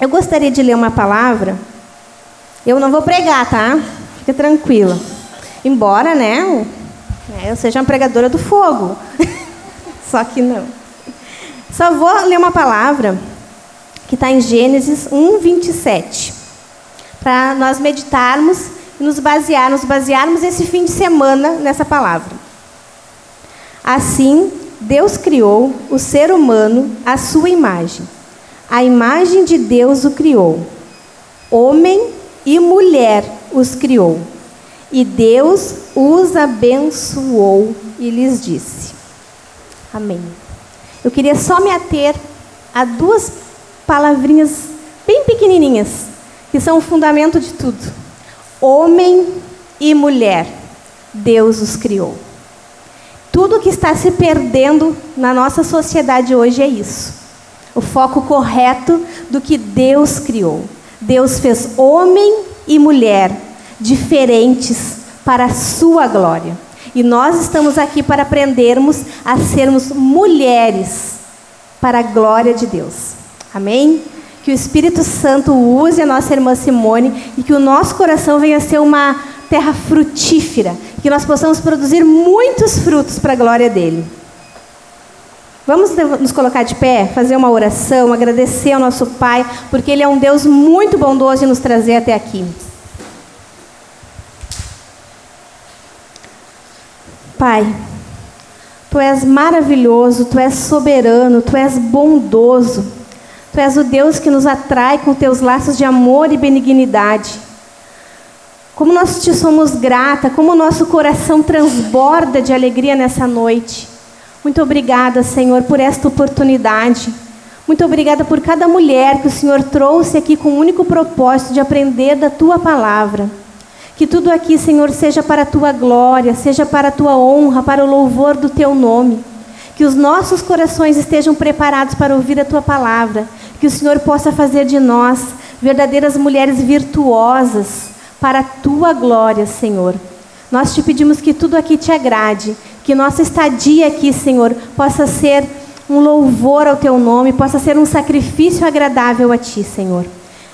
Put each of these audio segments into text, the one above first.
Eu gostaria de ler uma palavra. Eu não vou pregar, tá? Fica tranquila. Embora, né, eu seja uma pregadora do fogo. Só que não. Só vou ler uma palavra que está em Gênesis 1, 27. Para nós meditarmos e nos basearmos, basearmos esse fim de semana nessa palavra. Assim, Deus criou o ser humano à sua imagem. A imagem de Deus o criou. Homem e mulher os criou. E Deus os abençoou e lhes disse: Amém. Eu queria só me ater a duas palavrinhas bem pequenininhas, que são o fundamento de tudo. Homem e mulher, Deus os criou. Tudo que está se perdendo na nossa sociedade hoje é isso. O foco correto do que Deus criou. Deus fez homem e mulher diferentes para a sua glória. E nós estamos aqui para aprendermos a sermos mulheres para a glória de Deus. Amém? Que o Espírito Santo use a nossa irmã Simone e que o nosso coração venha a ser uma terra frutífera, que nós possamos produzir muitos frutos para a glória dele. Vamos nos colocar de pé, fazer uma oração, agradecer ao nosso Pai, porque Ele é um Deus muito bondoso de nos trazer até aqui. Pai, Tu és maravilhoso, Tu és soberano, Tu és bondoso. Tu és o Deus que nos atrai com Teus laços de amor e benignidade. Como nós te somos grata, como o nosso coração transborda de alegria nessa noite. Muito obrigada, Senhor, por esta oportunidade. Muito obrigada por cada mulher que o Senhor trouxe aqui com o único propósito de aprender da tua palavra. Que tudo aqui, Senhor, seja para a tua glória, seja para a tua honra, para o louvor do teu nome. Que os nossos corações estejam preparados para ouvir a tua palavra. Que o Senhor possa fazer de nós verdadeiras mulheres virtuosas para a tua glória, Senhor. Nós te pedimos que tudo aqui te agrade, que nossa estadia aqui, Senhor, possa ser um louvor ao teu nome, possa ser um sacrifício agradável a ti, Senhor.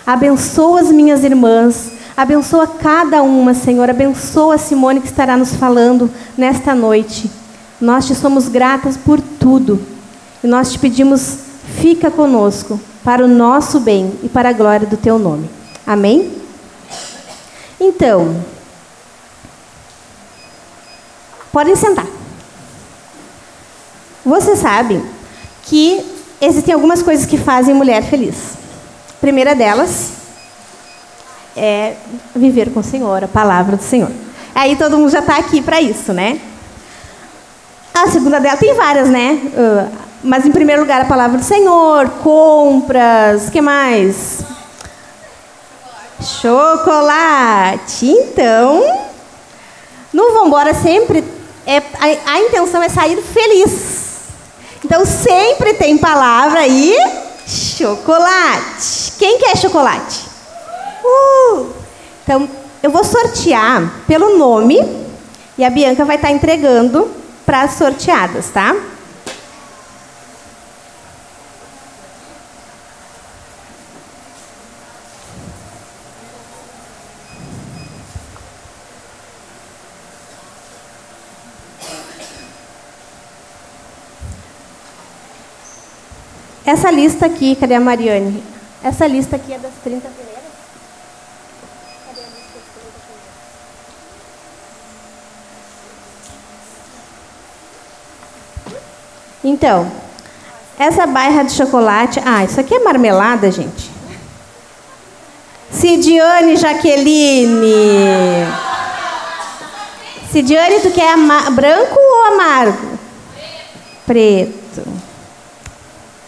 Abençoa as minhas irmãs, Abençoa cada uma, Senhor. Abençoa a Simone que estará nos falando nesta noite. Nós te somos gratas por tudo. E nós te pedimos, fica conosco, para o nosso bem e para a glória do teu nome. Amém? Então, podem sentar. Você sabe que existem algumas coisas que fazem mulher feliz. A primeira delas é viver com o Senhor, a palavra do Senhor. Aí todo mundo já está aqui para isso, né? A segunda dela tem várias, né? Uh, mas em primeiro lugar a palavra do Senhor, compras, que mais? Chocolate. Então, no Vambora sempre é, a, a intenção é sair feliz. Então sempre tem palavra aí, chocolate. Quem quer chocolate? Uh! Então, eu vou sortear pelo nome e a Bianca vai estar entregando para as sorteadas, tá? Essa lista aqui, cadê a Mariane? Essa lista aqui é das 30 primeiras. Então, essa bairra de chocolate. Ah, isso aqui é marmelada, gente. Cidiane Jaqueline. Cidiane, tu quer branco ou amargo? Preto.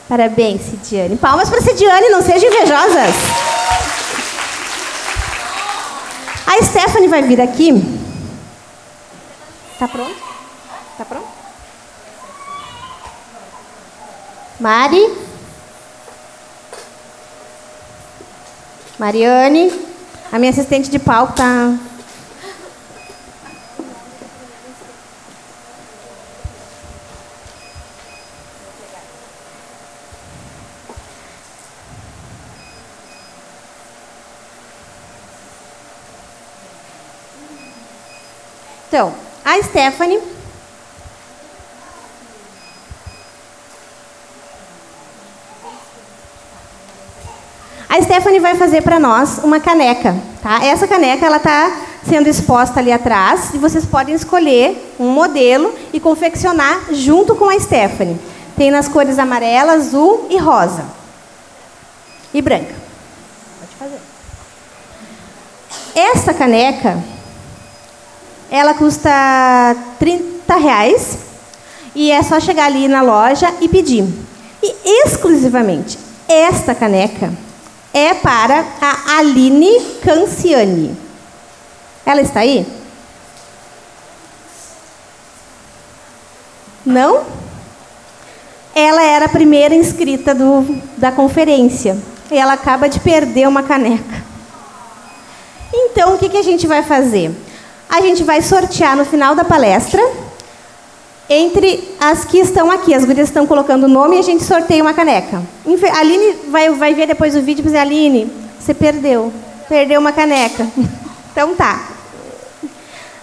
Parabéns, Cidiane. Palmas para Cidiane, não sejam invejosas. A Stephanie vai vir aqui. Tá pronto? Tá pronto? Mari. Mariane. A minha assistente de palco tá. Então, a Stephanie A Stephanie vai fazer para nós uma caneca, tá? Essa caneca ela está sendo exposta ali atrás e vocês podem escolher um modelo e confeccionar junto com a Stephanie. Tem nas cores amarela, azul e rosa. E branca. Pode fazer. Essa caneca, ela custa 30 reais e é só chegar ali na loja e pedir. E exclusivamente esta caneca é para a Aline Canciani. Ela está aí? Não? Ela era a primeira inscrita do, da conferência. E ela acaba de perder uma caneca. Então, o que, que a gente vai fazer? A gente vai sortear no final da palestra entre as que estão aqui. As gurias estão colocando o nome e a gente sorteia uma caneca. A Aline vai, vai ver depois o vídeo e dizer, Aline, você perdeu. Perdeu uma caneca. então tá.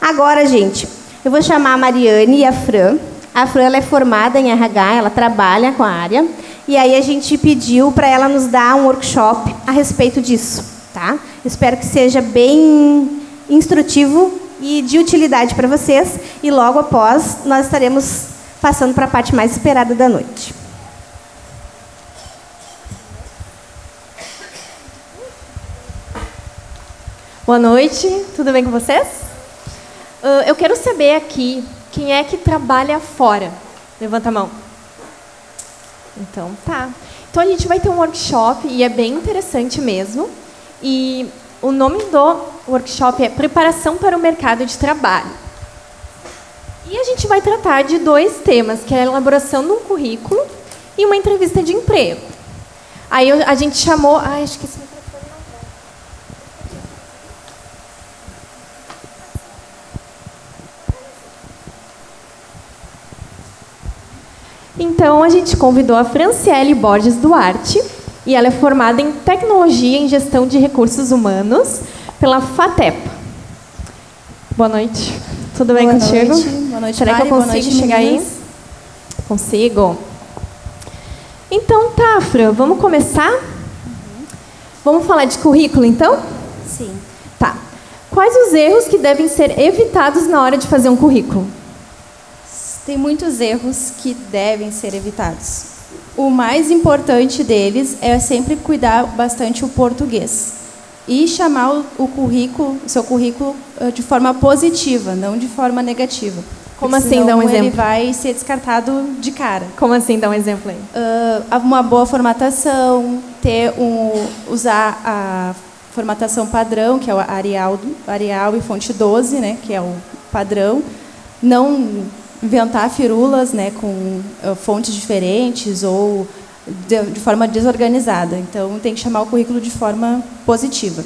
Agora, gente, eu vou chamar a Mariane e a Fran. A Fran é formada em RH, ela trabalha com a área. E aí a gente pediu para ela nos dar um workshop a respeito disso. Tá? Espero que seja bem instrutivo e de utilidade para vocês. E logo após, nós estaremos passando para a parte mais esperada da noite. Boa noite, tudo bem com vocês? Uh, eu quero saber aqui quem é que trabalha fora. Levanta a mão. Então, tá. Então a gente vai ter um workshop e é bem interessante mesmo. E o nome do workshop é Preparação para o Mercado de Trabalho. E a gente vai tratar de dois temas, que é a elaboração de um currículo e uma entrevista de emprego. Aí a gente chamou... Ai, acho que esse microfone não Então, a gente convidou a Franciele Borges Duarte, e ela é formada em Tecnologia em Gestão de Recursos Humanos pela FATEP. Boa noite. Tudo bem Boa contigo? Noite. Boa noite, Será Mari. que eu consigo noite, chegar meninas. aí? Consigo. Então tá, Fran, vamos começar? Vamos falar de currículo, então? Sim. Tá. Quais os erros que devem ser evitados na hora de fazer um currículo? Tem muitos erros que devem ser evitados. O mais importante deles é sempre cuidar bastante o português e chamar o, currículo, seu currículo eh, de forma positiva, não de forma negativa. Como assim? Dá um senão Ele exemplo. vai ser descartado de cara. Como assim? Dá um exemplo aí. Ah, uma boa formatação, ter um, usar a formatação padrão, que é o Arial, Arial e fonte 12, né, que é o padrão. Não inventar firulas né, com ah, fontes diferentes ou de, de forma desorganizada. Então, tem que chamar o currículo de forma positiva.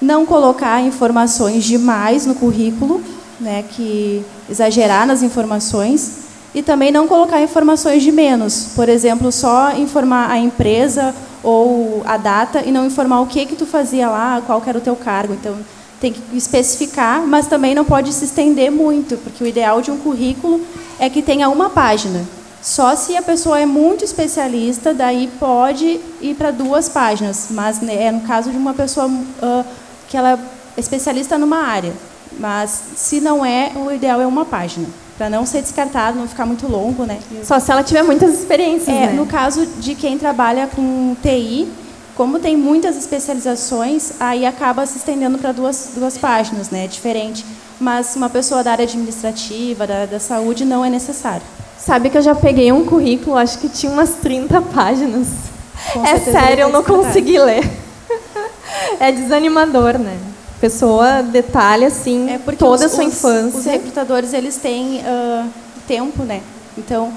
Não colocar informações demais no currículo, né, que exagerar nas informações e também não colocar informações de menos. Por exemplo, só informar a empresa ou a data e não informar o que que tu fazia lá, qual era o teu cargo. Então, tem que especificar, mas também não pode se estender muito, porque o ideal de um currículo é que tenha uma página. Só se a pessoa é muito especialista, daí pode ir para duas páginas, mas né, é no caso de uma pessoa ah, que ela é especialista numa área. Mas se não é, o ideal é uma página, para não ser descartado, não ficar muito longo, né? Só se ela tiver muitas experiências, É, né? no caso de quem trabalha com TI, como tem muitas especializações, aí acaba se estendendo para duas, duas páginas, né? É diferente. Mas uma pessoa da área administrativa, da, da saúde, não é necessário. Sabe que eu já peguei um currículo, acho que tinha umas 30 páginas. Com é sério, eu não consegui ler. é desanimador, né? Pessoa detalha, assim, É toda os, a sua infância. Os recrutadores, eles têm ah, tempo, né? Então,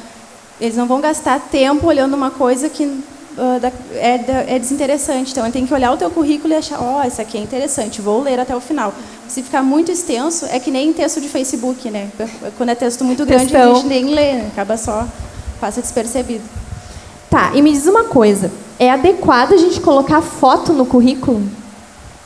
eles não vão gastar tempo olhando uma coisa que ah, da- é, da- é desinteressante. Então, ele tem que olhar o teu currículo e achar, ó, isso aqui é interessante, vou ler até o final. Se ficar muito extenso, é que nem texto de Facebook, né? Quando é texto muito grande, a gente nem lê, né? acaba só, passa despercebido. Tá, e me diz uma coisa. É adequado a gente colocar foto no currículo?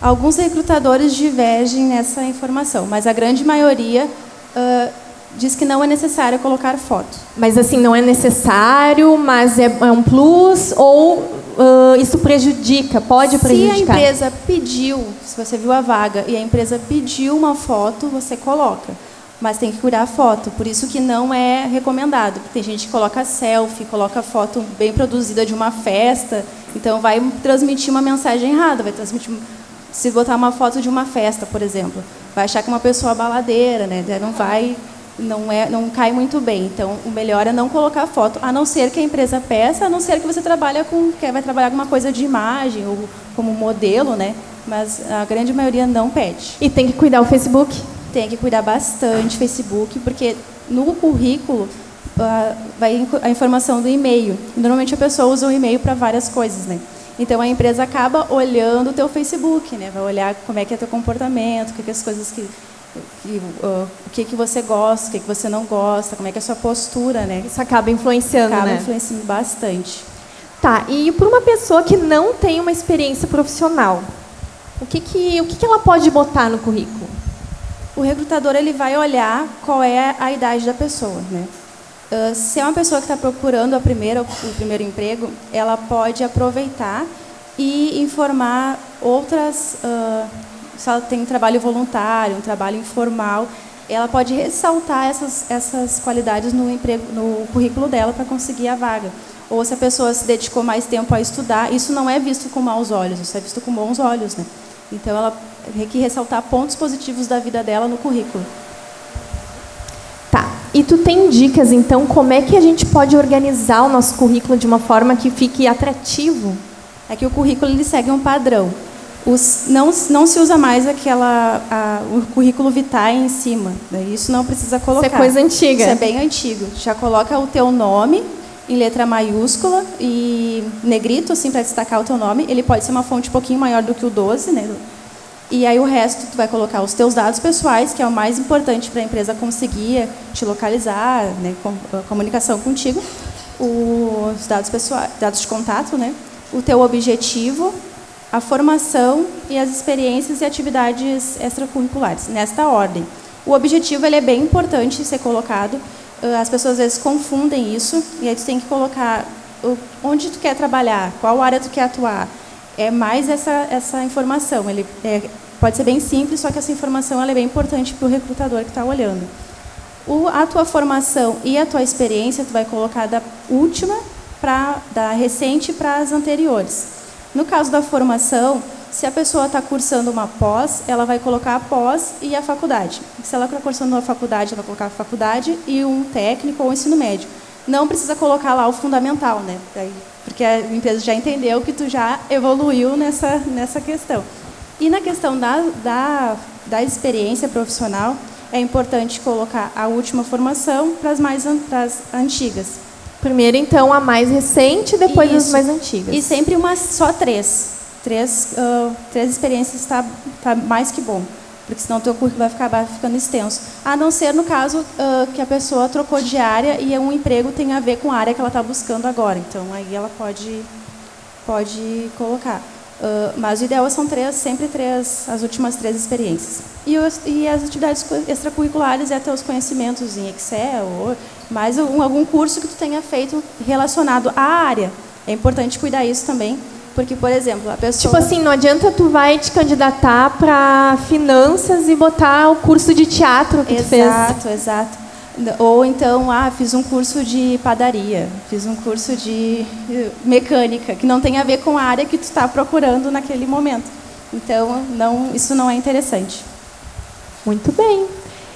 Alguns recrutadores divergem nessa informação, mas a grande maioria uh, diz que não é necessário colocar foto. Mas assim, não é necessário, mas é, é um plus ou uh, isso prejudica? Pode prejudicar? Se a empresa pediu, se você viu a vaga e a empresa pediu uma foto, você coloca. Mas tem que cuidar a foto, por isso que não é recomendado. Tem gente que coloca selfie, coloca foto bem produzida de uma festa, então vai transmitir uma mensagem errada, vai transmitir se botar uma foto de uma festa, por exemplo, vai achar que é uma pessoa baladeira, né? Não vai não, é, não cai muito bem. Então, o melhor é não colocar foto, a não ser que a empresa peça, a não ser que você trabalha com, que vai trabalhar com uma coisa de imagem ou como modelo, né? Mas a grande maioria não pede. E tem que cuidar o Facebook? Tem que cuidar bastante Facebook, porque no currículo uh, vai a informação do e-mail. Normalmente a pessoa usa o e-mail para várias coisas, né? Então a empresa acaba olhando o teu Facebook, né? Vai olhar como é que é teu comportamento, o que, que as coisas que que, uh, o que, que você gosta, o que, que você não gosta, como é que é a sua postura, né? Isso acaba influenciando, acaba né? influenciando bastante. Tá, e para uma pessoa que não tem uma experiência profissional, o que, que, o que, que ela pode botar no currículo? O recrutador ele vai olhar qual é a idade da pessoa, né? Uh, se é uma pessoa que está procurando a primeira, o primeiro emprego, ela pode aproveitar e informar outras uh, se ela tem um trabalho voluntário, um trabalho informal, ela pode ressaltar essas, essas qualidades no, emprego, no currículo dela para conseguir a vaga. Ou se a pessoa se dedicou mais tempo a estudar, isso não é visto com maus olhos, isso é visto com bons olhos. Né? Então, ela tem que ressaltar pontos positivos da vida dela no currículo. Tá. E tu tem dicas, então, como é que a gente pode organizar o nosso currículo de uma forma que fique atrativo? É que o currículo ele segue um padrão. Os, não, não se usa mais aquela, a, o currículo vitae em cima. Né? Isso não precisa colocar. Isso é coisa antiga. Isso é bem antigo. Já coloca o teu nome em letra maiúscula e negrito, assim, para destacar o teu nome. Ele pode ser uma fonte um pouquinho maior do que o 12, né? E aí o resto tu vai colocar os teus dados pessoais, que é o mais importante para a empresa conseguir te localizar, né, com, comunicação contigo, os dados pessoais, dados de contato, né, o teu objetivo, a formação e as experiências e atividades extracurriculares, nesta ordem. O objetivo ele é bem importante ser colocado. As pessoas às vezes confundem isso e aí tu tem que colocar onde tu quer trabalhar, qual área tu quer atuar. É mais essa essa informação. Ele é, pode ser bem simples, só que essa informação ela é bem importante para o recrutador que está olhando. O, a tua formação e a tua experiência tu vai colocar da última para da recente para as anteriores. No caso da formação, se a pessoa está cursando uma pós, ela vai colocar a pós e a faculdade. Se ela está cursando uma faculdade, ela vai colocar a faculdade e um técnico ou ensino médio. Não precisa colocar lá o fundamental, né? Porque a empresa já entendeu que tu já evoluiu nessa, nessa questão. E na questão da, da, da experiência profissional, é importante colocar a última formação para as mais para as antigas. Primeiro, então, a mais recente, depois Isso. as mais antigas. E sempre uma, só três. Três, uh, três experiências está tá mais que bom. Porque senão o teu currículo vai ficar ficando extenso. A não ser no caso uh, que a pessoa trocou de área e um emprego tem a ver com a área que ela está buscando agora. Então, aí ela pode, pode colocar. Uh, mas o ideal são três, sempre três, as últimas três experiências. E, os, e as atividades extracurriculares é ter os conhecimentos em Excel, ou mais um, algum curso que tu tenha feito relacionado à área. É importante cuidar isso também, porque, por exemplo, a pessoa... Tipo assim, não adianta tu vai te candidatar para finanças e botar o curso de teatro que exato, tu fez. Exato, exato. Ou então, ah, fiz um curso de padaria, fiz um curso de eh, mecânica, que não tem a ver com a área que tu está procurando naquele momento. Então, não, isso não é interessante. Muito bem.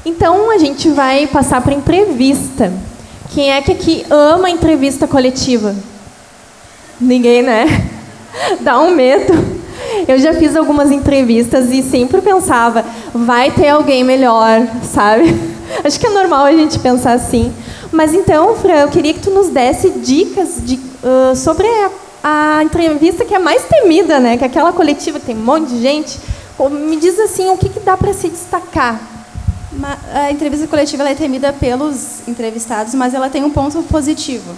Então, a gente vai passar para entrevista. Quem é que aqui ama entrevista coletiva? Ninguém, né? Dá um medo. Eu já fiz algumas entrevistas e sempre pensava, vai ter alguém melhor, sabe? Acho que é normal a gente pensar assim. Mas então, Fran, eu queria que tu nos desse dicas de, uh, sobre a, a, entrevista que é mais temida, né? Que é aquela coletiva que tem um monte de gente. Me diz assim, o que, que dá para se destacar? A entrevista coletiva é temida pelos entrevistados, mas ela tem um ponto positivo.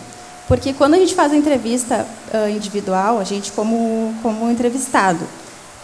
Porque quando a gente faz a entrevista uh, individual, a gente como, como entrevistado,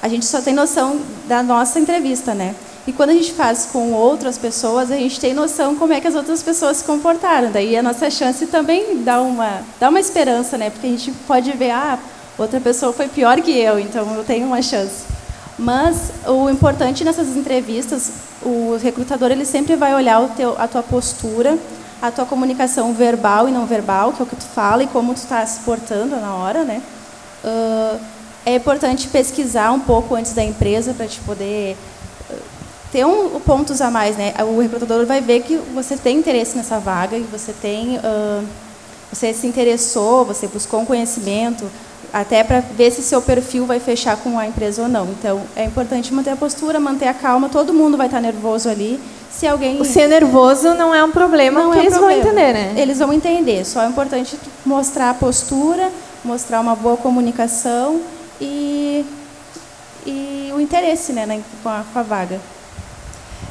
a gente só tem noção da nossa entrevista, né? E quando a gente faz com outras pessoas, a gente tem noção como é que as outras pessoas se comportaram. Daí a nossa chance também dá uma, dá uma esperança, né? Porque a gente pode ver, ah, outra pessoa foi pior que eu, então eu tenho uma chance. Mas o importante nessas entrevistas, o recrutador ele sempre vai olhar teu, a tua postura, a tua comunicação verbal e não verbal, que é o que tu fala e como tu está se portando na hora, né? Uh, é importante pesquisar um pouco antes da empresa para te poder ter um, pontos a mais, né? O recrutador vai ver que você tem interesse nessa vaga e você tem, uh, você se interessou, você buscou um conhecimento, até para ver se seu perfil vai fechar com a empresa ou não. Então, é importante manter a postura, manter a calma. Todo mundo vai estar nervoso ali. Se alguém o ser nervoso não é um problema, não é eles problema. vão entender, né? Eles vão entender. Só é importante mostrar a postura, mostrar uma boa comunicação e, e o interesse, né, com a, com a vaga.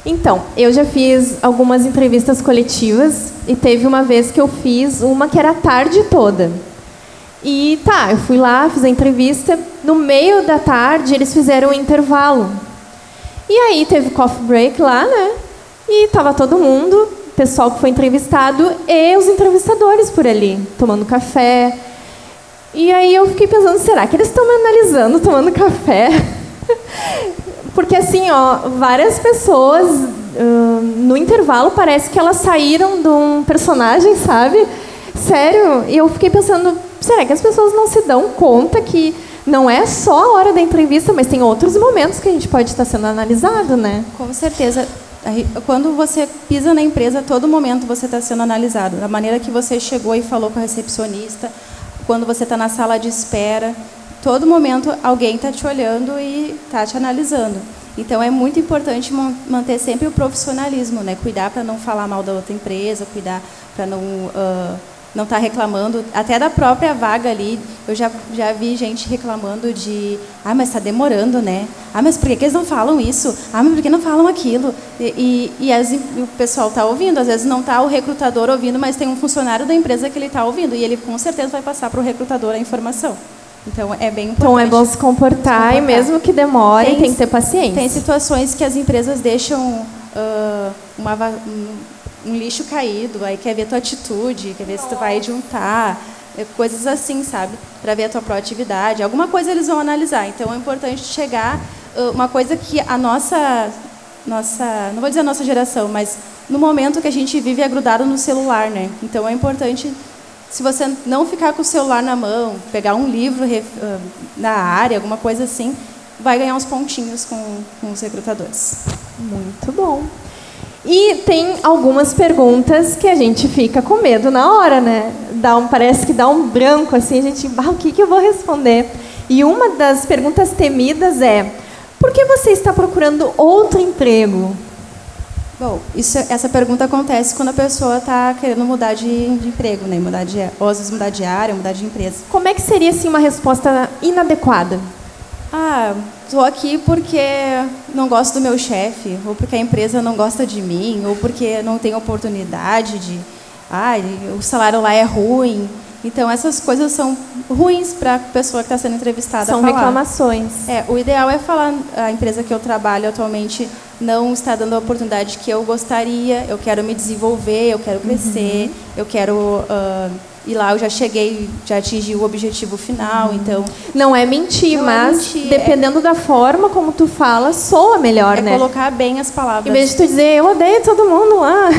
Então, eu já fiz algumas entrevistas coletivas e teve uma vez que eu fiz uma que era a tarde toda. E tá, eu fui lá, fiz a entrevista. No meio da tarde, eles fizeram um intervalo. E aí teve coffee break lá, né? E tava todo mundo, o pessoal que foi entrevistado e os entrevistadores por ali, tomando café. E aí eu fiquei pensando, será que eles estão me analisando tomando café? Porque assim, ó, várias pessoas uh, no intervalo parece que elas saíram de um personagem, sabe? Sério, e eu fiquei pensando, será que as pessoas não se dão conta que não é só a hora da entrevista, mas tem outros momentos que a gente pode estar sendo analisado, né? Com certeza. Quando você pisa na empresa, todo momento você está sendo analisado. Da maneira que você chegou e falou com a recepcionista, quando você está na sala de espera, todo momento alguém está te olhando e está te analisando. Então é muito importante manter sempre o profissionalismo, né? Cuidar para não falar mal da outra empresa, cuidar para não uh, não estar tá reclamando, até da própria vaga ali. Eu já, já vi gente reclamando de, ah, mas está demorando, né? Ah, mas por que, que, eles não falam isso? Ah, mas por que não falam aquilo? E, e, e as, o pessoal está ouvindo, às vezes não está o recrutador ouvindo, mas tem um funcionário da empresa que ele está ouvindo e ele com certeza vai passar para o recrutador a informação. Então é bem importante. Então é bom se comportar, se comportar. e mesmo que demore, tem, tem, que ter paciência. Tem situações que as empresas deixam uh, uma, um, lixo caído, aí quer ver tua atitude, quer ver se tu vai juntar, é, coisas assim, sabe? Para ver a tua proatividade. Alguma coisa eles vão analisar. Então é importante chegar uma coisa que a nossa nossa, não vou dizer a nossa geração, mas no momento que a gente vive é grudado no celular, né? Então é importante se você não ficar com o celular na mão, pegar um livro na área, alguma coisa assim, vai ganhar uns pontinhos com, com os recrutadores. Muito bom. E tem algumas perguntas que a gente fica com medo na hora, né? Dá um, parece que dá um branco assim, a gente, ah, o que, que eu vou responder? E uma das perguntas temidas é: por que você está procurando outro emprego? Bom, isso, essa pergunta acontece quando a pessoa está querendo mudar de, de, emprego, né? Mudar de, ou às vezes mudar de área, mudar de empresa. Como é que seria assim uma resposta inadequada? Ah, estou aqui porque não gosto do meu chefe, ou porque a empresa não gosta de mim, ou porque não tem oportunidade de, ah, o salário lá é ruim. Então essas coisas são ruins para a pessoa que está sendo entrevistada. São falar. reclamações. É, o ideal é falar a empresa que eu trabalho atualmente não está dando a oportunidade que eu gostaria, eu quero me desenvolver, eu quero crescer, uhum. eu quero uh, ir lá, eu já cheguei, já atingi o objetivo final, então... Não é mentir, não é mas é mentir, dependendo é... da forma como tu fala, soa melhor, é né? É colocar bem as palavras. Em vez de tu dizer, eu odeio todo mundo lá,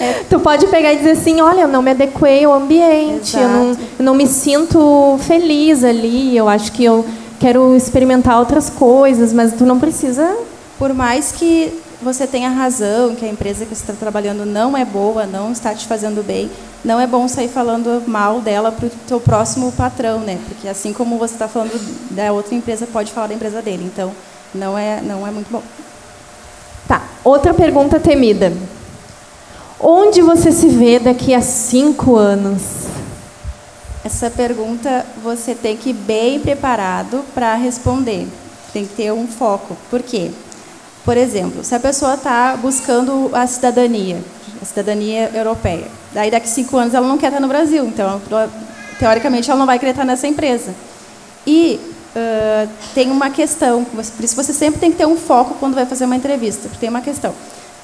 é. tu pode pegar e dizer assim, olha, eu não me adequei ao ambiente, eu não, eu não me sinto feliz ali, eu acho que eu quero experimentar outras coisas, mas tu não precisa por mais que você tenha razão, que a empresa que você está trabalhando não é boa, não está te fazendo bem, não é bom sair falando mal dela para o seu próximo patrão, né? Porque assim como você está falando da outra empresa, pode falar da empresa dele. Então, não é, não é muito bom. Tá. Outra pergunta temida. Onde você se vê daqui a cinco anos? Essa pergunta você tem que ir bem preparado para responder. Tem que ter um foco. Por quê? Por exemplo, se a pessoa está buscando a cidadania, a cidadania europeia, daí daqui cinco anos ela não quer estar no Brasil, então teoricamente ela não vai querer estar nessa empresa. E uh, tem uma questão. Por isso você sempre tem que ter um foco quando vai fazer uma entrevista. Tem uma questão.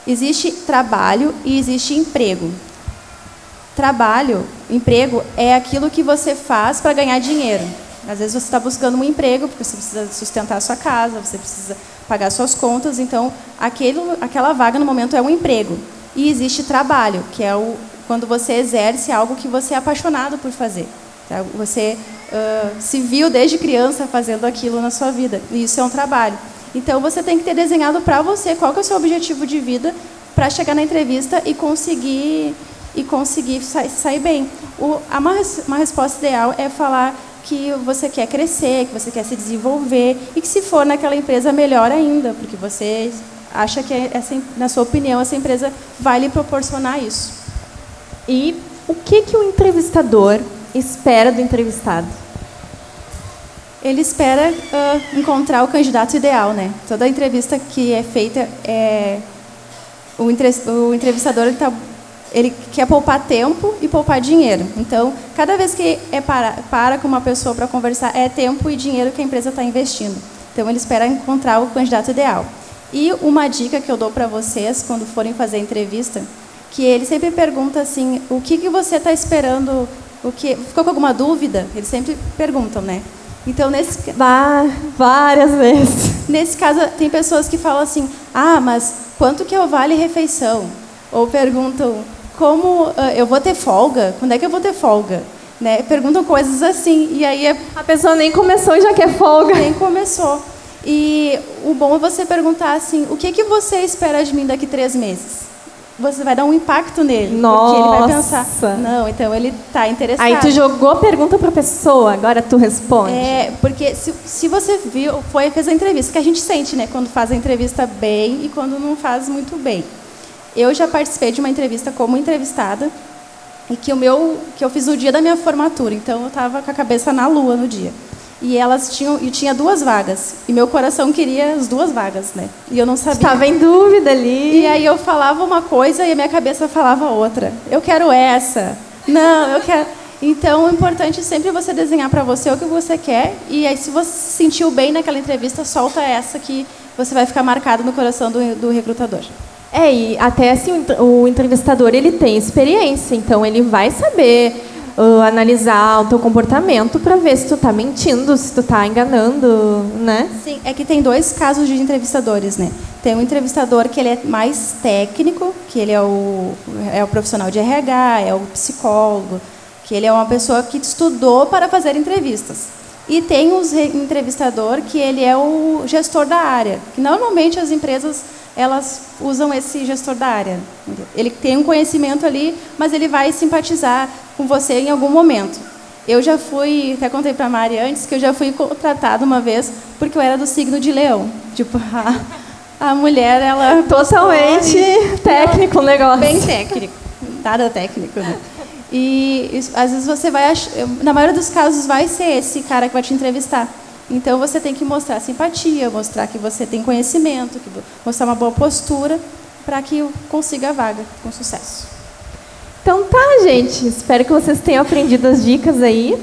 Existe trabalho e existe emprego. Trabalho, emprego, é aquilo que você faz para ganhar dinheiro. Às vezes você está buscando um emprego porque você precisa sustentar a sua casa, você precisa pagar suas contas. Então, aquele, aquela vaga no momento é um emprego. E existe trabalho, que é o, quando você exerce algo que você é apaixonado por fazer. Tá? Você uh, se viu desde criança fazendo aquilo na sua vida. E isso é um trabalho. Então, você tem que ter desenhado para você qual é o seu objetivo de vida para chegar na entrevista e conseguir e conseguir sair, bem. O, uma, uma resposta ideal é falar que você quer crescer, que você quer se desenvolver e que se for naquela empresa melhor ainda, porque você acha que essa, na sua opinião essa empresa vai lhe proporcionar isso. E o que que o entrevistador espera do entrevistado? Ele espera uh, encontrar o candidato ideal, né? Toda entrevista que é feita é o, entrevistador está ele quer poupar tempo e poupar dinheiro. Então, cada vez que é para, para com uma pessoa para conversar, é tempo e dinheiro que a empresa está investindo. Então, ele espera encontrar o candidato ideal. E uma dica que eu dou para vocês, quando forem fazer entrevista, que ele sempre pergunta assim, o que, que você está esperando, o que ficou com alguma dúvida? Eles sempre perguntam, né? Então, nesse... Bah, várias vezes. Nesse caso, tem pessoas que falam assim, ah, mas quanto que eu vale refeição? Ou perguntam, como uh, eu vou ter folga? Quando é que eu vou ter folga? Né? Perguntam coisas assim. E aí é a pessoa nem começou e já quer folga. Nem começou. E o bom é você perguntar assim: o que, que você espera de mim daqui três meses? Você vai dar um impacto nele. Nossa. Porque ele vai pensar. Não, então ele está interessado. Aí tu jogou a pergunta para a pessoa, agora tu responde. É, porque se, se você viu, foi fez a entrevista, que a gente sente, né? Quando faz a entrevista bem e quando não faz muito bem. Eu já participei de uma entrevista como entrevistada e que o meu que eu fiz no dia da minha formatura, então eu estava com a cabeça na lua no dia. E elas tinham e tinha duas vagas e meu coração queria as duas vagas, né? E eu não sabia. Estava em dúvida ali. E aí eu falava uma coisa e a minha cabeça falava outra. Eu quero essa. Não, eu quero. Então, o importante é sempre você desenhar para você o que você quer e aí se você se sentiu bem naquela entrevista, solta essa que você vai ficar marcado no coração do, do recrutador. É, e até assim, o entrevistador ele tem experiência, então ele vai saber uh, analisar o teu comportamento para ver se tu está mentindo, se tu está enganando, né? Sim, é que tem dois casos de entrevistadores, né? Tem um entrevistador que ele é mais técnico, que ele é o, é o profissional de RH, é o psicólogo, que ele é uma pessoa que estudou para fazer entrevistas. E tem um entrevistador que ele é o gestor da área, que normalmente as empresas elas usam esse gestor da área. Ele tem um conhecimento ali, mas ele vai simpatizar com você em algum momento. Eu já fui, até contei para a Mari antes, que eu já fui contratada uma vez porque eu era do signo de leão. Tipo, a, a mulher, ela... Totalmente técnico o negócio. Bem técnico. Nada técnico, né? E às vezes você vai... Na maioria dos casos vai ser esse cara que vai te entrevistar. Então você tem que mostrar simpatia, mostrar que você tem conhecimento, mostrar uma boa postura para que consiga a vaga com sucesso. Então tá, gente. Espero que vocês tenham aprendido as dicas aí.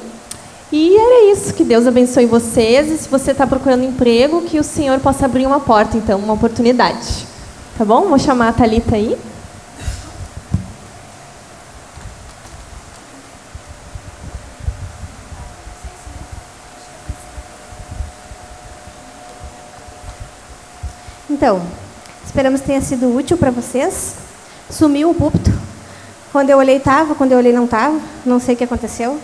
E era isso. Que Deus abençoe vocês. E se você está procurando emprego, que o Senhor possa abrir uma porta, então, uma oportunidade. Tá bom? Vou chamar a Thalita aí. Então, esperamos que tenha sido útil para vocês. Sumiu o púlpito. Quando eu olhei estava, quando eu olhei não estava. Não sei o que aconteceu.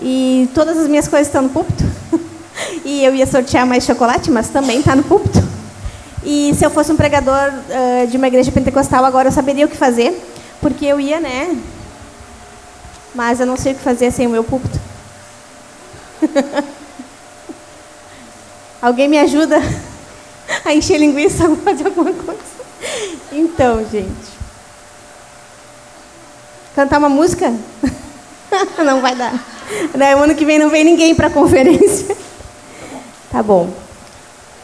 E todas as minhas coisas estão no púlpito. E eu ia sortear mais chocolate, mas também está no púlpito. E se eu fosse um pregador uh, de uma igreja pentecostal agora, eu saberia o que fazer, porque eu ia, né? Mas eu não sei o que fazer sem o meu púlpito. Alguém me ajuda? a encher linguiça, fazer alguma coisa. Então, gente. Cantar uma música? não vai dar. Daí, ano que vem não vem ninguém para a conferência. Tá bom.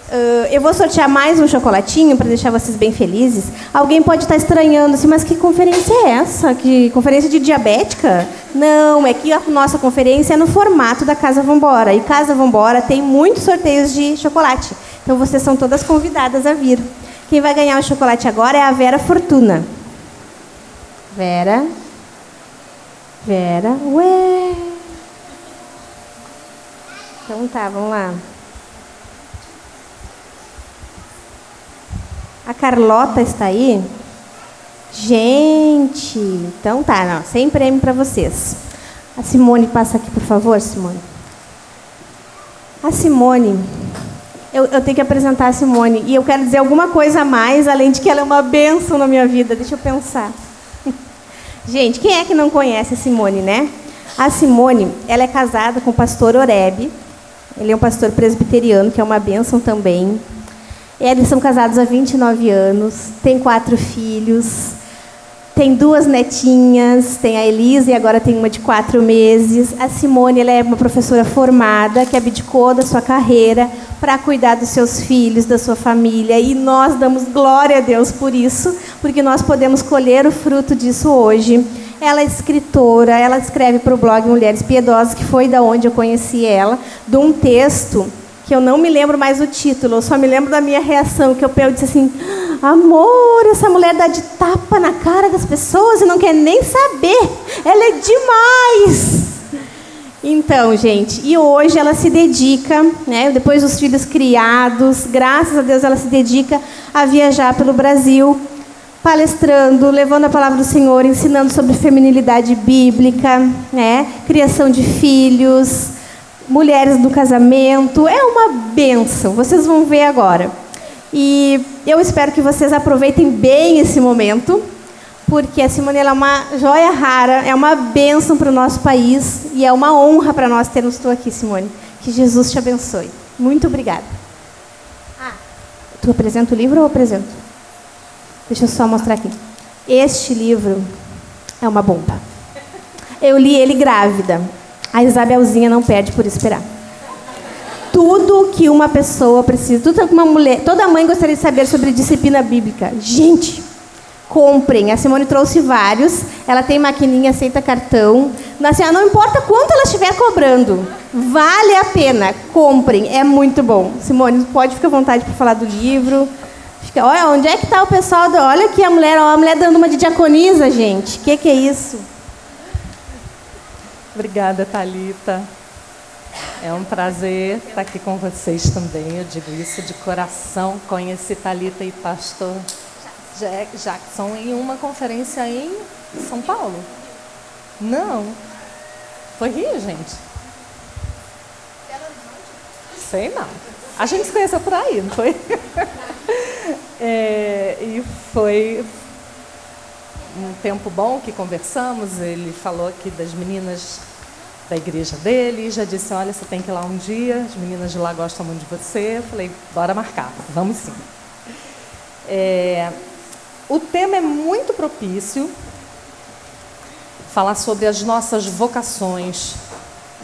Uh, eu vou sortear mais um chocolatinho para deixar vocês bem felizes. Alguém pode estar estranhando assim, mas que conferência é essa? Que conferência de diabética? Não, é que a nossa conferência é no formato da Casa Vambora. E Casa Vambora tem muitos sorteios de chocolate. Então vocês são todas convidadas a vir. Quem vai ganhar o chocolate agora é a Vera Fortuna. Vera. Vera. Ué. Então tá, vamos lá. A Carlota está aí? Gente, então tá, não, sem prêmio para vocês. A Simone passa aqui, por favor, Simone. A Simone, eu, eu, tenho que apresentar a Simone e eu quero dizer alguma coisa a mais, além de que ela é uma benção na minha vida. Deixa eu pensar. Gente, quem é que não conhece a Simone, né? A Simone, ela é casada com o pastor Oreb. Ele é um pastor presbiteriano, que é uma benção também. Eles são casados há 29 anos, têm quatro filhos, tem duas netinhas, tem a Elisa e agora tem uma de quatro meses. A Simone ela é uma professora formada que abdicou da sua carreira para cuidar dos seus filhos, da sua família. E nós damos glória a Deus por isso, porque nós podemos colher o fruto disso hoje. Ela é escritora, ela escreve para o blog Mulheres Piedosas, que foi da onde eu conheci ela, de um texto que eu não me lembro mais o título, eu só me lembro da minha reação, que eu, eu disse assim, amor, essa mulher dá de tapa na cara das pessoas e não quer nem saber, ela é demais. Então, gente, e hoje ela se dedica, né, depois dos filhos criados, graças a Deus ela se dedica a viajar pelo Brasil, palestrando, levando a palavra do Senhor, ensinando sobre feminilidade bíblica, né, criação de filhos, mulheres do casamento. É uma benção, vocês vão ver agora. E eu espero que vocês aproveitem bem esse momento, porque a Simone é uma joia rara, é uma benção para o nosso país e é uma honra para nós termos tu aqui, Simone. Que Jesus te abençoe. Muito obrigada. Ah, tu apresenta o livro ou eu apresento? Deixa eu só mostrar aqui. Este livro é uma bomba. Eu li ele grávida. A Isabelzinha não perde por esperar. Tudo que uma pessoa precisa, tudo que uma mulher, toda mãe gostaria de saber sobre disciplina bíblica. Gente, comprem. A Simone trouxe vários. Ela tem maquininha, aceita cartão. Assim, não importa quanto ela estiver cobrando, vale a pena. Comprem, é muito bom. Simone, pode ficar à vontade para falar do livro. Fica, olha, onde é que está o pessoal? Do, olha aqui a mulher, ó, a mulher dando uma de diaconisa, gente. O que, que é isso? Obrigada, Talita. É um prazer estar aqui com vocês também. Eu digo isso de coração. Conheci Talita e Pastor Jackson em uma conferência em São Paulo. Não. Foi Rio, gente? Sei não. A gente se conheceu por aí, não foi? é, e foi um tempo bom que conversamos, ele falou aqui das meninas da igreja dele, já disse, olha, você tem que ir lá um dia, as meninas de lá gostam muito de você. Eu falei, bora marcar, vamos sim. É, o tema é muito propício, falar sobre as nossas vocações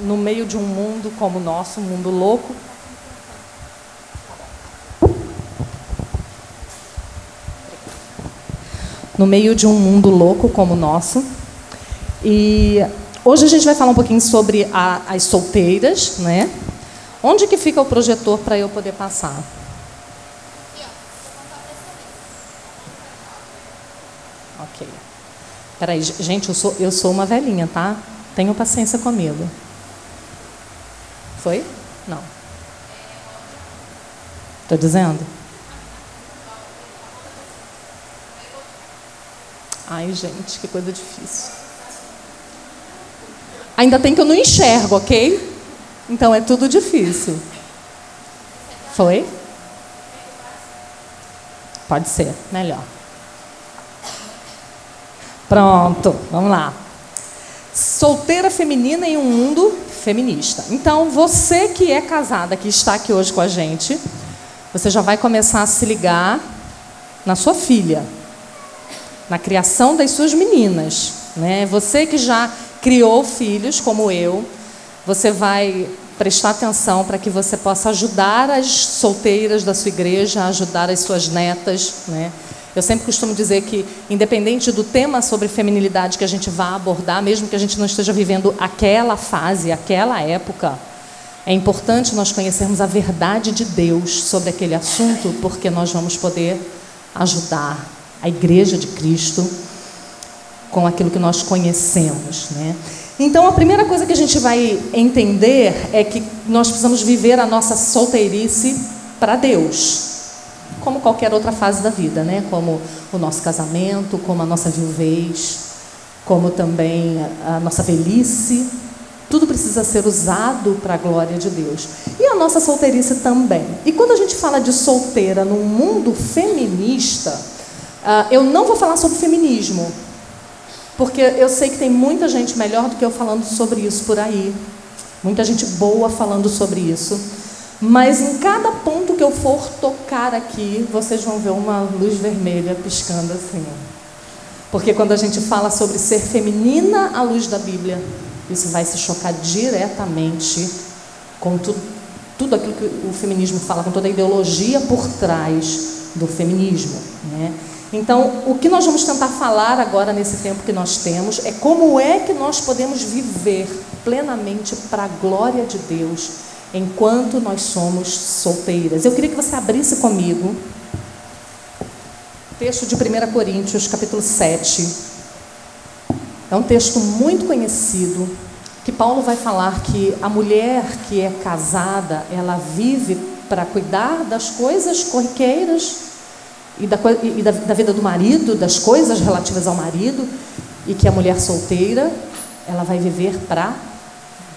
no meio de um mundo como o nosso, um mundo louco, no meio de um mundo louco como o nosso. E hoje a gente vai falar um pouquinho sobre a, as solteiras, né? Onde que fica o projetor para eu poder passar? Ok. Peraí, gente, eu sou, eu sou uma velhinha, tá? Tenham paciência comigo. Foi? Não. Estou dizendo? Ai, gente, que coisa difícil. Ainda tem que eu não enxergo, ok? Então é tudo difícil. Foi? Pode ser, melhor. Pronto, vamos lá. Solteira feminina em um mundo feminista. Então, você que é casada, que está aqui hoje com a gente, você já vai começar a se ligar na sua filha na criação das suas meninas. Né? Você que já criou filhos, como eu, você vai prestar atenção para que você possa ajudar as solteiras da sua igreja, ajudar as suas netas, né? Eu sempre costumo dizer que, independente do tema sobre feminilidade que a gente vá abordar, mesmo que a gente não esteja vivendo aquela fase, aquela época, é importante nós conhecermos a verdade de Deus sobre aquele assunto, porque nós vamos poder ajudar a igreja de Cristo com aquilo que nós conhecemos, né? Então, a primeira coisa que a gente vai entender é que nós precisamos viver a nossa solteirice para Deus, como qualquer outra fase da vida, né? Como o nosso casamento, como a nossa viuvez, como também a nossa velhice. Tudo precisa ser usado para a glória de Deus. E a nossa solteirice também. E quando a gente fala de solteira num mundo feminista, ah, eu não vou falar sobre feminismo, porque eu sei que tem muita gente melhor do que eu falando sobre isso por aí. Muita gente boa falando sobre isso. Mas em cada ponto que eu for tocar aqui, vocês vão ver uma luz vermelha piscando assim. Porque quando a gente fala sobre ser feminina à luz da Bíblia, isso vai se chocar diretamente com tudo, tudo aquilo que o feminismo fala, com toda a ideologia por trás do feminismo. Né? Então, o que nós vamos tentar falar agora nesse tempo que nós temos é como é que nós podemos viver plenamente para a glória de Deus enquanto nós somos solteiras. Eu queria que você abrisse comigo o texto de 1 Coríntios, capítulo 7. É um texto muito conhecido que Paulo vai falar que a mulher que é casada, ela vive para cuidar das coisas corriqueiras e, da, e da, da vida do marido, das coisas relativas ao marido, e que a mulher solteira, ela vai viver para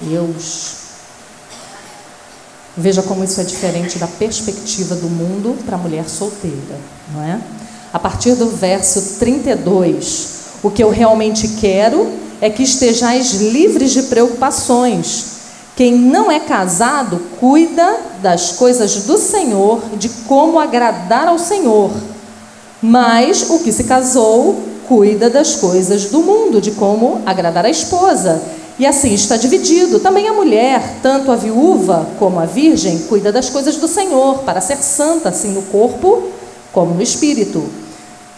Deus. Veja como isso é diferente da perspectiva do mundo para a mulher solteira, não é? A partir do verso 32, o que eu realmente quero é que estejais livres de preocupações. Quem não é casado cuida das coisas do Senhor, de como agradar ao Senhor. Mas o que se casou cuida das coisas do mundo, de como agradar a esposa. E assim está dividido. Também a mulher, tanto a viúva como a virgem, cuida das coisas do Senhor, para ser santa, assim no corpo como no espírito.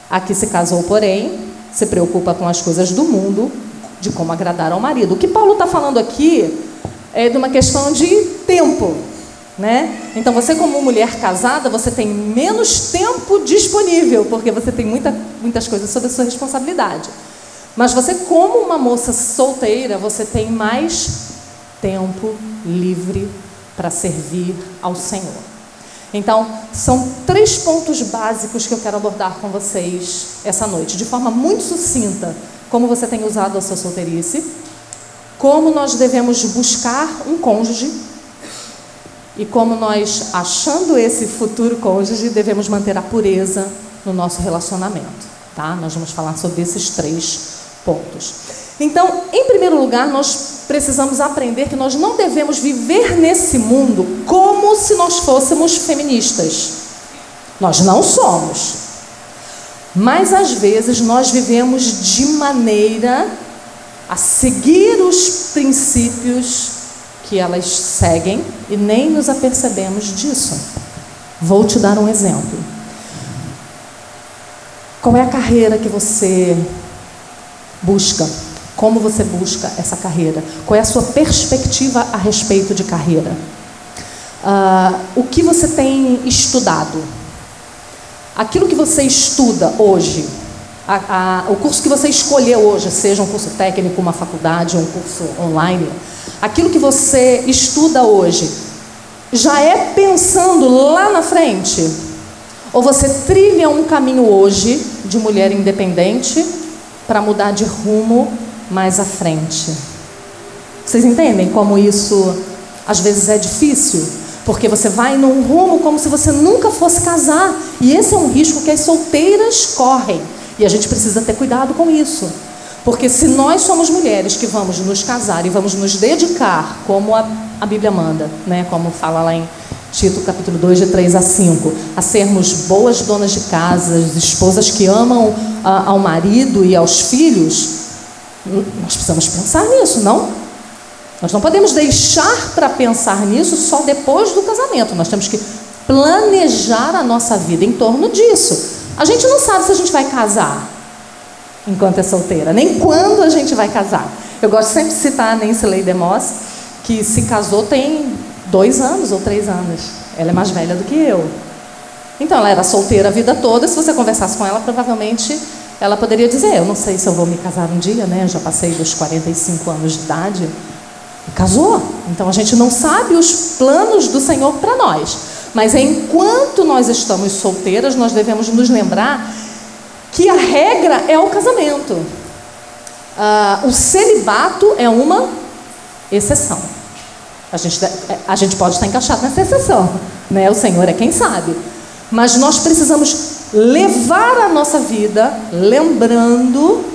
A que se casou, porém, se preocupa com as coisas do mundo, de como agradar ao marido. O que Paulo está falando aqui é de uma questão de tempo. Né? Então você como mulher casada, você tem menos tempo disponível, porque você tem muita, muitas coisas sob a sua responsabilidade. Mas você como uma moça solteira, você tem mais tempo livre para servir ao Senhor. Então, são três pontos básicos que eu quero abordar com vocês essa noite, de forma muito sucinta. Como você tem usado a sua solteirice, como nós devemos buscar um cônjuge e como nós, achando esse futuro cônjuge, devemos manter a pureza no nosso relacionamento. Tá? Nós vamos falar sobre esses três pontos. Então, em primeiro lugar, nós precisamos aprender que nós não devemos viver nesse mundo como se nós fôssemos feministas. Nós não somos. Mas às vezes nós vivemos de maneira a seguir os princípios que elas seguem e nem nos apercebemos disso. Vou te dar um exemplo. Qual é a carreira que você busca? Como você busca essa carreira? Qual é a sua perspectiva a respeito de carreira? Uh, o que você tem estudado? Aquilo que você estuda hoje, a, a, o curso que você escolheu hoje, seja um curso técnico, uma faculdade, um curso online, aquilo que você estuda hoje, já é pensando lá na frente? Ou você trilha um caminho hoje de mulher independente para mudar de rumo mais à frente? Vocês entendem como isso às vezes é difícil? Porque você vai num rumo como se você nunca fosse casar. E esse é um risco que as solteiras correm. E a gente precisa ter cuidado com isso. Porque se nós somos mulheres que vamos nos casar e vamos nos dedicar, como a, a Bíblia manda, né? como fala lá em Tito capítulo 2, de 3 a 5, a sermos boas donas de casa, esposas que amam a, ao marido e aos filhos, nós precisamos pensar nisso, não? Nós não podemos deixar para pensar nisso só depois do casamento. Nós temos que planejar a nossa vida em torno disso. A gente não sabe se a gente vai casar enquanto é solteira, nem quando a gente vai casar. Eu gosto sempre de citar a Nancy Leigh DeMoss, que se casou tem dois anos ou três anos. Ela é mais velha do que eu. Então, ela era solteira a vida toda. Se você conversasse com ela, provavelmente ela poderia dizer: Eu não sei se eu vou me casar um dia, né? Eu já passei dos 45 anos de idade. E casou. Então, a gente não sabe os planos do Senhor para nós. Mas enquanto nós estamos solteiras, nós devemos nos lembrar que a regra é o casamento. Uh, o celibato é uma exceção. A gente, a gente pode estar encaixado nessa exceção, né? O Senhor é quem sabe. Mas nós precisamos levar a nossa vida lembrando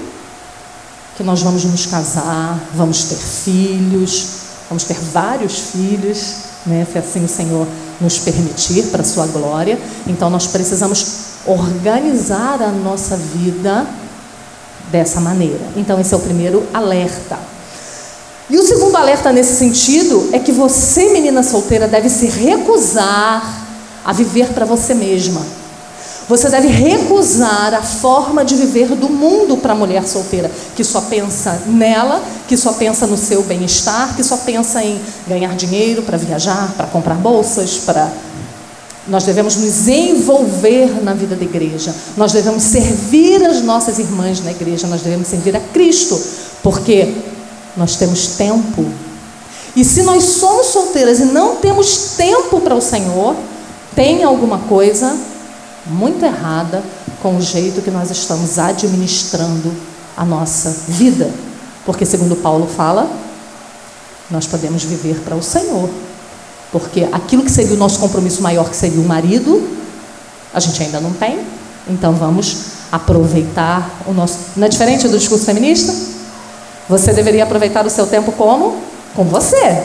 que nós vamos nos casar, vamos ter filhos, vamos ter vários filhos, né? Se assim o Senhor nos permitir para a sua glória. Então nós precisamos organizar a nossa vida dessa maneira. Então esse é o primeiro alerta. E o segundo alerta nesse sentido é que você, menina solteira, deve se recusar a viver para você mesma. Você deve recusar a forma de viver do mundo para a mulher solteira, que só pensa nela, que só pensa no seu bem-estar, que só pensa em ganhar dinheiro para viajar, para comprar bolsas, para. Nós devemos nos envolver na vida da igreja, nós devemos servir as nossas irmãs na igreja, nós devemos servir a Cristo, porque nós temos tempo. E se nós somos solteiras e não temos tempo para o Senhor, tem alguma coisa muito errada com o jeito que nós estamos administrando a nossa vida. Porque, segundo Paulo fala, nós podemos viver para o Senhor. Porque aquilo que seria o nosso compromisso maior, que seria o marido, a gente ainda não tem. Então vamos aproveitar o nosso. Não é diferente do discurso feminista? Você deveria aproveitar o seu tempo como? Com você.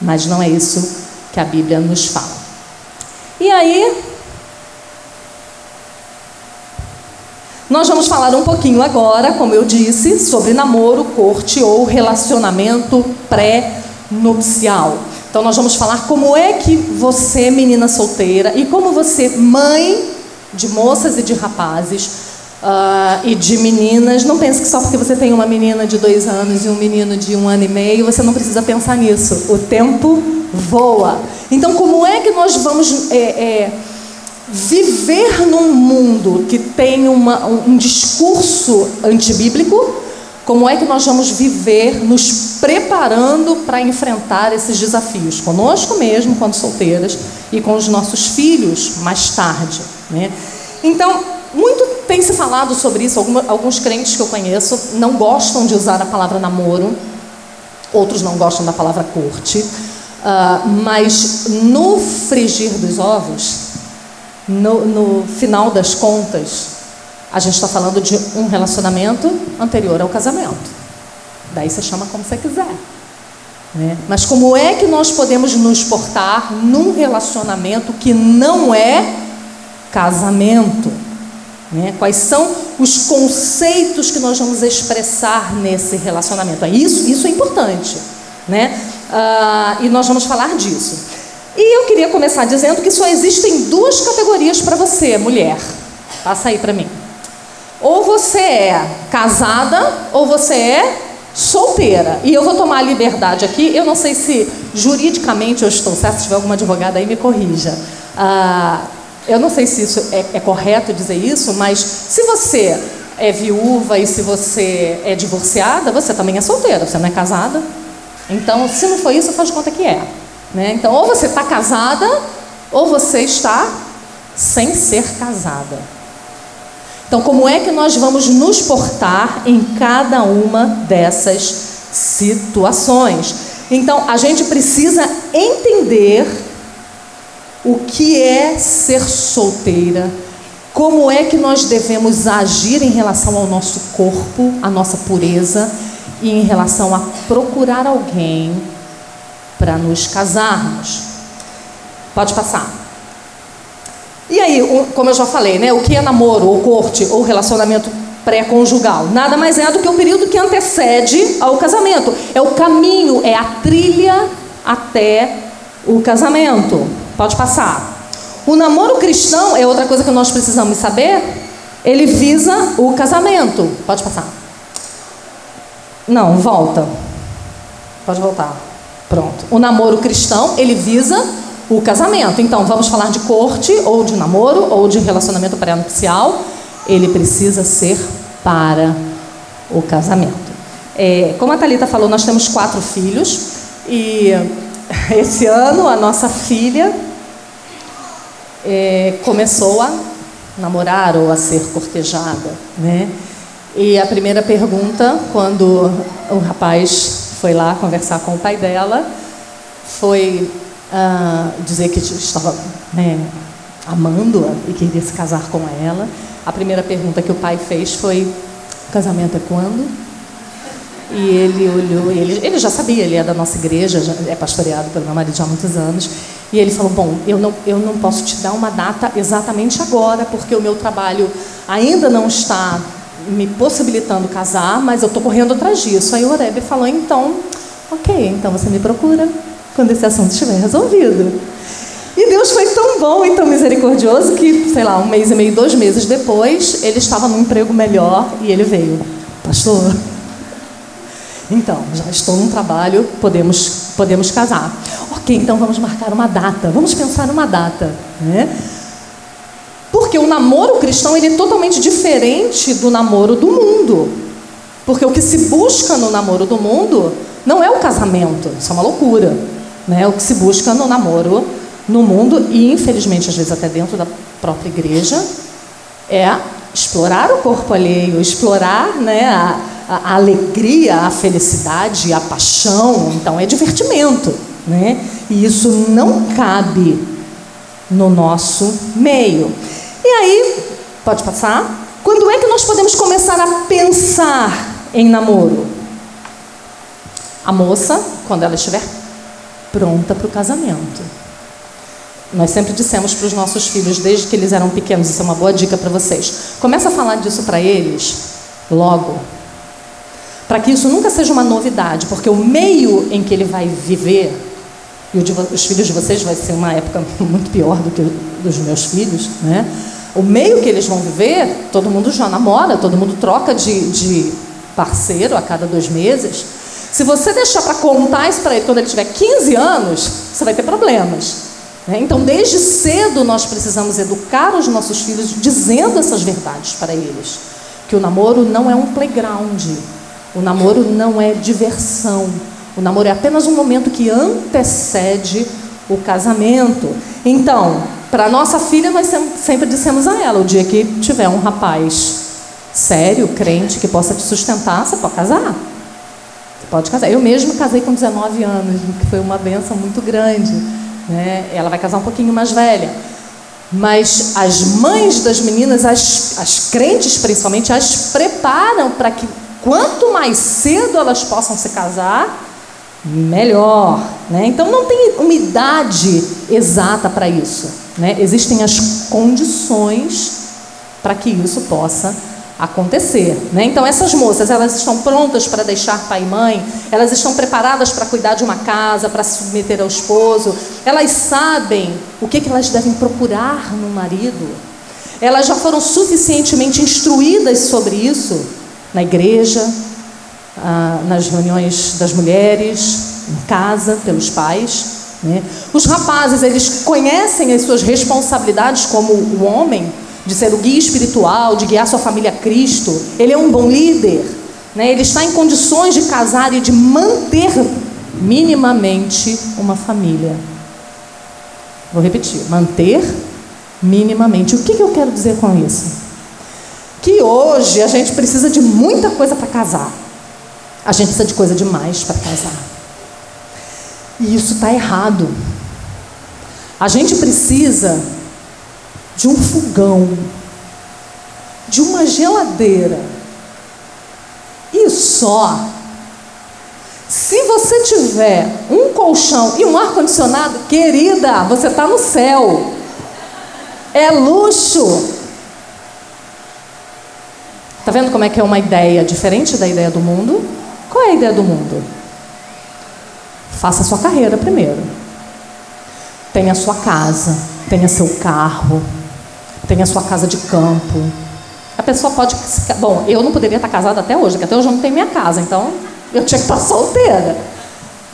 Mas não é isso que a Bíblia nos fala. E aí, nós vamos falar um pouquinho agora, como eu disse, sobre namoro, corte ou relacionamento pré-nupcial. Então, nós vamos falar como é que você, menina solteira, e como você, mãe de moças e de rapazes, uh, e de meninas, não pense que só porque você tem uma menina de dois anos e um menino de um ano e meio, você não precisa pensar nisso. O tempo voa. Então, como é que nós vamos é, é, viver num mundo que tem uma, um, discurso antibíblico? Como é que nós vamos viver nos preparando para enfrentar esses desafios? Conosco mesmo, quando solteiras, e com os nossos filhos mais tarde. Né? Então, muito tem se falado sobre isso. alguns crentes que eu conheço não gostam de usar a palavra namoro, outros não gostam da palavra corte. Uh, mas no frigir dos ovos, no, no final das contas, a gente está falando de um relacionamento anterior ao casamento. Daí você chama como você quiser. Né? Mas como é que nós podemos nos portar num relacionamento que não é casamento? Né? Quais são os conceitos que nós vamos expressar nesse relacionamento? Isso, isso é importante. Né? Uh, e nós vamos falar disso. E eu queria começar dizendo que só existem duas categorias para você, mulher. Passa aí para mim. Ou você é casada, ou você é solteira. E eu vou tomar a liberdade aqui. Eu não sei se juridicamente eu estou certo. Se tiver alguma advogada aí, me corrija. Uh, eu não sei se isso é, é correto dizer isso, mas se você é viúva e se você é divorciada, você também é solteira. Você não é casada, então, se não foi isso, faz conta que é. Né? Então, ou você está casada, ou você está sem ser casada. Então, como é que nós vamos nos portar em cada uma dessas situações? Então, a gente precisa entender o que é ser solteira, como é que nós devemos agir em relação ao nosso corpo, à nossa pureza e em relação a procurar alguém para nos casarmos. Pode passar. E aí, como eu já falei, né, o que é namoro, ou corte, ou relacionamento pré-conjugal. Nada mais é do que o período que antecede ao casamento. É o caminho, é a trilha até o casamento. Pode passar. O namoro cristão é outra coisa que nós precisamos saber. Ele visa o casamento. Pode passar. Não, volta. Pode voltar. Pronto. O namoro cristão, ele visa o casamento. Então, vamos falar de corte, ou de namoro, ou de relacionamento pré-nupcial. Ele precisa ser para o casamento. É, como a Thalita falou, nós temos quatro filhos. E esse ano a nossa filha é, começou a namorar ou a ser cortejada, né? E a primeira pergunta, quando o rapaz foi lá conversar com o pai dela, foi uh, dizer que estava né, amando-a e queria se casar com ela. A primeira pergunta que o pai fez foi: casamento é quando? E ele olhou, ele, ele já sabia, ele é da nossa igreja, já é pastoreado pelo meu marido já há muitos anos. E ele falou: Bom, eu não, eu não posso te dar uma data exatamente agora, porque o meu trabalho ainda não está me possibilitando casar, mas eu estou correndo atrás disso. Aí o Oreb falou: Então, ok, então você me procura quando esse assunto estiver resolvido. E Deus foi tão bom e tão misericordioso que, sei lá, um mês e meio, dois meses depois, ele estava num emprego melhor e ele veio. Pastor, então, já estou num trabalho, podemos, podemos casar. Ok, então vamos marcar uma data, vamos pensar numa data. Né? Porque o namoro cristão ele é totalmente diferente do namoro do mundo. Porque o que se busca no namoro do mundo não é o casamento, isso é uma loucura. Né? O que se busca no namoro no mundo, e infelizmente às vezes até dentro da própria igreja, é explorar o corpo alheio, explorar né, a, a, alegria, a felicidade, a paixão, então é divertimento, né? E isso não cabe no nosso meio. E aí, pode passar? Quando é que nós podemos começar a pensar em namoro? A moça, quando ela estiver pronta para o casamento. Nós sempre dissemos para os nossos filhos, desde que eles eram pequenos, isso é uma boa dica para vocês. Começa a falar disso para eles logo, para que isso nunca seja uma novidade, porque o meio em que ele vai viver, e os filhos de vocês vai ser uma época muito pior do que dos meus filhos, né? O meio que eles vão viver, todo mundo já namora, todo mundo troca de, de parceiro a cada dois meses. Se você deixar para contar isso para ele quando ele tiver 15 anos, você vai ter problemas. Né? Então, desde cedo, nós precisamos educar os nossos filhos dizendo essas verdades para eles. Que o namoro não é um playground, o namoro não é diversão. O namoro é apenas um momento que antecede o casamento. Então, para nossa filha, nós sempre dissemos a ela: o dia que tiver um rapaz sério, crente, que possa te sustentar, você pode casar. Você pode casar. Eu mesmo casei com 19 anos, que foi uma benção muito grande. Né? Ela vai casar um pouquinho mais velha. Mas as mães das meninas, as, as crentes principalmente, as preparam para que quanto mais cedo elas possam se casar, melhor. Né? Então não tem uma idade exata para isso. Né? Existem as condições para que isso possa acontecer. Né? Então essas moças elas estão prontas para deixar pai e mãe, elas estão preparadas para cuidar de uma casa, para se submeter ao esposo, elas sabem o que, que elas devem procurar no marido. Elas já foram suficientemente instruídas sobre isso na igreja, ah, nas reuniões das mulheres, em casa, pelos pais. Né? Os rapazes, eles conhecem as suas responsabilidades como o homem, de ser o guia espiritual, de guiar sua família a Cristo. Ele é um bom líder. Né? Ele está em condições de casar e de manter minimamente uma família. Vou repetir: manter minimamente. O que, que eu quero dizer com isso? que hoje a gente precisa de muita coisa para casar. A gente precisa de coisa demais para casar. E isso está errado. A gente precisa de um fogão, de uma geladeira. E só. Se você tiver um colchão e um ar-condicionado, querida, você está no céu. É luxo. Tá vendo como é que é uma ideia diferente da ideia do mundo? Qual é a ideia do mundo? Faça sua carreira primeiro. Tenha sua casa, tenha seu carro, tenha sua casa de campo. A pessoa pode. Bom, eu não poderia estar casada até hoje, porque até hoje eu não tenho minha casa, então eu tinha que estar solteira.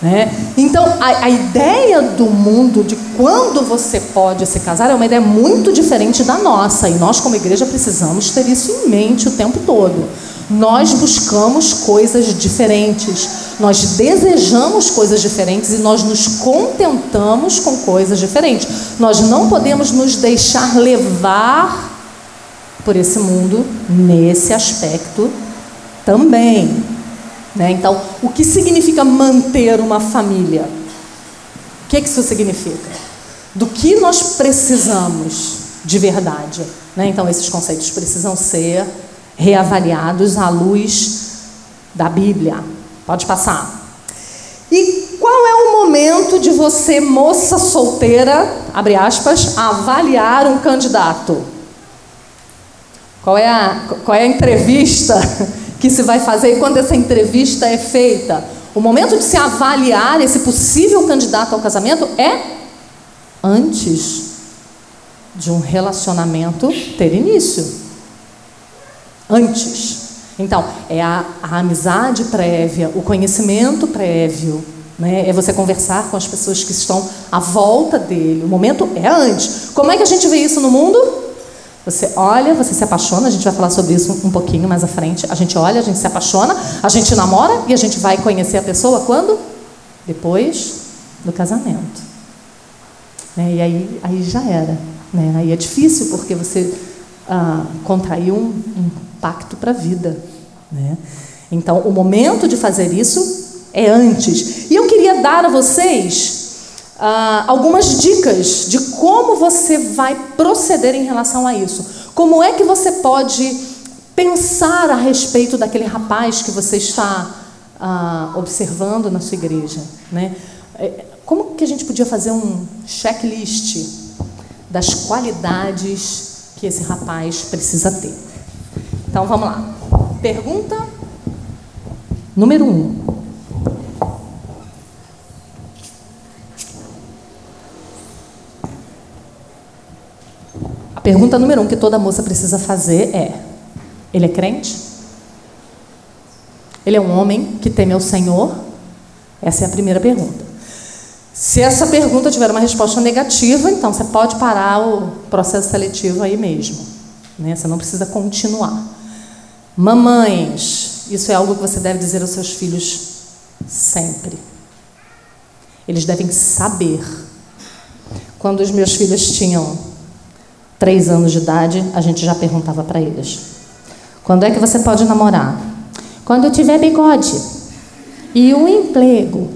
Né? Então, a, a, ideia do mundo de quando você pode se casar é uma ideia muito diferente da nossa, e nós, como igreja, precisamos ter isso em mente o tempo todo. Nós buscamos coisas diferentes, nós desejamos coisas diferentes e nós nos contentamos com coisas diferentes. Nós não podemos nos deixar levar por esse mundo nesse aspecto também. Né? Então, o que significa manter uma família? O que, é que isso significa? Do que nós precisamos de verdade? Né? Então, esses conceitos precisam ser reavaliados à luz da Bíblia. Pode passar. E qual é o momento de você, moça solteira, abre aspas, avaliar um candidato? Qual é a, qual é a entrevista que se vai fazer e quando essa entrevista é feita. O momento de se avaliar esse possível candidato ao casamento é antes de um relacionamento ter início. Antes. Então, é a, a amizade prévia, o conhecimento prévio, né? é você conversar com as pessoas que estão à volta dele. O momento é antes. Como é que a gente vê isso no mundo? Você olha, você se apaixona, a gente vai falar sobre isso um pouquinho mais à frente. A gente olha, a gente se apaixona, a gente namora e a gente vai conhecer a pessoa quando? Depois do casamento. Né? E aí, aí já era. Né? Aí é difícil porque você ah, contraiu um, um pacto para a vida. Né? Então, o momento de fazer isso é antes. E eu queria dar a vocês ah, algumas dicas de como você vai proceder em relação a isso. Como é que você pode pensar a respeito daquele rapaz que você está ah, observando na sua igreja? Né? É, como que a gente podia fazer um checklist das qualidades que esse rapaz precisa ter? Então vamos lá. Pergunta número um. Pergunta número um que toda moça precisa fazer é: ele é crente? Ele é um homem que teme ao Senhor? Essa é a primeira pergunta. Se essa pergunta tiver uma resposta negativa, então você pode parar o processo seletivo aí mesmo. Né? Você não precisa continuar. Mamães, isso é algo que você deve dizer aos seus filhos sempre. Eles devem saber. Quando os meus filhos tinham três anos de idade, a gente já perguntava para eles: quando é que você pode namorar? Quando eu tiver bigode e um emprego.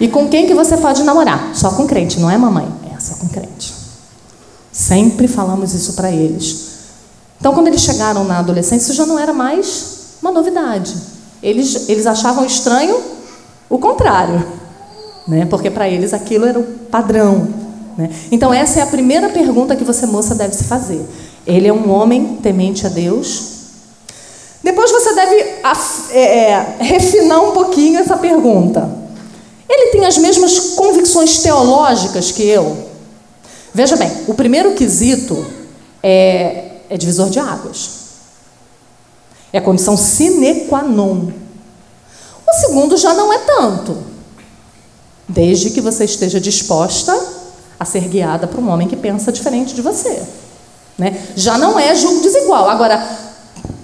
E com quem que você pode namorar? Só com crente, não é mamãe? É só com crente. Sempre falamos isso para eles. Então, quando eles chegaram na adolescência, isso já não era mais uma novidade. Eles, eles achavam estranho o contrário, né? porque para eles aquilo era o padrão. Né? Então, essa é a primeira pergunta que você, moça, deve se fazer. Ele é um homem temente a Deus? Depois você deve é, é, refinar um pouquinho essa pergunta. Ele tem as mesmas convicções teológicas que eu? Veja bem, o primeiro quesito é, é divisor de águas. É condição sine qua non. O segundo já não é tanto. Desde que você esteja disposta a ser guiada por um homem que pensa diferente de você. Né? Já não é julgo desigual. Agora,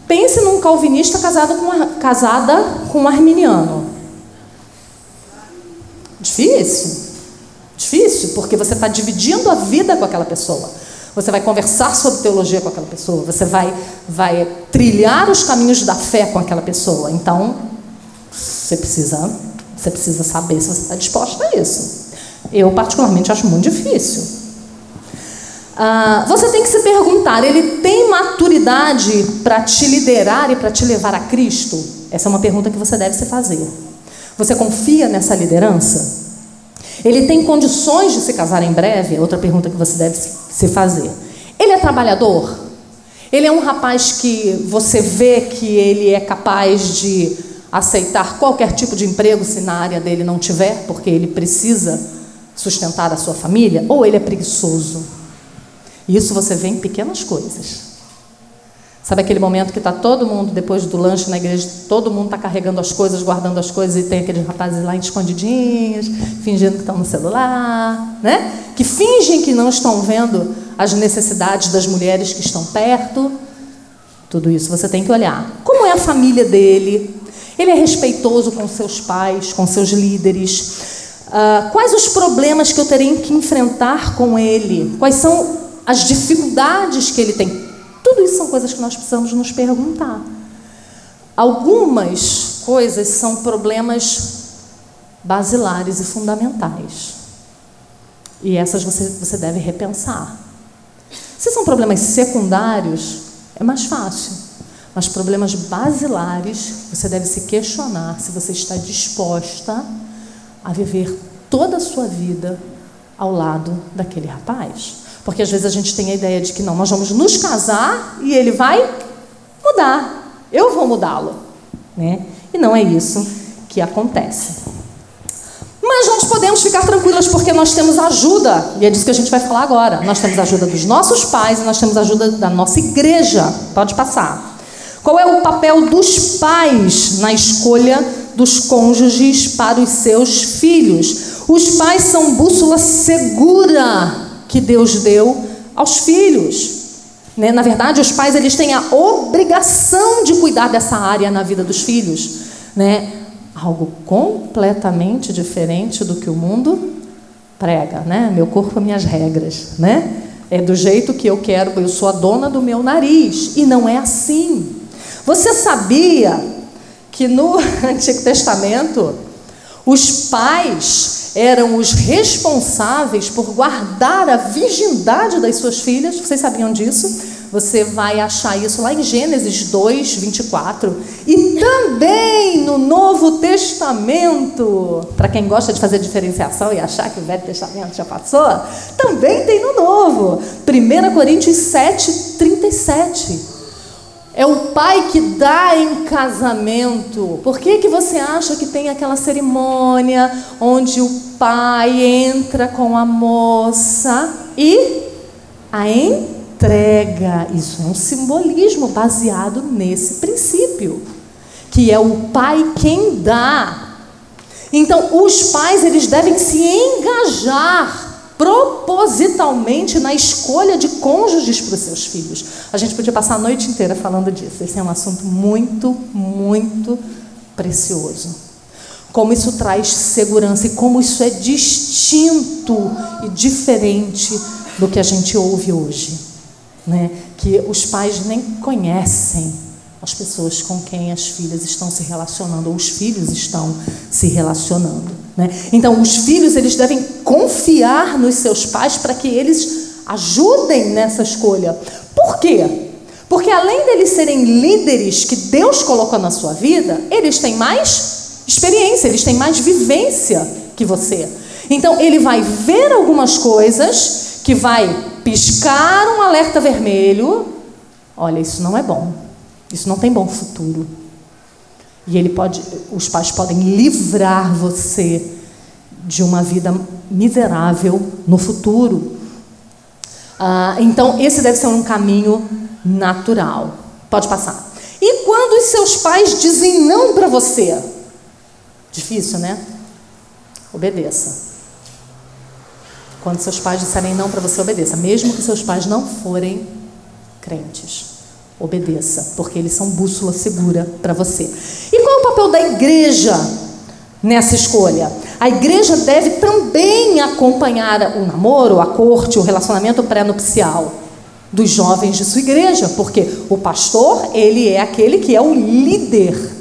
pense num calvinista casado com, casada com um arminiano. Difícil. Difícil, porque você está dividindo a vida com aquela pessoa. Você vai conversar sobre teologia com aquela pessoa. Você vai, vai trilhar os caminhos da fé com aquela pessoa. Então, você precisa, você precisa saber se você está disposta a isso. Eu, particularmente, acho muito difícil. Ah, você tem que se perguntar: ele tem maturidade para te liderar e para te levar a Cristo? Essa é uma pergunta que você deve se fazer. Você confia nessa liderança? Ele tem condições de se casar em breve? É outra pergunta que você deve se fazer. Ele é trabalhador? Ele é um rapaz que você vê que ele é capaz de aceitar qualquer tipo de emprego se na área dele não tiver, porque ele precisa sustentar a sua família, ou ele é preguiçoso. Isso você vê em pequenas coisas. Sabe aquele momento que está todo mundo, depois do lanche na igreja, todo mundo está carregando as coisas, guardando as coisas, e tem aqueles rapazes lá escondidinhos, fingindo que estão no celular, né? Que fingem que não estão vendo as necessidades das mulheres que estão perto. Tudo isso você tem que olhar. Como é a família dele? Ele é respeitoso com seus pais, com seus líderes. Uh, quais os problemas que eu terei que enfrentar com ele? Quais são as dificuldades que ele tem? Tudo isso são coisas que nós precisamos nos perguntar. Algumas coisas são problemas basilares e fundamentais. E essas você, você deve repensar. Se são problemas secundários, é mais fácil. Mas problemas basilares, você deve se questionar se você está disposta a viver toda a sua vida ao lado daquele rapaz. Porque às vezes a gente tem a ideia de que não, nós vamos nos casar e ele vai mudar. Eu vou mudá-lo. Né? E não é isso que acontece. Mas nós podemos ficar tranquilas porque nós temos ajuda, e é disso que a gente vai falar agora. Nós temos ajuda dos nossos pais e nós temos ajuda da nossa igreja. Pode passar. Qual é o papel dos pais na escolha dos cônjuges para os seus filhos? Os pais são bússola segura que Deus deu aos filhos. Né? Na verdade, os pais eles têm a obrigação de cuidar dessa área na vida dos filhos. Né? Algo completamente diferente do que o mundo prega. Né? Meu corpo, minhas regras. Né? É do jeito que eu quero, eu sou a dona do meu nariz. E não é assim. Você sabia que no Antigo Testamento os pais eram os responsáveis por guardar a virgindade das suas filhas. Vocês sabiam disso? Você vai achar isso lá em Gênesis 2, 24. E também no Novo Testamento. Para quem gosta de fazer diferenciação e achar que o Velho Testamento já passou, também tem no Novo. 1 Coríntios 7, 37. É o pai que dá em casamento. Por que, que você acha que tem aquela cerimônia onde o pai entra com a moça e a entrega? Isso é um simbolismo baseado nesse princípio, que é o pai quem dá. Então, os pais eles devem se engajar propositalmente na escolha de cônjuges para os seus filhos. A gente podia passar a noite inteira falando disso. Esse é um assunto muito, muito precioso. Como isso traz segurança e como isso é distinto e diferente do que a gente ouve hoje. Né? Que os pais nem conhecem as pessoas com quem as filhas estão se relacionando, ou os filhos estão se relacionando. Né? Então, os filhos eles devem confiar nos seus pais para que eles ajudem nessa escolha. Por quê? Porque além deles serem líderes que Deus colocou na sua vida, eles têm mais experiência, eles têm mais vivência que você. Então, ele vai ver algumas coisas que vai piscar um alerta vermelho. Olha, isso não é bom. Isso não tem bom futuro. E ele pode, os pais podem livrar você de uma vida miserável no futuro. Ah, então, esse deve ser um caminho natural. Pode passar. E quando os seus pais dizem não para você? Difícil, né? Obedeça. Quando seus pais disserem não para você, obedeça. Mesmo que seus pais não forem crentes. Obedeça, porque eles são bússola segura para você. E qual é o papel da igreja nessa escolha? A igreja deve também acompanhar o namoro, a corte, o relacionamento pré-nupcial dos jovens de sua igreja, porque o pastor, ele é aquele que é o líder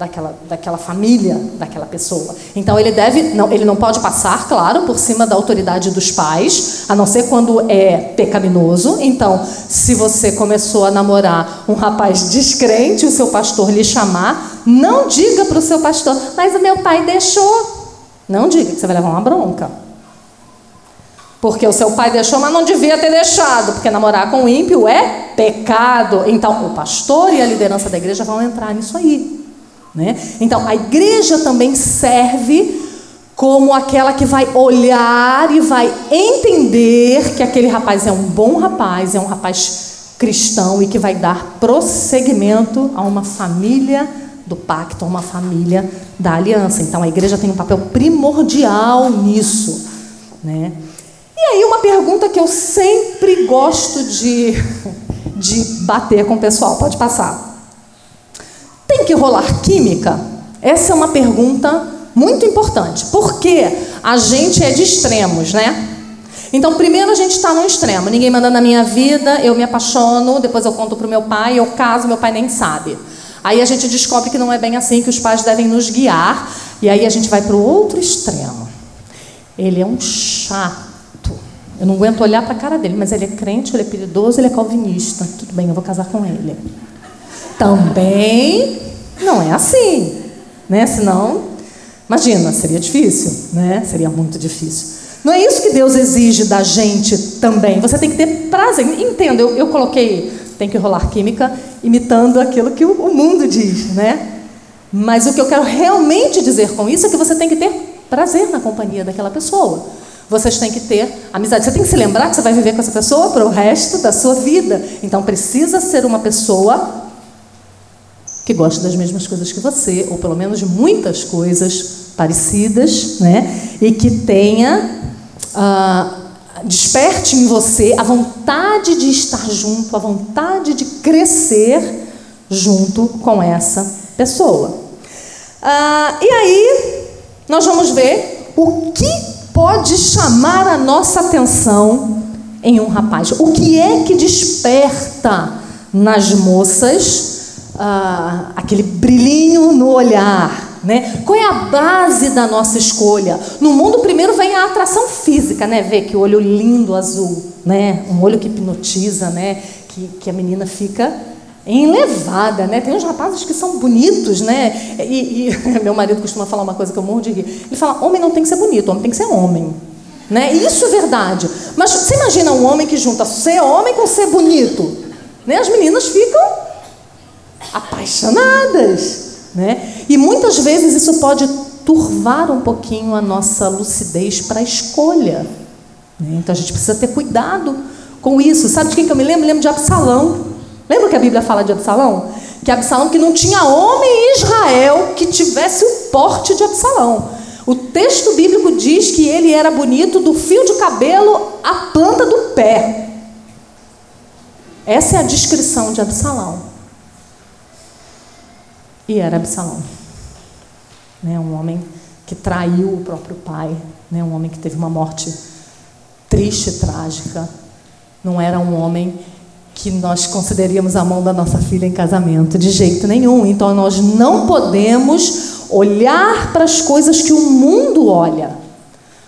daquela, daquela família, daquela pessoa. Então ele deve, não, ele não pode passar, claro, por cima da autoridade dos pais, a não ser quando é pecaminoso. Então, se você começou a namorar um rapaz descrente, o seu pastor lhe chamar, não diga para o seu pastor, mas o meu pai deixou. Não diga que você vai levar uma bronca. Porque o seu pai deixou, mas não devia ter deixado, porque namorar com o ímpio é pecado, então o pastor e a liderança da igreja vão entrar nisso aí. Né? Então, a igreja também serve como aquela que vai olhar e vai entender que aquele rapaz é um bom rapaz, é um rapaz cristão e que vai dar prosseguimento a uma família do pacto, a uma família da aliança. Então a igreja tem um papel primordial nisso. Né? E aí, uma pergunta que eu sempre gosto de, de bater com o pessoal, pode passar. Tem que rolar química? Essa é uma pergunta muito importante, porque a gente é de extremos, né? Então, primeiro a gente está no extremo. Ninguém manda na minha vida, eu me apaixono, depois eu conto para o meu pai, eu caso, meu pai nem sabe. Aí a gente descobre que não é bem assim, que os pais devem nos guiar, e aí a gente vai para o outro extremo. Ele é um chato. Eu não aguento olhar para a cara dele, mas ele é crente, ele é piedoso, ele é calvinista. Tudo bem, eu vou casar com ele. Também não é assim, né? Senão, imagina, seria difícil, né? Seria muito difícil. Não é isso que Deus exige da gente também. Você tem que ter prazer. Entenda, eu, eu coloquei, tem que rolar química, imitando aquilo que o, o mundo diz, né? Mas o que eu quero realmente dizer com isso é que você tem que ter prazer na companhia daquela pessoa. Vocês têm que ter amizade. Você tem que se lembrar que você vai viver com essa pessoa para o resto da sua vida. Então precisa ser uma pessoa que gosta das mesmas coisas que você, ou pelo menos de muitas coisas parecidas, né? E que tenha ah, desperte em você a vontade de estar junto, a vontade de crescer junto com essa pessoa. Ah, e aí nós vamos ver o que pode chamar a nossa atenção em um rapaz? O que é que desperta nas moças ah, aquele brilhinho no olhar? Né? Qual é a base da nossa escolha? No mundo, primeiro vem a atração física, né? Ver que olho lindo azul, né? Um olho que hipnotiza, né? Que, que a menina fica enlevada, né? Tem uns rapazes que são bonitos, né? E, e, meu marido costuma falar uma coisa que eu morro de rir. Ele fala: homem não tem que ser bonito, homem tem que ser homem. Né? Isso é verdade. Mas você imagina um homem que junta ser homem com ser bonito? Né? As meninas ficam apaixonadas. Né? E muitas vezes isso pode turvar um pouquinho a nossa lucidez para a escolha. Né? Então a gente precisa ter cuidado com isso. Sabe de quem que eu me lembro? Lembro de Absalão. Lembra que a Bíblia fala de Absalão? Que Absalão que não tinha homem em Israel que tivesse o porte de Absalão. O texto bíblico diz que ele era bonito do fio de cabelo à planta do pé. Essa é a descrição de Absalão. E era Absalão. Né? Um homem que traiu o próprio pai. Né? Um homem que teve uma morte triste, trágica. Não era um homem que nós consideríamos a mão da nossa filha em casamento, de jeito nenhum. Então nós não podemos olhar para as coisas que o mundo olha,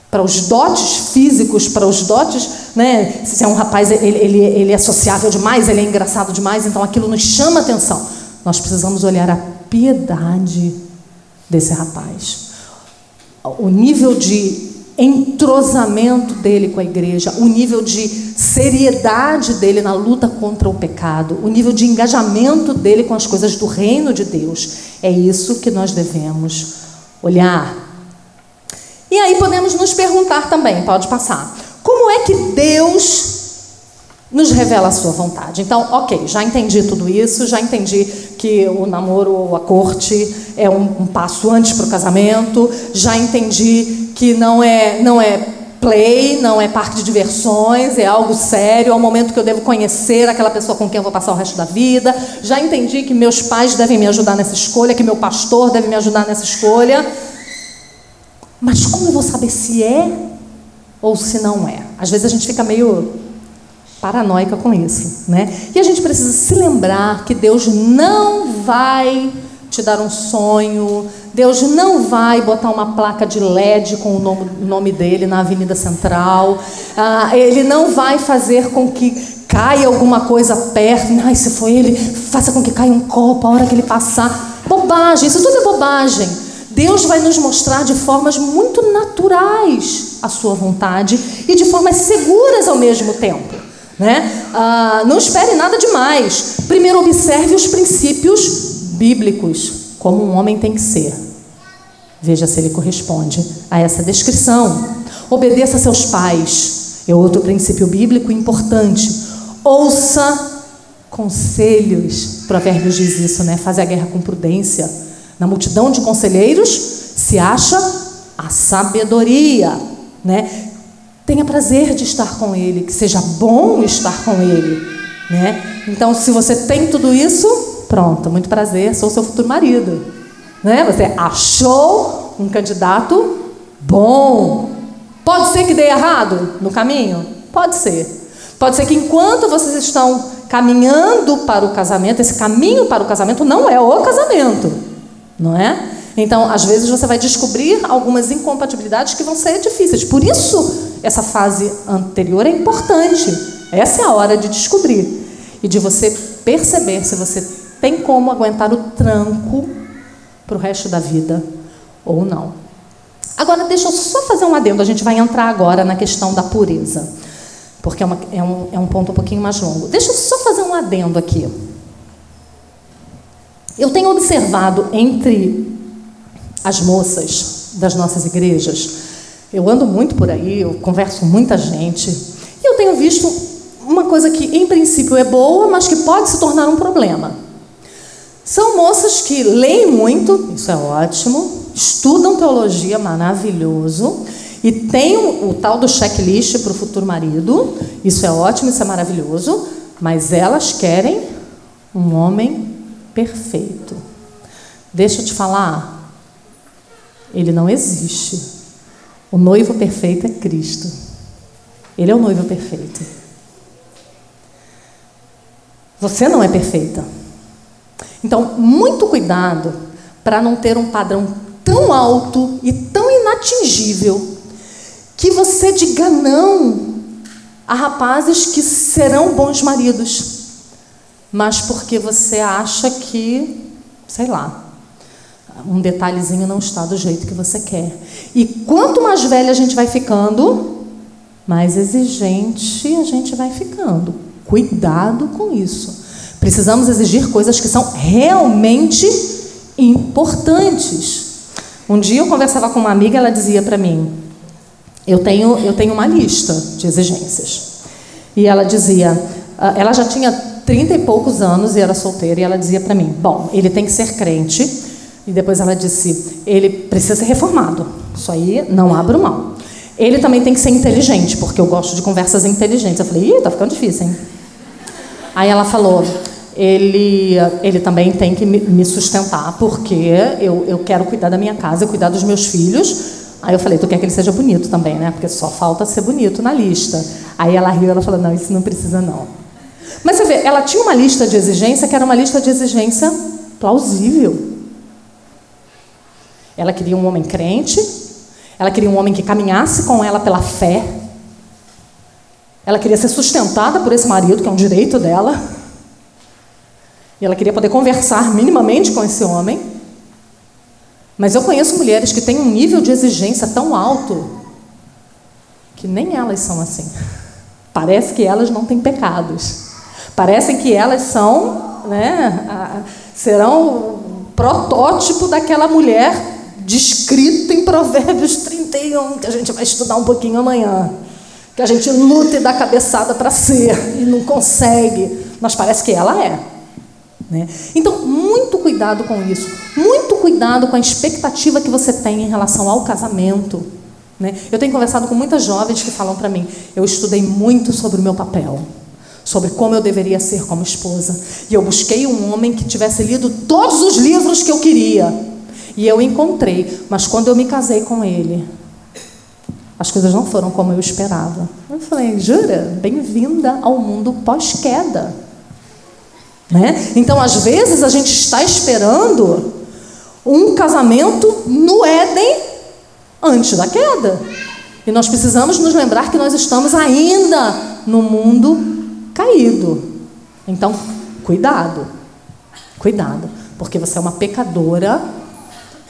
para os dotes físicos, para os dotes, né? Se é um rapaz, ele, ele, ele é sociável demais, ele é engraçado demais, então aquilo nos chama atenção. Nós precisamos olhar piedade desse rapaz, o nível de entrosamento dele com a igreja, o nível de seriedade dele na luta contra o pecado, o nível de engajamento dele com as coisas do reino de Deus. É isso que nós devemos olhar. E aí podemos nos perguntar também, pode passar, como é que Deus nos revela a sua vontade. Então, ok, já entendi tudo isso, já entendi que o namoro ou a corte é um, um passo antes para o casamento, já entendi que não é, não é play, não é parque de diversões, é algo sério, é o momento que eu devo conhecer aquela pessoa com quem eu vou passar o resto da vida. Já entendi que meus pais devem me ajudar nessa escolha, que meu pastor deve me ajudar nessa escolha. Mas como eu vou saber se é ou se não é? Às vezes a gente fica meio paranoica com isso, né? E a gente precisa se lembrar que Deus não vai te dar um sonho, Deus não vai botar uma placa de LED com o nome, dele na Avenida Central, ah, ele não vai fazer com que caia alguma coisa perto, ai, se foi ele, faça com que caia um copo a hora que ele passar. Bobagem, isso tudo é bobagem. Deus vai nos mostrar de formas muito naturais a sua vontade e de formas seguras ao mesmo tempo. Né? Ah, não espere nada demais. Primeiro, observe os princípios bíblicos, como um homem tem que ser. Veja se ele corresponde a essa descrição. Obedeça a seus pais. É outro princípio bíblico importante. Ouça conselhos. Provérbios diz isso, né? Faze a guerra com prudência. Na multidão de conselheiros se acha a sabedoria, né? Tenha prazer de estar com ele, que seja bom estar com ele, né? Então, se você tem tudo isso, pronto, muito prazer, sou seu futuro marido, né? Você achou um candidato bom. Pode ser que dê errado no caminho? Pode ser. Pode ser que enquanto vocês estão caminhando para o casamento, esse caminho para o casamento não é o casamento, não é? Então, às vezes você vai descobrir algumas incompatibilidades que vão ser difíceis. Por isso, essa fase anterior é importante. Essa é a hora de descobrir e de você perceber se você tem como aguentar o tranco para o resto da vida ou não. Agora, deixa eu só fazer um adendo. A gente vai entrar agora na questão da pureza, porque é, uma, é, um, é um ponto um pouquinho mais longo. Deixa eu só fazer um adendo aqui. Eu tenho observado entre as moças das nossas igrejas, eu ando muito por aí, eu converso com muita gente, e eu tenho visto uma coisa que, em princípio, é boa, mas que pode se tornar um problema. São moças que leem muito, isso é ótimo, estudam teologia, maravilhoso, e tem o, o tal do checklist para o futuro marido, isso é ótimo, isso é maravilhoso, mas elas querem um homem perfeito. Deixa eu te falar, ele não existe. O noivo perfeito é Cristo. Ele é o noivo perfeito. Você não é perfeita. Então, muito cuidado para não ter um padrão tão alto e tão inatingível que você diga não a rapazes que serão bons maridos, mas porque você acha que, sei lá, um detalhezinho não está do jeito que você quer. E quanto mais velha a gente vai ficando, mais exigente a gente vai ficando. Cuidado com isso. Precisamos exigir coisas que são realmente importantes. Um dia eu conversava com uma amiga, ela dizia para mim: eu tenho, eu tenho uma lista de exigências. E ela dizia, ah, ela já tinha trinta e poucos anos e era solteira, e ela dizia para mim: bom, ele tem que ser crente. E depois ela disse: ele precisa ser reformado. Isso aí não abro mão. Ele também tem que ser inteligente, porque eu gosto de conversas inteligentes. Eu falei: ih, tá ficando difícil, hein? Aí ela falou: ele, ele também tem que me sustentar, porque eu, eu quero cuidar da minha casa, cuidar dos meus filhos. Aí eu falei, tu quer que ele seja bonito também, né? Porque só falta ser bonito na lista. Aí ela riu, ela falou, não, isso não precisa não. Mas você vê, ela tinha uma lista de exigência que era uma lista de exigência plausível. Ela queria um homem crente, ela queria um homem que caminhasse com ela pela fé, ela queria ser sustentada por esse marido, que é um direito dela. E ela queria poder conversar minimamente com esse homem. Mas eu conheço mulheres que têm um nível de exigência tão alto que nem elas são assim. Parece que elas não têm pecados. Parece que elas são, né, serão o protótipo daquela mulher descrita em Provérbios 31, que a gente vai estudar um pouquinho amanhã. Que a gente luta e dá cabeçada para ser e não consegue, mas parece que ela é. Né? Então, muito cuidado com isso. Muito cuidado com a expectativa que você tem em relação ao casamento. Né? Eu tenho conversado com muitas jovens que falam para mim: eu estudei muito sobre o meu papel, sobre como eu deveria ser como esposa. E eu busquei um homem que tivesse lido todos os livros que eu queria. E eu encontrei, mas quando eu me casei com ele, as coisas não foram como eu esperava. Eu falei: jura? Bem-vinda ao mundo pós-queda. Né? Então, às vezes, a gente está esperando um casamento no Éden antes da queda. E nós precisamos nos lembrar que nós estamos ainda no mundo caído. Então, cuidado. Cuidado. Porque você é uma pecadora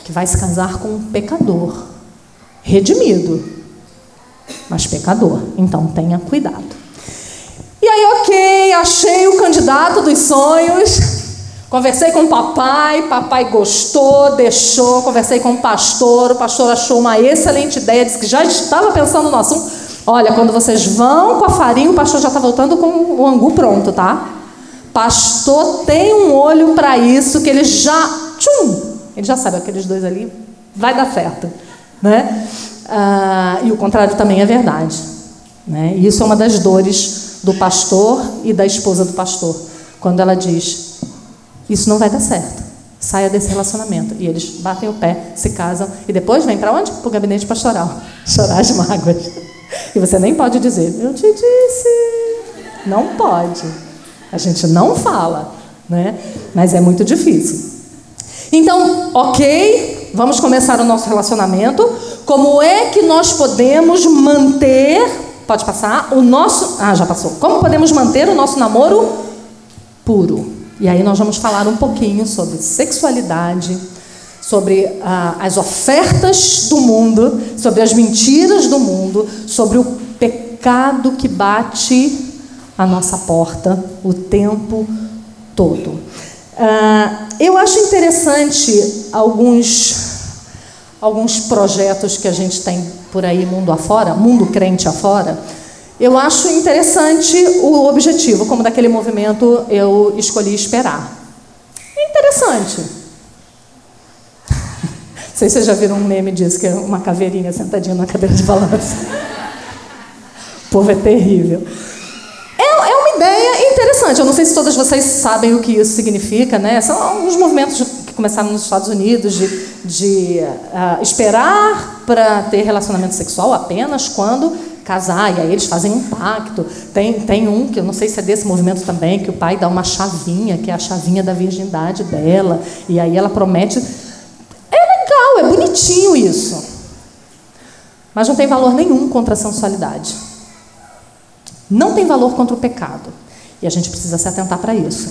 que vai se casar com um pecador. Redimido. Mas pecador. Então, tenha cuidado. E aí, fui, achei o candidato dos sonhos. Conversei com o papai, papai gostou, deixou. Conversei com o pastor, o pastor achou uma excelente ideia, disse que já estava pensando no assunto. Olha, quando vocês vão com a farinha, o pastor já está voltando com o angu pronto, tá? Pastor tem um olho para isso, que ele já. Tchum! Ele já sabe, aqueles dois ali, vai dar certo. Né? Ah, e o contrário também é verdade. Né? E isso é uma das dores do pastor e da esposa do pastor. Quando ela diz: isso não vai dar certo. Saia desse relacionamento. E eles batem o pé, se casam e depois vêm para onde? Para o gabinete pastoral. Chorar as mágoas. E você nem pode dizer, eu te disse. Não pode. A gente não fala, né? Mas é muito difícil. Então, ok, vamos começar o nosso relacionamento. Como é que nós podemos manter, pode passar, o nosso. Ah, já passou. Como podemos manter o nosso namoro puro? E aí nós vamos falar um pouquinho sobre sexualidade, sobre ah, as ofertas do mundo, sobre as mentiras do mundo, sobre o pecado que bate a nossa porta o tempo todo. Ah, eu acho interessante alguns alguns projetos que a gente tem por aí mundo afora, mundo crente afora, eu acho interessante o objetivo, como daquele movimento eu escolhi esperar. É interessante. Não sei se vocês já viram um meme disso, que é uma caveirinha sentadinha na cadeira de balanço. O povo é terrível. É, é uma ideia interessante. Eu não sei se todas vocês sabem o que isso significa, né? São alguns movimentos que começaram nos Estados Unidos de, de uh, esperar para ter relacionamento sexual apenas quando casar, e aí eles fazem um pacto. Tem, tem um, que eu não sei se é desse movimento também, que o pai dá uma chavinha, que é a chavinha da virgindade dela, e aí ela promete. É legal, é bonitinho isso. Mas não tem valor nenhum contra a sensualidade. Não tem valor contra o pecado. E a gente precisa se atentar para isso.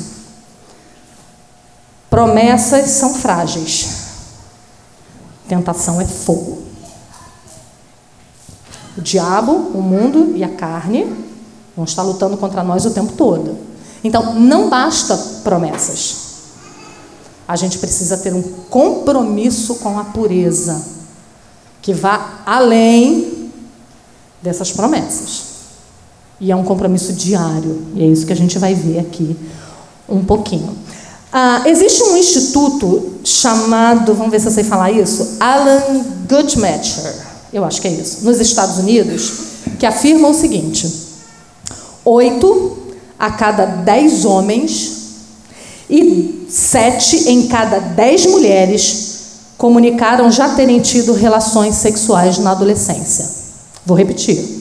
Promessas são frágeis. Tentação é fogo. O diabo, o mundo e a carne vão estar lutando contra nós o tempo todo. Então, não basta promessas. A gente precisa ter um compromisso com a pureza, que vá além dessas promessas. E é um compromisso diário, e é isso que a gente vai ver aqui um pouquinho. Ah, existe um instituto chamado, vamos ver se eu sei falar isso, Alan Guttmacher eu acho que é isso, nos Estados Unidos, que afirma o seguinte: oito a cada dez homens e sete em cada dez mulheres comunicaram já terem tido relações sexuais na adolescência. Vou repetir.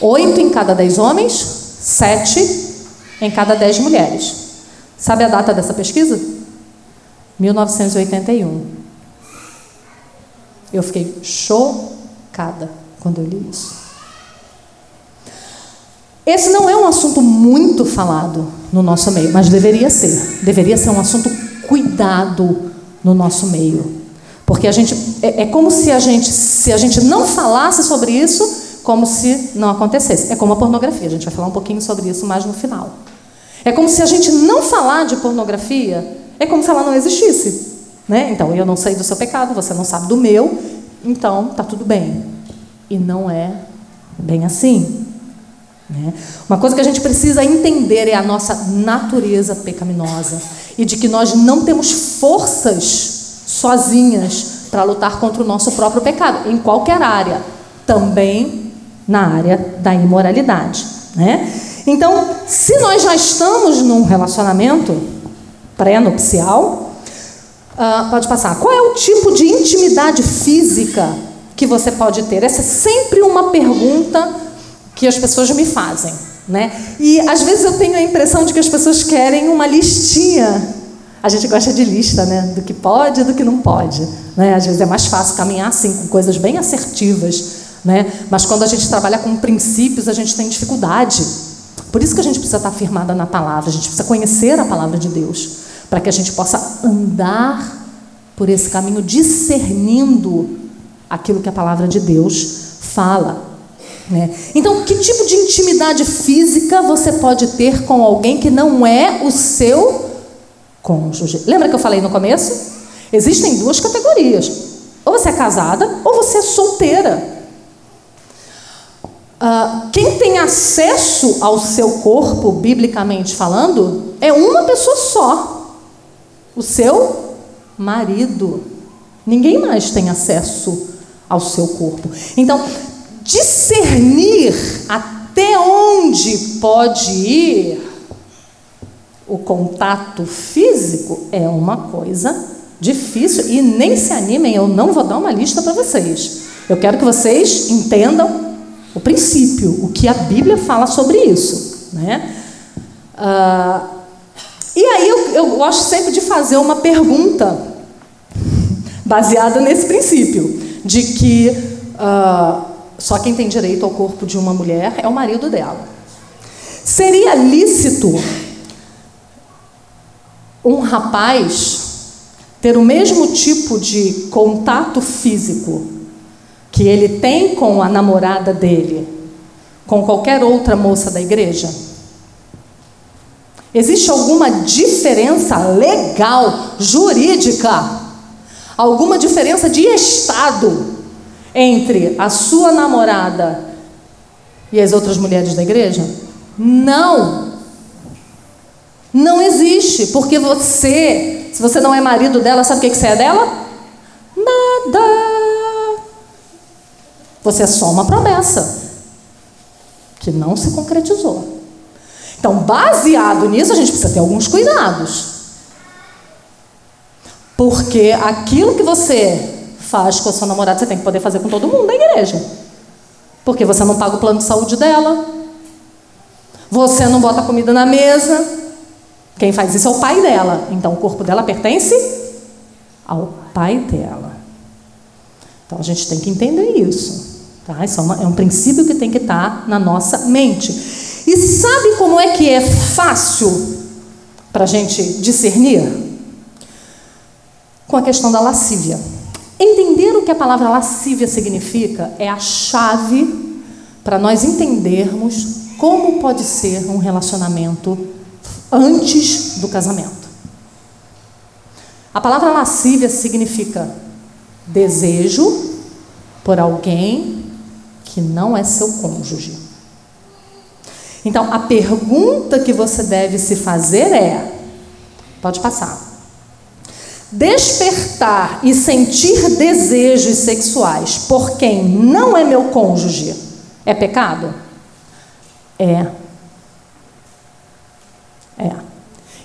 Oito em cada dez homens, sete em cada dez mulheres. Sabe a data dessa pesquisa? 1981. Eu fiquei chocada quando eu li isso. Esse não é um assunto muito falado no nosso meio, mas deveria ser. Deveria ser um assunto cuidado no nosso meio. Porque a gente é, é como se a gente, se a gente não falasse sobre isso, como se não acontecesse. É como a pornografia, a gente vai falar um pouquinho sobre isso mais no final. É como se a gente não falar de pornografia, é como se ela não existisse. Né? Então, eu não sei do seu pecado, você não sabe do meu, então tá tudo bem. E não é bem assim. Né? Uma coisa que a gente precisa entender é a nossa natureza pecaminosa e de que nós não temos forças sozinhas para lutar contra o nosso próprio pecado, em qualquer área, também na área da imoralidade. Né? Então, se nós já estamos num relacionamento pré-nupcial, Uh, pode passar. Qual é o tipo de intimidade física que você pode ter? Essa é sempre uma pergunta que as pessoas me fazem. Né? E às vezes eu tenho a impressão de que as pessoas querem uma listinha. A gente gosta de lista, né? Do que pode e do que não pode. Né? Às vezes é mais fácil caminhar assim, com coisas bem assertivas. Né? Mas quando a gente trabalha com princípios, a gente tem dificuldade. Por isso que a gente precisa estar firmada na palavra, a gente precisa conhecer a palavra de Deus para que a gente possa andar por esse caminho discernindo aquilo que a palavra de Deus fala. Né? Então, que tipo de intimidade física você pode ter com alguém que não é o seu cônjuge? Lembra que eu falei no começo? Existem duas categorias: ou você é casada ou você é solteira. Uh, quem tem acesso ao seu corpo, biblicamente falando, é uma pessoa só: o seu marido. Ninguém mais tem acesso ao seu corpo. Então, discernir até onde pode ir o contato físico é uma coisa difícil e nem se animem, eu não vou dar uma lista para vocês. Eu quero que vocês entendam o princípio, o que a Bíblia fala sobre isso. Né? Ah, e aí eu, eu gosto sempre de fazer uma pergunta baseada nesse princípio, de que uh, só quem tem direito ao corpo de uma mulher é o marido dela. Seria lícito um rapaz ter o mesmo tipo de contato físico que ele tem com a namorada dele, com qualquer outra moça da igreja? Existe alguma diferença legal, jurídica, alguma diferença de estado entre a sua namorada e as outras mulheres da igreja? Não. Não existe, porque você, se você não é marido dela, sabe o que, você é dela? Nada. Você é só uma promessa que não se concretizou. Então, baseado nisso, a gente precisa ter alguns cuidados. Porque aquilo que você faz com a sua namorada, você tem que poder fazer com todo mundo da igreja. Porque você não paga o plano de saúde dela. Você não bota comida na mesa. Quem faz isso é o pai dela. Então o corpo dela pertence ao pai dela. Então a gente tem que entender isso. Tá? Isso é, uma, é um princípio que tem que estar na nossa mente. E sabe como é que é fácil para a gente discernir? Com a questão da lascívia. Entender o que a palavra lascívia significa é a chave para nós entendermos como pode ser um relacionamento antes do casamento. A palavra lascívia significa desejo por alguém que não é seu cônjuge. Então, a pergunta que você deve se fazer é: pode passar despertar e sentir desejos sexuais por quem não é meu cônjuge é pecado? É. É.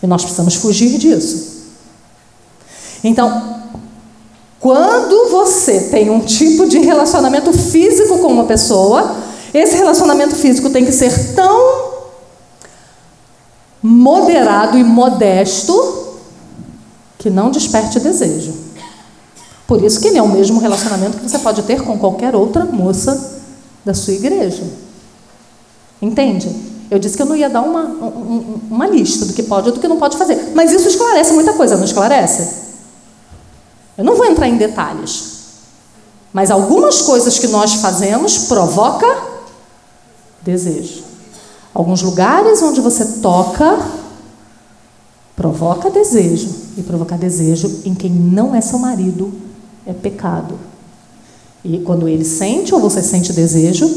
E nós precisamos fugir disso. Então, quando você tem um tipo de relacionamento físico com uma pessoa, esse relacionamento físico tem que ser tão moderado e modesto que não desperte desejo. Por isso que ele é o mesmo relacionamento que você pode ter com qualquer outra moça da sua igreja. Entende? Eu disse que eu não ia dar uma, uma lista do que pode e do que não pode fazer. Mas isso esclarece muita coisa, não esclarece? Eu não vou entrar em detalhes. Mas algumas coisas que nós fazemos provoca desejo. Alguns lugares onde você toca provoca desejo. E provocar desejo em quem não é seu marido é pecado. E quando ele sente ou você sente desejo,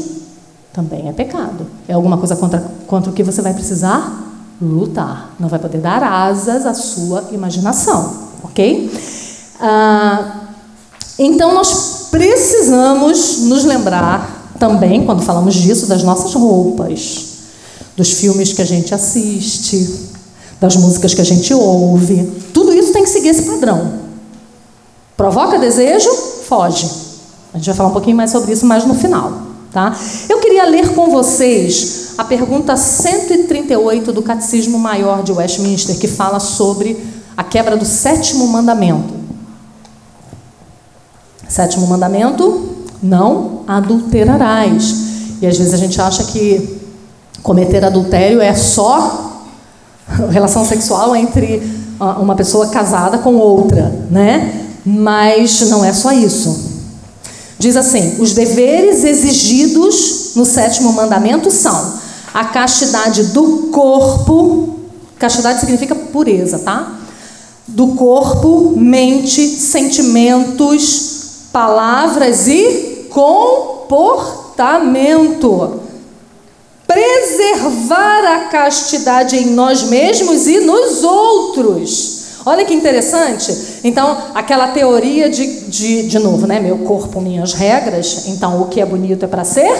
também é pecado. É alguma coisa contra, contra o que você vai precisar lutar. Não vai poder dar asas à sua imaginação, ok? Ah, então nós precisamos nos lembrar também, quando falamos disso, das nossas roupas, dos filmes que a gente assiste, das músicas que a gente ouve. Tudo isso tem que seguir esse padrão. Provoca desejo, foge. A gente vai falar um pouquinho mais sobre isso mais no final. Tá? Eu queria ler com vocês a pergunta 138 do Catecismo Maior de Westminster, que fala sobre a quebra do sétimo mandamento. Sétimo mandamento: não adulterarás. E às vezes a gente acha que cometer adultério é só relação sexual entre uma pessoa casada com outra, né? Mas não é só isso. Diz assim: os deveres exigidos no sétimo mandamento são a castidade do corpo, castidade significa pureza, tá? Do corpo, mente, sentimentos, palavras e comportamento. Preservar a castidade em nós mesmos e nos outros. Olha que interessante. Então, aquela teoria de, de, de novo, né? Meu corpo, minhas regras. Então, o que é bonito é para ser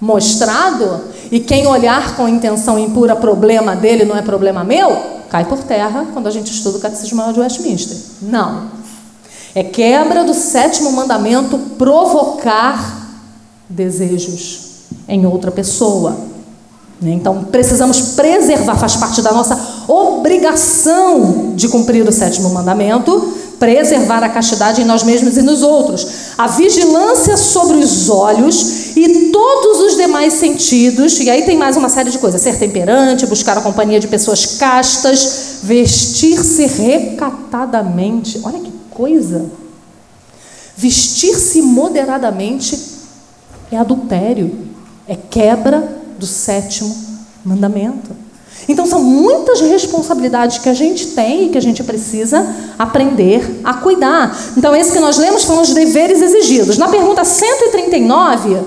mostrado. E quem olhar com intenção impura, problema dele não é problema meu, cai por terra quando a gente estuda o Catecismo de Westminster. Não. É quebra do sétimo mandamento provocar desejos em outra pessoa. Né? Então, precisamos preservar, faz parte da nossa obrigação de cumprir o sétimo mandamento, preservar a castidade em nós mesmos e nos outros. A vigilância sobre os olhos e todos os demais sentidos, e aí tem mais uma série de coisas: ser temperante, buscar a companhia de pessoas castas, vestir-se recatadamente. Olha que coisa! Vestir-se moderadamente é adultério, é quebra do sétimo mandamento. Então, são muitas responsabilidades que a gente tem e que a gente precisa aprender a cuidar. Então, esse que nós lemos foram os deveres exigidos. Na pergunta 139,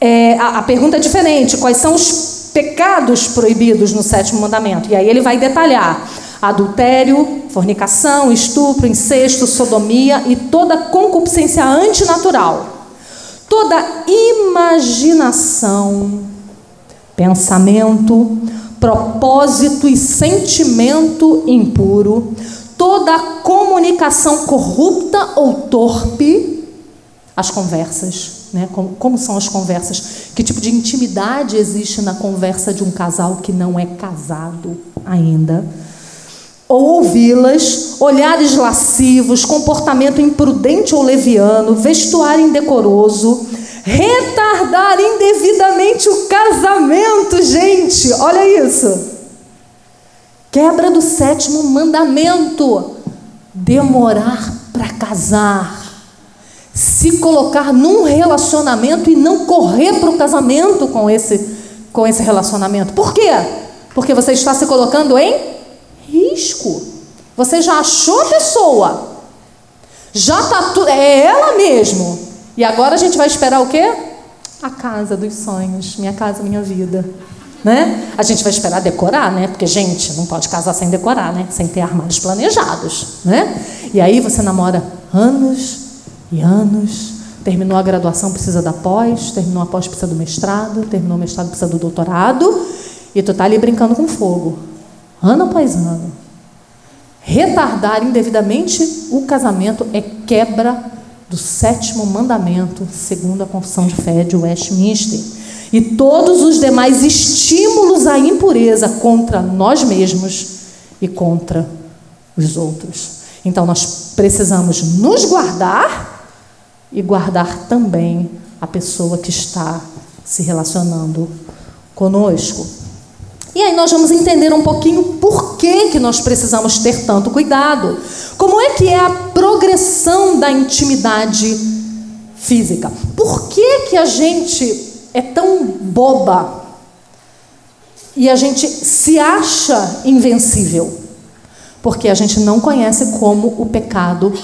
é, a, a pergunta é diferente: quais são os pecados proibidos no sétimo mandamento? E aí ele vai detalhar adultério, fornicação, estupro, incesto, sodomia e toda concupiscência antinatural. Toda imaginação pensamento, propósito e sentimento impuro, toda comunicação corrupta ou torpe, as conversas, né? Como, como, são as conversas? Que tipo de intimidade existe na conversa de um casal que não é casado ainda? Ou ouvi-las, olhares lascivos, comportamento imprudente ou leviano, vestuário indecoroso, retardar indevidamente o casamento, gente. Olha isso. Quebra do sétimo mandamento. Demorar para casar. Se colocar num relacionamento e não correr para o casamento com esse, com esse relacionamento. Por quê? Porque você está se colocando em risco. Você já achou a pessoa. Já está tudo. É ela mesmo. E agora a gente vai esperar o quê? A casa dos sonhos, minha casa, minha vida. Né? A gente vai esperar decorar, né? Porque, gente, não pode casar sem decorar, né? Sem ter armários planejados, né? E aí você namora anos e anos, terminou a graduação, precisa da pós, terminou a pós, precisa do mestrado, terminou o mestrado, precisa do doutorado, e tu tá ali brincando com fogo, ano após ano. Retardar indevidamente o casamento é quebra do sétimo mandamento, segundo a confissão de fé de Westminster, e todos os demais estímulos à impureza contra nós mesmos e contra os outros. Então nós precisamos nos guardar e guardar também a pessoa que está se relacionando conosco. E aí nós vamos entender um pouquinho por que, que nós precisamos ter tanto cuidado. Como é que é a progressão da intimidade física? Por que, que a gente é tão boba e a gente se acha invencível? Porque a gente não conhece como o pecado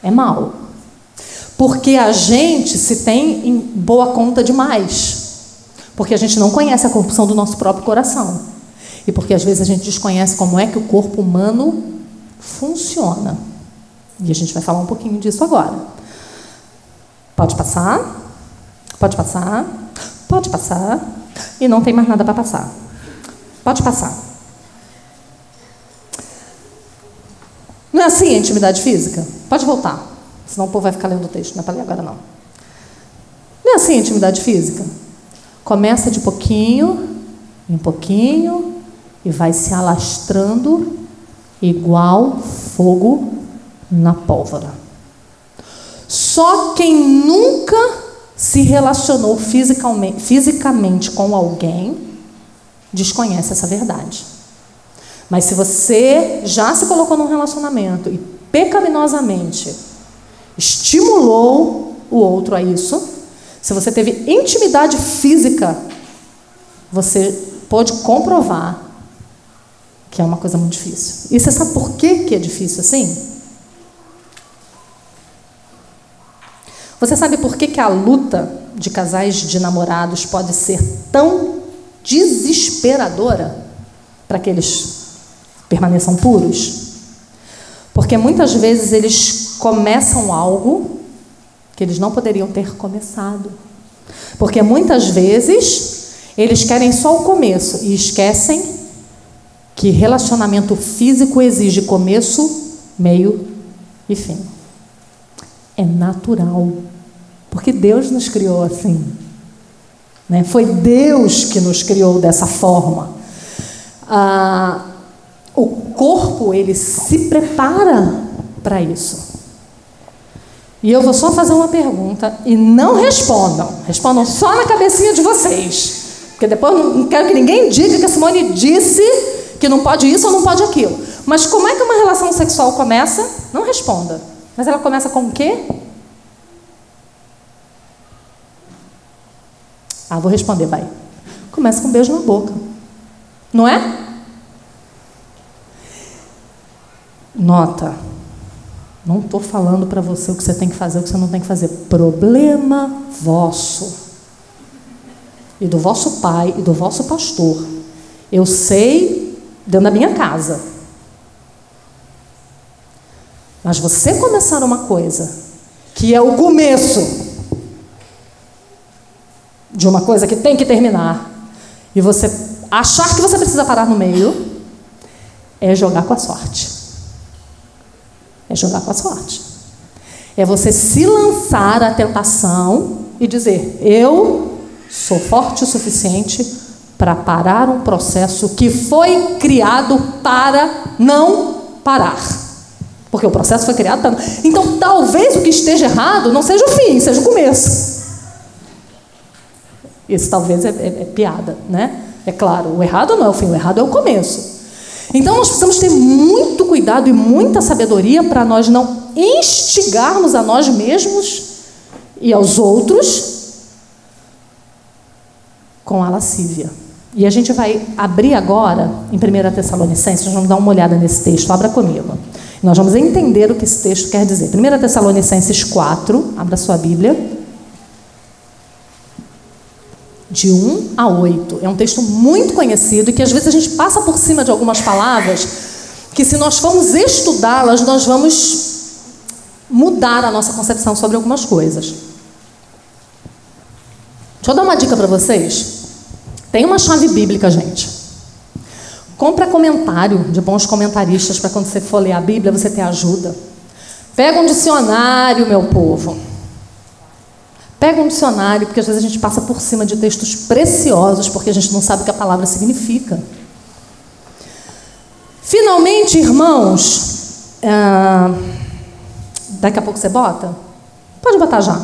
é mal. Porque a gente se tem em boa conta demais. Porque a gente não conhece a corrupção do nosso próprio coração. E porque às vezes a gente desconhece como é que o corpo humano funciona. E a gente vai falar um pouquinho disso agora. Pode passar? Pode passar? Pode passar? E não tem mais nada para passar. Pode passar. Não é assim a intimidade física? Pode voltar. Senão o povo vai ficar lendo o texto. Não é para ler agora, não. Não é assim a intimidade física? Começa de pouquinho, em pouquinho, e vai se alastrando igual fogo na pólvora. Só quem nunca se relacionou fisicamente, fisicamente com alguém desconhece essa verdade. Mas se você já se colocou num relacionamento e pecaminosamente estimulou o outro a isso, se você teve intimidade física, você pode comprovar que é uma coisa muito difícil. E você sabe por que, que é difícil assim? Você sabe por que, que a luta de casais de namorados pode ser tão desesperadora para que eles permaneçam puros? Porque muitas vezes eles começam algo que eles não poderiam ter começado. Porque muitas vezes eles querem só o começo e esquecem que relacionamento físico exige começo, meio e fim. É natural. Porque Deus nos criou assim. Né? Foi Deus que nos criou dessa forma. Ah, o corpo, ele se prepara para isso. E eu vou só fazer uma pergunta e não respondam. Respondam só na cabecinha de vocês. Porque depois não quero que ninguém diga que a Simone disse que não pode isso ou não pode aquilo. Mas como é que uma relação sexual começa? Não responda. Mas ela começa com o quê? Ah, vou responder, vai. Começa com um beijo na boca. Não é? Nota. Não estou falando para você o que você tem que fazer, o que você não tem que fazer. Problema vosso. E do vosso pai e do vosso pastor. Eu sei dentro da minha casa. Mas você começar uma coisa que é o começo de uma coisa que tem que terminar e você achar que você precisa parar no meio é jogar com a sorte. É jogar com a sorte. É você se lançar à tentação e dizer: Eu sou forte o suficiente para parar um processo que foi criado para não parar. Porque o processo foi criado para. Então, talvez o que esteja errado não seja o fim, seja o começo. Isso talvez é, é, é piada, né? É claro, o errado não é o fim, o errado é o começo. Então, nós precisamos ter muito cuidado e muita sabedoria para nós não instigarmos a nós mesmos e aos outros com a lascívia. E a gente vai abrir agora, em 1 Tessalonicenses, nós vamos dar uma olhada nesse texto, abra comigo. Nós vamos entender o que esse texto quer dizer. 1 Tessalonicenses 4, abra sua Bíblia. De 1 a 8. É um texto muito conhecido e que às vezes a gente passa por cima de algumas palavras que, se nós formos estudá-las, nós vamos mudar a nossa concepção sobre algumas coisas. Deixa eu dar uma dica para vocês. Tem uma chave bíblica, gente. Compra comentário de bons comentaristas para quando você for ler a Bíblia você ter ajuda. Pega um dicionário, meu povo. Pega um dicionário, porque às vezes a gente passa por cima de textos preciosos porque a gente não sabe o que a palavra significa. Finalmente, irmãos, ah, daqui a pouco você bota? Pode botar já.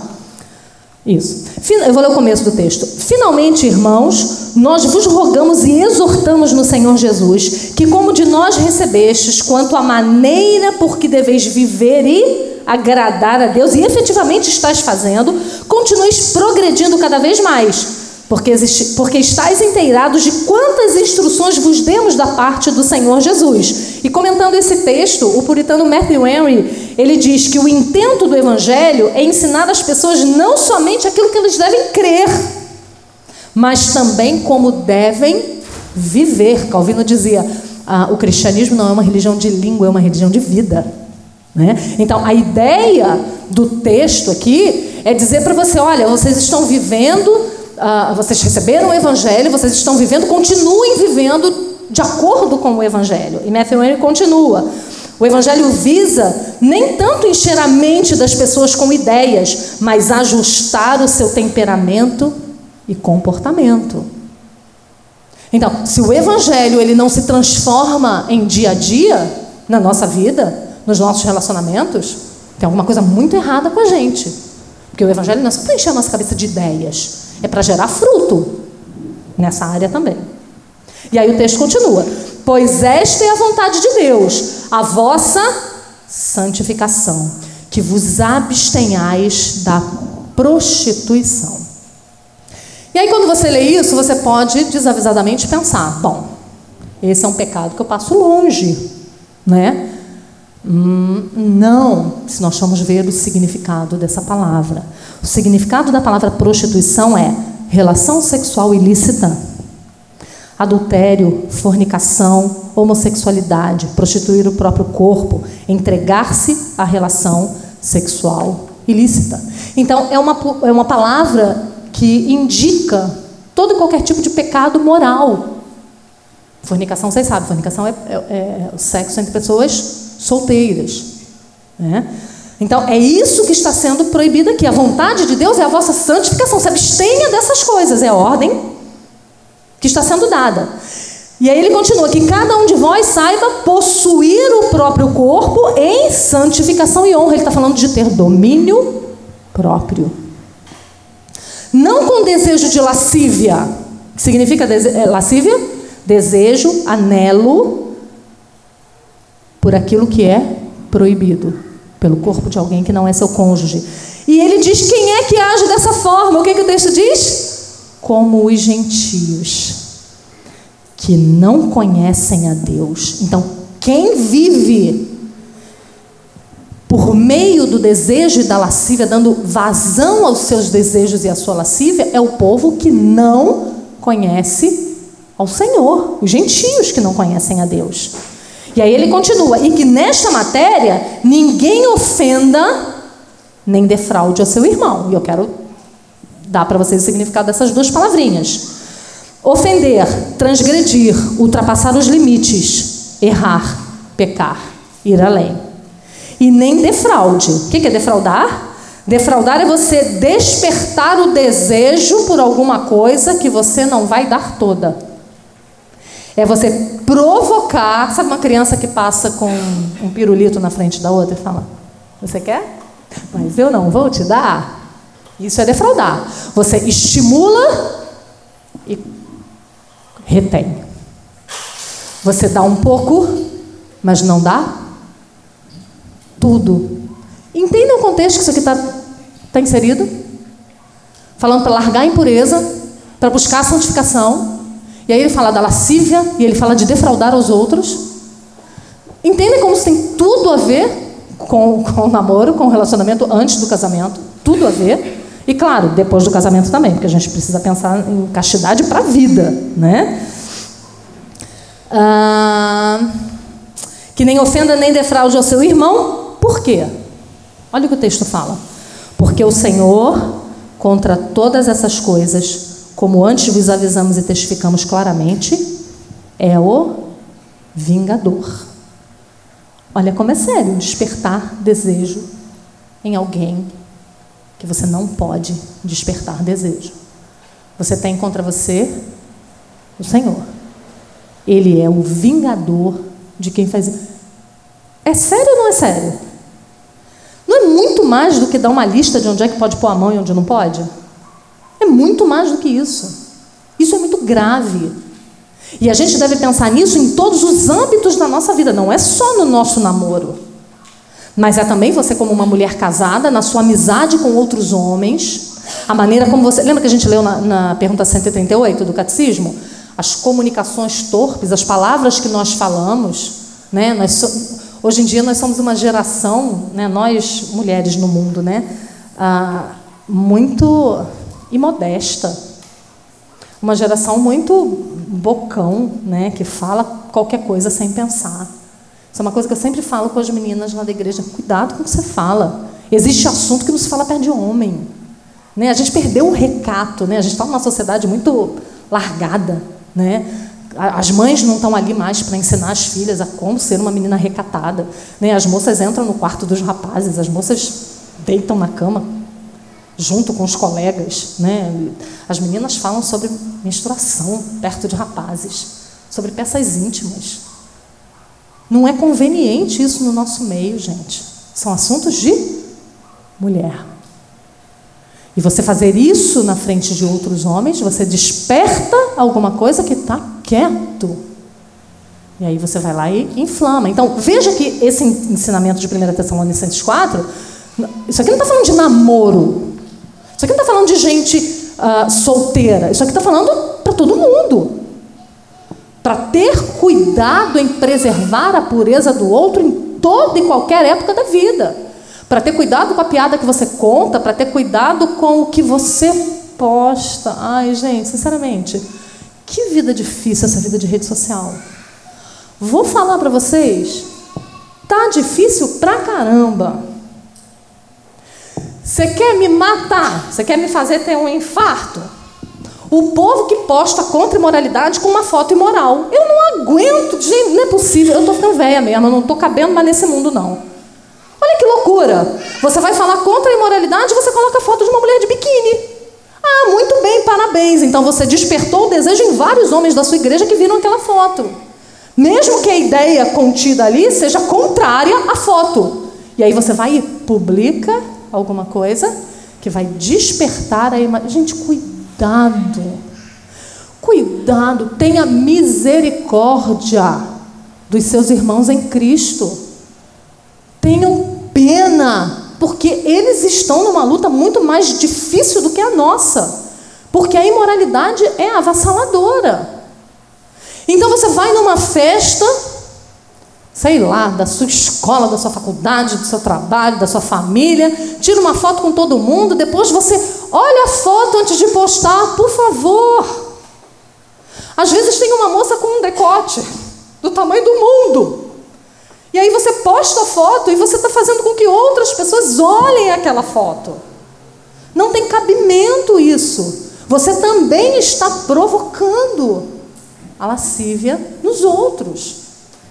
Isso. Eu vou ler o começo do texto. Finalmente, irmãos, nós vos rogamos e exortamos no Senhor Jesus que, como de nós recebestes, quanto à maneira por que deveis viver e agradar a Deus, e efetivamente estáis fazendo, continueis progredindo cada vez mais porque, existe, porque estáis inteirados de quantas instruções vos demos da parte do Senhor Jesus. E comentando esse texto, o puritano Matthew Henry, ele diz que o intento do Evangelho é ensinar as pessoas não somente aquilo que eles devem crer, mas também como devem viver. Calvino dizia, ah, o cristianismo não é uma religião de língua, é uma religião de vida. Né? Então, a ideia do texto aqui é dizer para você: olha, vocês estão vivendo uh, vocês receberam o Evangelho, vocês estão vivendo, continuem vivendo de acordo com o Evangelho. E Matthew Henry continua. O Evangelho visa nem tanto encher a mente das pessoas com ideias, mas ajustar o seu temperamento e comportamento. Então, se o Evangelho ele não se transforma em dia a dia na nossa vida, nos nossos relacionamentos, tem alguma coisa muito errada com a gente. Porque o Evangelho não é só para encher a nossa cabeça de ideias é para gerar fruto nessa área também. E aí o texto continua: Pois esta é a vontade de Deus, a vossa santificação, que vos abstenhais da prostituição. E aí, quando você lê isso, você pode desavisadamente pensar: bom, esse é um pecado que eu passo longe, né? Hum, não, se nós formos ver o significado dessa palavra. O significado da palavra prostituição é relação sexual ilícita, adultério, fornicação, homossexualidade, prostituir o próprio corpo, entregar-se à relação sexual ilícita. Então, é uma, é uma palavra que indica todo e qualquer tipo de pecado moral. Fornicação, vocês sabem, fornicação é, é, é o sexo entre pessoas solteiras. Né? Então, é isso que está sendo proibido aqui. A vontade de Deus é a vossa santificação. Se abstenha dessas coisas, é a ordem que está sendo dada. E aí ele continua: que cada um de vós saiba possuir o próprio corpo em santificação e honra. Ele está falando de ter domínio próprio. Não com desejo de lascívia. que significa dese é, lascívia? Desejo, anelo por aquilo que é proibido pelo corpo de alguém que não é seu cônjuge. E ele diz quem é que age dessa forma. O que, que o texto diz? Como os gentios que não conhecem a Deus. Então, quem vive por meio do desejo e da lascívia, dando vazão aos seus desejos e à sua lascívia, é o povo que não conhece ao Senhor, os gentios que não conhecem a Deus. E aí ele continua: e que nesta matéria ninguém ofenda nem defraude ao seu irmão. E eu quero dar para vocês o significado dessas duas palavrinhas. Ofender, transgredir, ultrapassar os limites, errar, pecar, ir além. E nem defraude. O que é defraudar? Defraudar é você despertar o desejo por alguma coisa que você não vai dar toda. É você provocar. Sabe uma criança que passa com um pirulito na frente da outra e fala: Você quer? Mas eu não vou te dar. Isso é defraudar. Você estimula e retém. Você dá um pouco, mas não dá tudo. Entenda o contexto que isso aqui está tá inserido? Falando para largar a impureza, para buscar a santificação. E aí ele fala da lascívia e ele fala de defraudar os outros. Entendem como isso tem tudo a ver com, com o namoro, com o relacionamento antes do casamento? Tudo a ver. E claro, depois do casamento também, porque a gente precisa pensar em castidade para a vida, né? Ah, que nem ofenda nem defraude ao seu irmão. Por quê? Olha o que o texto fala. Porque o Senhor, contra todas essas coisas, como antes vos avisamos e testificamos claramente, é o vingador. Olha como é sério despertar desejo em alguém que você não pode despertar desejo. Você tem contra você o Senhor. Ele é o vingador de quem faz. É sério ou não é sério? Não é muito mais do que dar uma lista de onde é que pode pôr a mão e onde não pode? É muito mais do que isso. Isso é muito grave. E a gente deve pensar nisso em todos os âmbitos da nossa vida, não é só no nosso namoro. Mas é também você, como uma mulher casada, na sua amizade com outros homens, a maneira como você. Lembra que a gente leu na, na pergunta 138 do Catecismo? As comunicações torpes, as palavras que nós falamos. Né? Nós so... Hoje em dia nós somos uma geração, né? nós mulheres no mundo, né? Ah, muito imodesta. Uma geração muito bocão, né? que fala qualquer coisa sem pensar. Isso é uma coisa que eu sempre falo com as meninas lá da igreja. Cuidado com o que você fala. Existe assunto que não se fala perto de homem. Né? A gente perdeu o recato. Né? A gente está numa sociedade muito largada. Né? As mães não estão ali mais para ensinar as filhas a como ser uma menina recatada. Né? As moças entram no quarto dos rapazes, as moças deitam na cama junto com os colegas. Né? As meninas falam sobre menstruação perto de rapazes, sobre peças íntimas. Não é conveniente isso no nosso meio, gente. São assuntos de mulher. E você fazer isso na frente de outros homens, você desperta alguma coisa que está quieto. E aí você vai lá e inflama. Então, veja que esse ensinamento de 1 Tessalonicenses 4, isso aqui não está falando de namoro. Isso aqui não está falando de gente uh, solteira. Isso aqui está falando para todo mundo. Para ter cuidado em preservar a pureza do outro em toda e qualquer época da vida. Para ter cuidado com a piada que você conta, para ter cuidado com o que você posta. Ai, gente, sinceramente, que vida difícil essa vida de rede social. Vou falar para vocês, tá difícil pra caramba. Você quer me matar? Você quer me fazer ter um infarto? O povo que posta contra a imoralidade com uma foto imoral. Eu não aguento, gente, não é possível. Eu estou ficando velha mesmo, eu não estou cabendo mais nesse mundo, não. Olha que loucura. Você vai falar contra a imoralidade e você coloca a foto de uma mulher de biquíni. Ah, muito bem, parabéns. Então você despertou o desejo em vários homens da sua igreja que viram aquela foto. Mesmo que a ideia contida ali seja contrária à foto. E aí você vai e publica alguma coisa que vai despertar a imagem. Gente, cuidado. Cuidado, tenha misericórdia dos seus irmãos em Cristo. Tenham pena, porque eles estão numa luta muito mais difícil do que a nossa. Porque a imoralidade é avassaladora. Então você vai numa festa sei lá, da sua escola, da sua faculdade, do seu trabalho, da sua família, tira uma foto com todo mundo, depois você olha a foto antes de postar, por favor. Às vezes tem uma moça com um decote do tamanho do mundo. E aí você posta a foto e você está fazendo com que outras pessoas olhem aquela foto. Não tem cabimento isso. Você também está provocando a lascívia nos outros.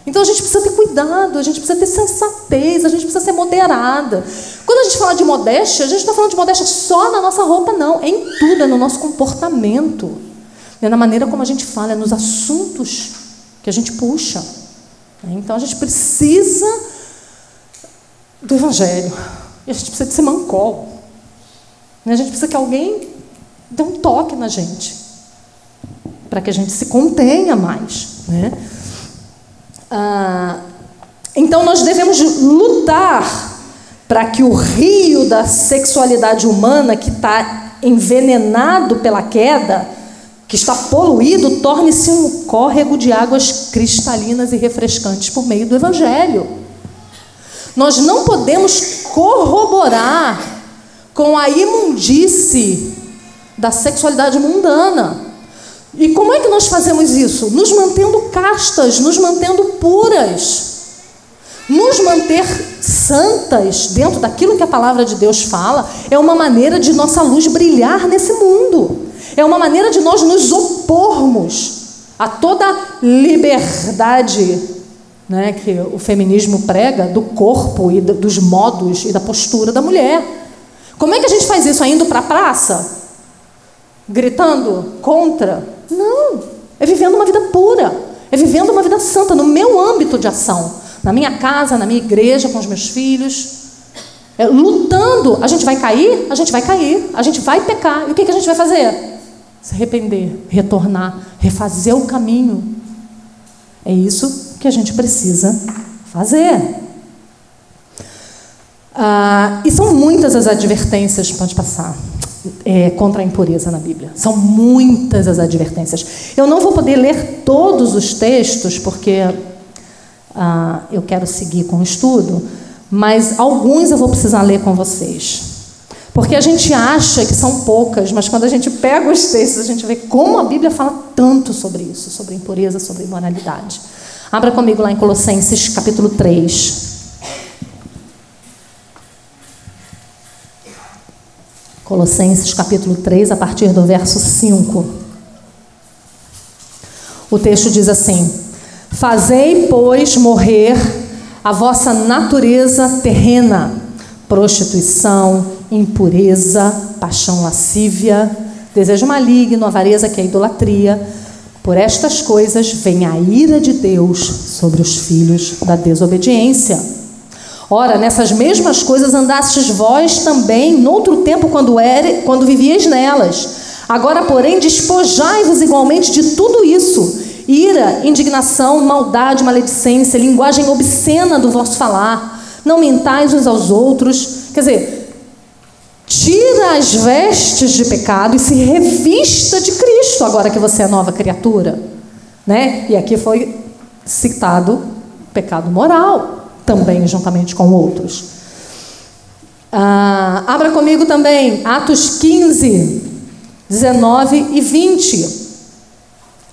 Então a gente precisa ter cuidado, a gente precisa ter sensatez, a gente precisa ser moderada. Quando a gente fala de modéstia, a gente não está falando de modéstia só na nossa roupa, não. É em tudo, é no nosso comportamento. É na maneira como a gente fala, é nos assuntos que a gente puxa. Então a gente precisa do Evangelho. E a gente precisa de ser mancol. A gente precisa que alguém dê um toque na gente. Para que a gente se contenha mais. Né? Ah, então nós devemos lutar para que o rio da sexualidade humana que está envenenado pela queda, que está poluído, torne-se um córrego de águas cristalinas e refrescantes por meio do Evangelho. Nós não podemos corroborar com a imundície da sexualidade mundana. E como é que nós fazemos isso? Nos mantendo castas, nos mantendo puras. Nos manter santas dentro daquilo que a palavra de Deus fala é uma maneira de nossa luz brilhar nesse mundo. É uma maneira de nós nos opormos a toda liberdade né, que o feminismo prega do corpo e dos modos e da postura da mulher. Como é que a gente faz isso? Indo para a praça? Gritando contra não. É vivendo uma vida pura. É vivendo uma vida santa no meu âmbito de ação. Na minha casa, na minha igreja, com os meus filhos. É, lutando. A gente vai cair? A gente vai cair. A gente vai pecar. E o que, que a gente vai fazer? Se arrepender, retornar, refazer o caminho. É isso que a gente precisa fazer. Ah, e são muitas as advertências, pode passar é, contra a impureza na Bíblia. São muitas as advertências. Eu não vou poder ler todos os textos, porque ah, eu quero seguir com o estudo, mas alguns eu vou precisar ler com vocês. Porque a gente acha que são poucas, mas quando a gente pega os textos, a gente vê como a Bíblia fala tanto sobre isso, sobre impureza, sobre imoralidade. Abra comigo lá em Colossenses capítulo 3. Colossenses capítulo 3, a partir do verso 5. O texto diz assim: Fazei, pois, morrer a vossa natureza terrena, prostituição, impureza, paixão lascívia, desejo maligno, avareza que é idolatria. Por estas coisas vem a ira de Deus sobre os filhos da desobediência. Ora, nessas mesmas coisas andastes vós também, noutro tempo, quando, era, quando vivíeis nelas. Agora, porém, despojai-vos igualmente de tudo isso: ira, indignação, maldade, maledicência, linguagem obscena do vosso falar. Não mentais uns aos outros. Quer dizer, Tira as vestes de pecado e se revista de Cristo, agora que você é nova criatura. Né? E aqui foi citado pecado moral, também juntamente com outros. Ah, abra comigo também Atos 15, 19 e 20.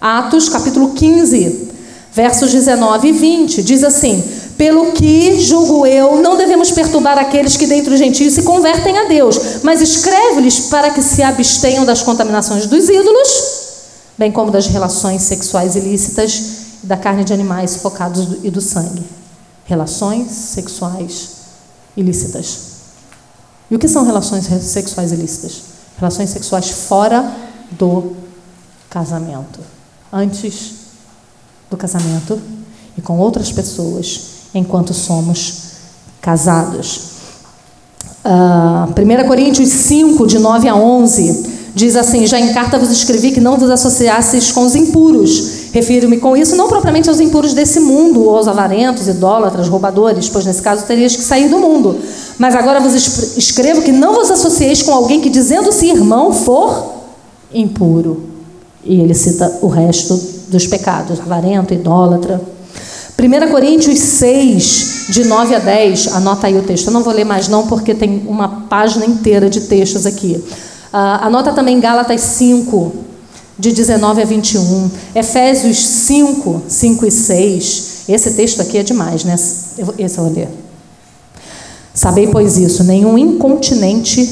Atos capítulo 15, versos 19 e 20. Diz assim: Pelo que, julgo eu, não devemos perturbar aqueles que dentre os gentios se convertem a Deus, mas escreve-lhes para que se abstenham das contaminações dos ídolos, bem como das relações sexuais ilícitas da carne de animais sufocados e do sangue. Relações sexuais ilícitas. E o que são relações sexuais ilícitas? Relações sexuais fora do casamento. Antes do casamento e com outras pessoas enquanto somos casados. Uh, 1 Coríntios 5, de 9 a 11, diz assim: Já em carta vos escrevi que não vos associasseis com os impuros. Refiro-me com isso não propriamente aos impuros desse mundo, ou aos avarentos, idólatras, roubadores, pois nesse caso terias que sair do mundo. Mas agora vos escrevo que não vos associeis com alguém que, dizendo-se irmão, for impuro. E ele cita o resto dos pecados: avarento, idólatra. 1 Coríntios 6, de 9 a 10, anota aí o texto. Eu não vou ler mais, não, porque tem uma página inteira de textos aqui. Uh, anota também Gálatas 5, de 19 a 21. Efésios 5, 5 e 6. Esse texto aqui é demais, né? Esse eu vou ler. Sabei, pois, isso: nenhum incontinente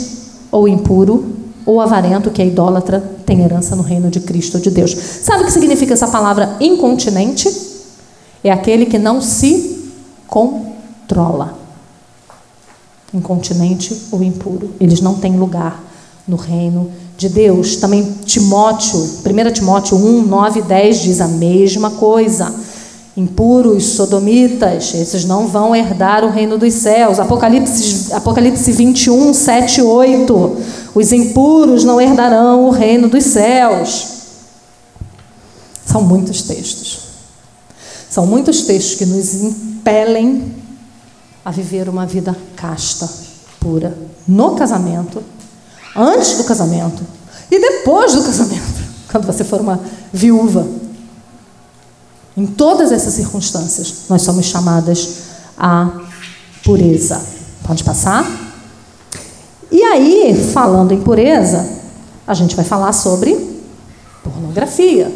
ou impuro ou avarento que é idólatra tem herança no reino de Cristo de Deus. Sabe o que significa essa palavra incontinente? É aquele que não se controla. Incontinente ou impuro. Eles não têm lugar no reino de Deus. Também Timóteo, 1 Timóteo 1, 9 e 10 diz a mesma coisa impuros, sodomitas, esses não vão herdar o reino dos céus. Apocalipse, Apocalipse 21, 7 e 8. Os impuros não herdarão o reino dos céus. São muitos textos. São muitos textos que nos impelem a viver uma vida casta, pura, no casamento, antes do casamento e depois do casamento, quando você for uma viúva em todas essas circunstâncias, nós somos chamadas à pureza. Pode passar? E aí, falando em pureza, a gente vai falar sobre pornografia.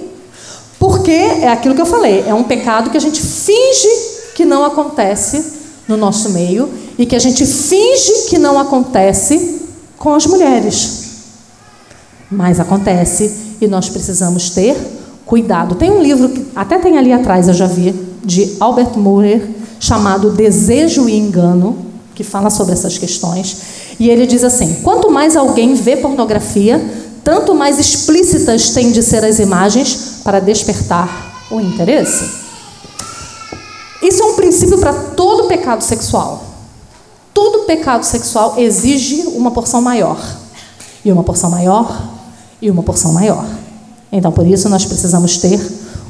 Porque é aquilo que eu falei, é um pecado que a gente finge que não acontece no nosso meio e que a gente finge que não acontece com as mulheres. Mas acontece e nós precisamos ter cuidado. Tem um livro que até tem ali atrás, eu já vi, de Albert Muller, chamado Desejo e Engano, que fala sobre essas questões. E ele diz assim: quanto mais alguém vê pornografia, tanto mais explícitas têm de ser as imagens para despertar o interesse. Isso é um princípio para todo pecado sexual. Todo pecado sexual exige uma porção maior, e uma porção maior, e uma porção maior. Então, por isso, nós precisamos ter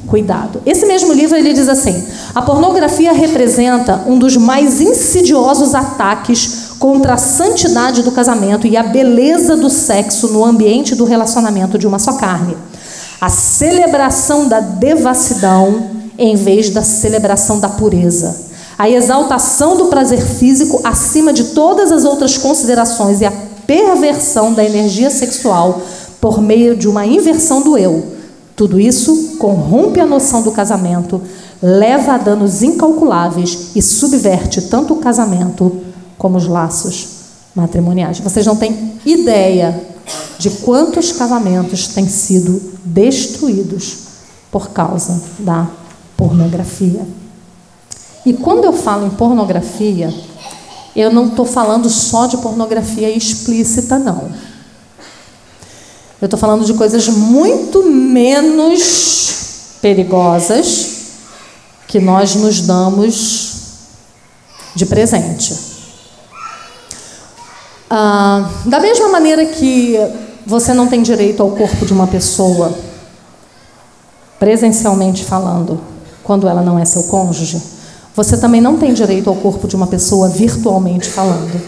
cuidado. Esse mesmo livro ele diz assim: a pornografia representa um dos mais insidiosos ataques contra a santidade do casamento e a beleza do sexo no ambiente do relacionamento de uma só carne. A celebração da devassidão em vez da celebração da pureza. A exaltação do prazer físico acima de todas as outras considerações e a perversão da energia sexual por meio de uma inversão do eu. Tudo isso corrompe a noção do casamento, leva a danos incalculáveis e subverte tanto o casamento como os laços matrimoniais. Vocês não têm ideia de quantos casamentos têm sido destruídos por causa da pornografia. E quando eu falo em pornografia, eu não estou falando só de pornografia explícita, não. Eu estou falando de coisas muito menos perigosas que nós nos damos de presente. Ah, da mesma maneira que você não tem direito ao corpo de uma pessoa, presencialmente falando, quando ela não é seu cônjuge, você também não tem direito ao corpo de uma pessoa virtualmente falando,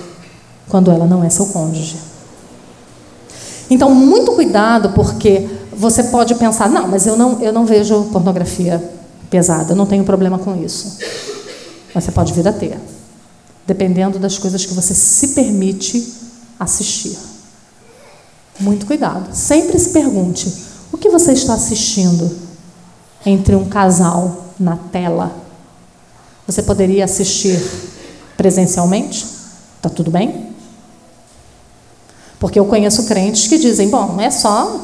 quando ela não é seu cônjuge. Então, muito cuidado, porque você pode pensar, não, mas eu não, eu não vejo pornografia pesada, eu não tenho problema com isso. Mas você pode vir a ter, dependendo das coisas que você se permite assistir. Muito cuidado. Sempre se pergunte: o que você está assistindo entre um casal na tela? Você poderia assistir presencialmente? Está tudo bem? Porque eu conheço crentes que dizem: bom, é só.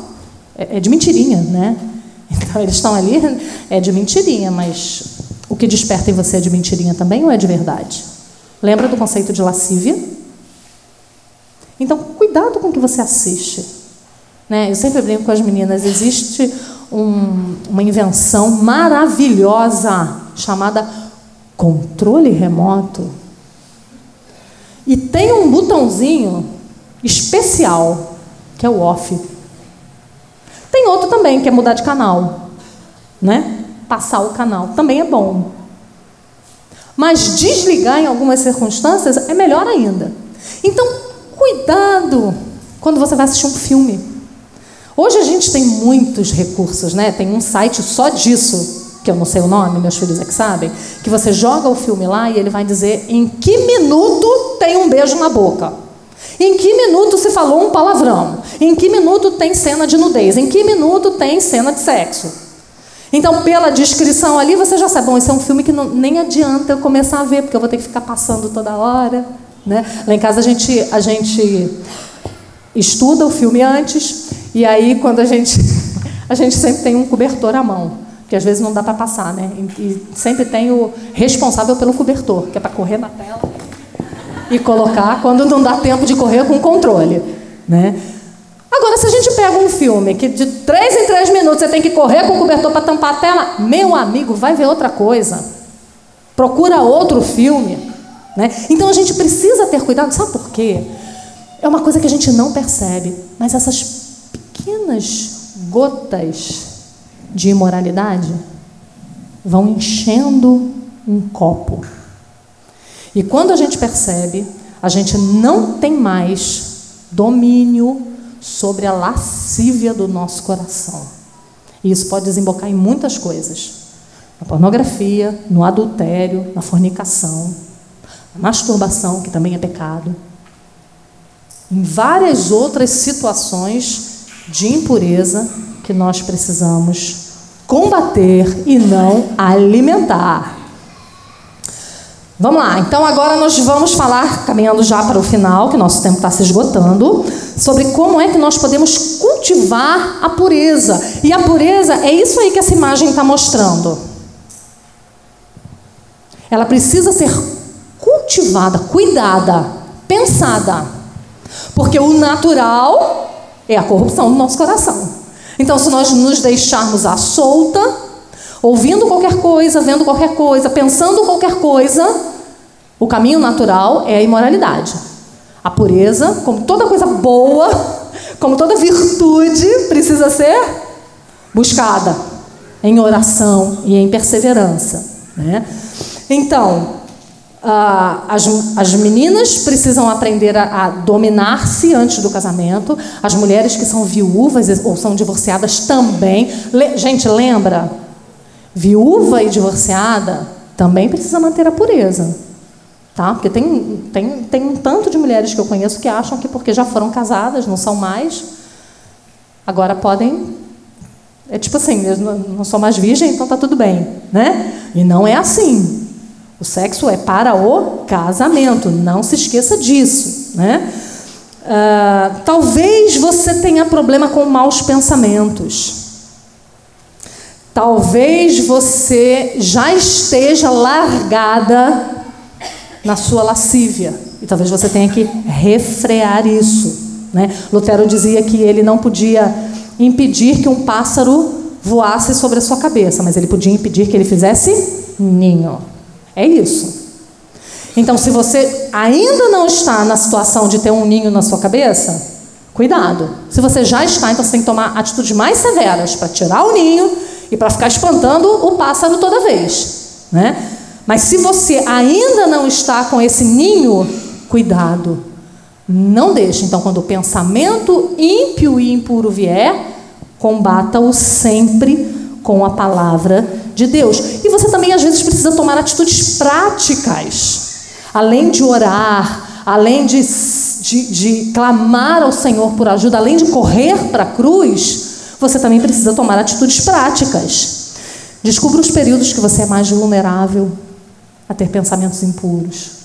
é, é de mentirinha, né? Então eles estão ali, é de mentirinha, mas o que desperta em você é de mentirinha também ou é de verdade? Lembra do conceito de lascívia? Então, cuidado com o que você assiste. Né? Eu sempre brinco com as meninas: existe um, uma invenção maravilhosa chamada controle remoto. E tem um botãozinho especial, que é o off. Tem outro também, que é mudar de canal. Né? Passar o canal. Também é bom. Mas desligar em algumas circunstâncias é melhor ainda. Então, cuidado quando você vai assistir um filme. Hoje a gente tem muitos recursos, né? Tem um site só disso, que eu não sei o nome, meus filhos é que sabem, que você joga o filme lá e ele vai dizer em que minuto tem um beijo na boca. Em que minuto se falou um palavrão? Em que minuto tem cena de nudez? Em que minuto tem cena de sexo? Então, pela descrição ali, você já sabe, bom, esse é um filme que não, nem adianta eu começar a ver, porque eu vou ter que ficar passando toda hora. Né? Lá em casa a gente, a gente estuda o filme antes, e aí quando a gente. A gente sempre tem um cobertor à mão, que às vezes não dá para passar, né? E, sempre tem o responsável pelo cobertor, que é para correr na tela e colocar quando não dá tempo de correr com controle, né? Agora, se a gente pega um filme que de três em três minutos você tem que correr com o cobertor para tampar a tela, meu amigo, vai ver outra coisa. Procura outro filme. Né? Então a gente precisa ter cuidado, sabe por quê? É uma coisa que a gente não percebe, mas essas pequenas gotas de imoralidade vão enchendo um copo. E quando a gente percebe, a gente não tem mais domínio sobre a lascívia do nosso coração. E isso pode desembocar em muitas coisas: na pornografia, no adultério, na fornicação, na masturbação, que também é pecado, em várias outras situações de impureza que nós precisamos combater e não alimentar. Vamos lá, então agora nós vamos falar, caminhando já para o final, que nosso tempo está se esgotando, sobre como é que nós podemos cultivar a pureza. E a pureza é isso aí que essa imagem está mostrando. Ela precisa ser cultivada, cuidada, pensada. Porque o natural é a corrupção do nosso coração. Então, se nós nos deixarmos à solta, ouvindo qualquer coisa, vendo qualquer coisa, pensando qualquer coisa, o caminho natural é a imoralidade. A pureza, como toda coisa boa, como toda virtude, precisa ser buscada em oração e em perseverança. Né? Então, as, as meninas precisam aprender a, a dominar-se antes do casamento, as mulheres que são viúvas ou são divorciadas também. Le, gente, lembra? Viúva e divorciada também precisa manter a pureza. Tá? Porque tem, tem, tem um tanto de mulheres que eu conheço que acham que porque já foram casadas, não são mais, agora podem. É tipo assim, eu não sou mais virgem, então tá tudo bem. Né? E não é assim. O sexo é para o casamento, não se esqueça disso. Né? Uh, talvez você tenha problema com maus pensamentos. Talvez você já esteja largada na sua lascívia. E talvez você tenha que refrear isso. Né? Lutero dizia que ele não podia impedir que um pássaro voasse sobre a sua cabeça, mas ele podia impedir que ele fizesse ninho. É isso. Então, se você ainda não está na situação de ter um ninho na sua cabeça, cuidado. Se você já está, então você tem que tomar atitudes mais severas para tirar o ninho e para ficar espantando o pássaro toda vez. Né? Mas se você ainda não está com esse ninho, cuidado. Não deixe. Então, quando o pensamento ímpio e impuro vier, combata-o sempre com a palavra de Deus. E você também, às vezes, precisa tomar atitudes práticas. Além de orar, além de, de, de clamar ao Senhor por ajuda, além de correr para a cruz, você também precisa tomar atitudes práticas. Descubra os períodos que você é mais vulnerável a ter pensamentos impuros.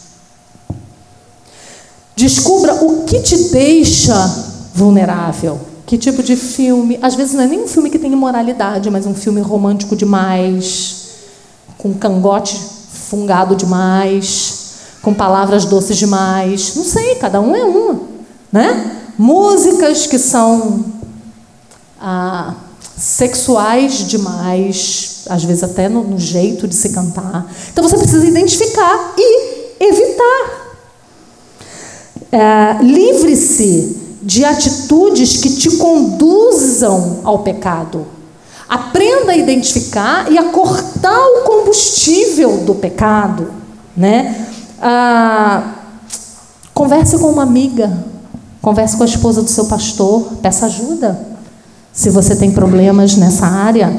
Descubra o que te deixa vulnerável. Que tipo de filme? Às vezes não é nem um filme que tem imoralidade, mas um filme romântico demais, com cangote fungado demais, com palavras doces demais. Não sei, cada um é uma, né? Músicas que são ah, sexuais demais, às vezes até no, no jeito de se cantar. Então você precisa identificar e evitar. É, Livre-se de atitudes que te conduzam ao pecado. Aprenda a identificar e a cortar o combustível do pecado, né? Ah, converse com uma amiga, converse com a esposa do seu pastor, peça ajuda. Se você tem problemas nessa área,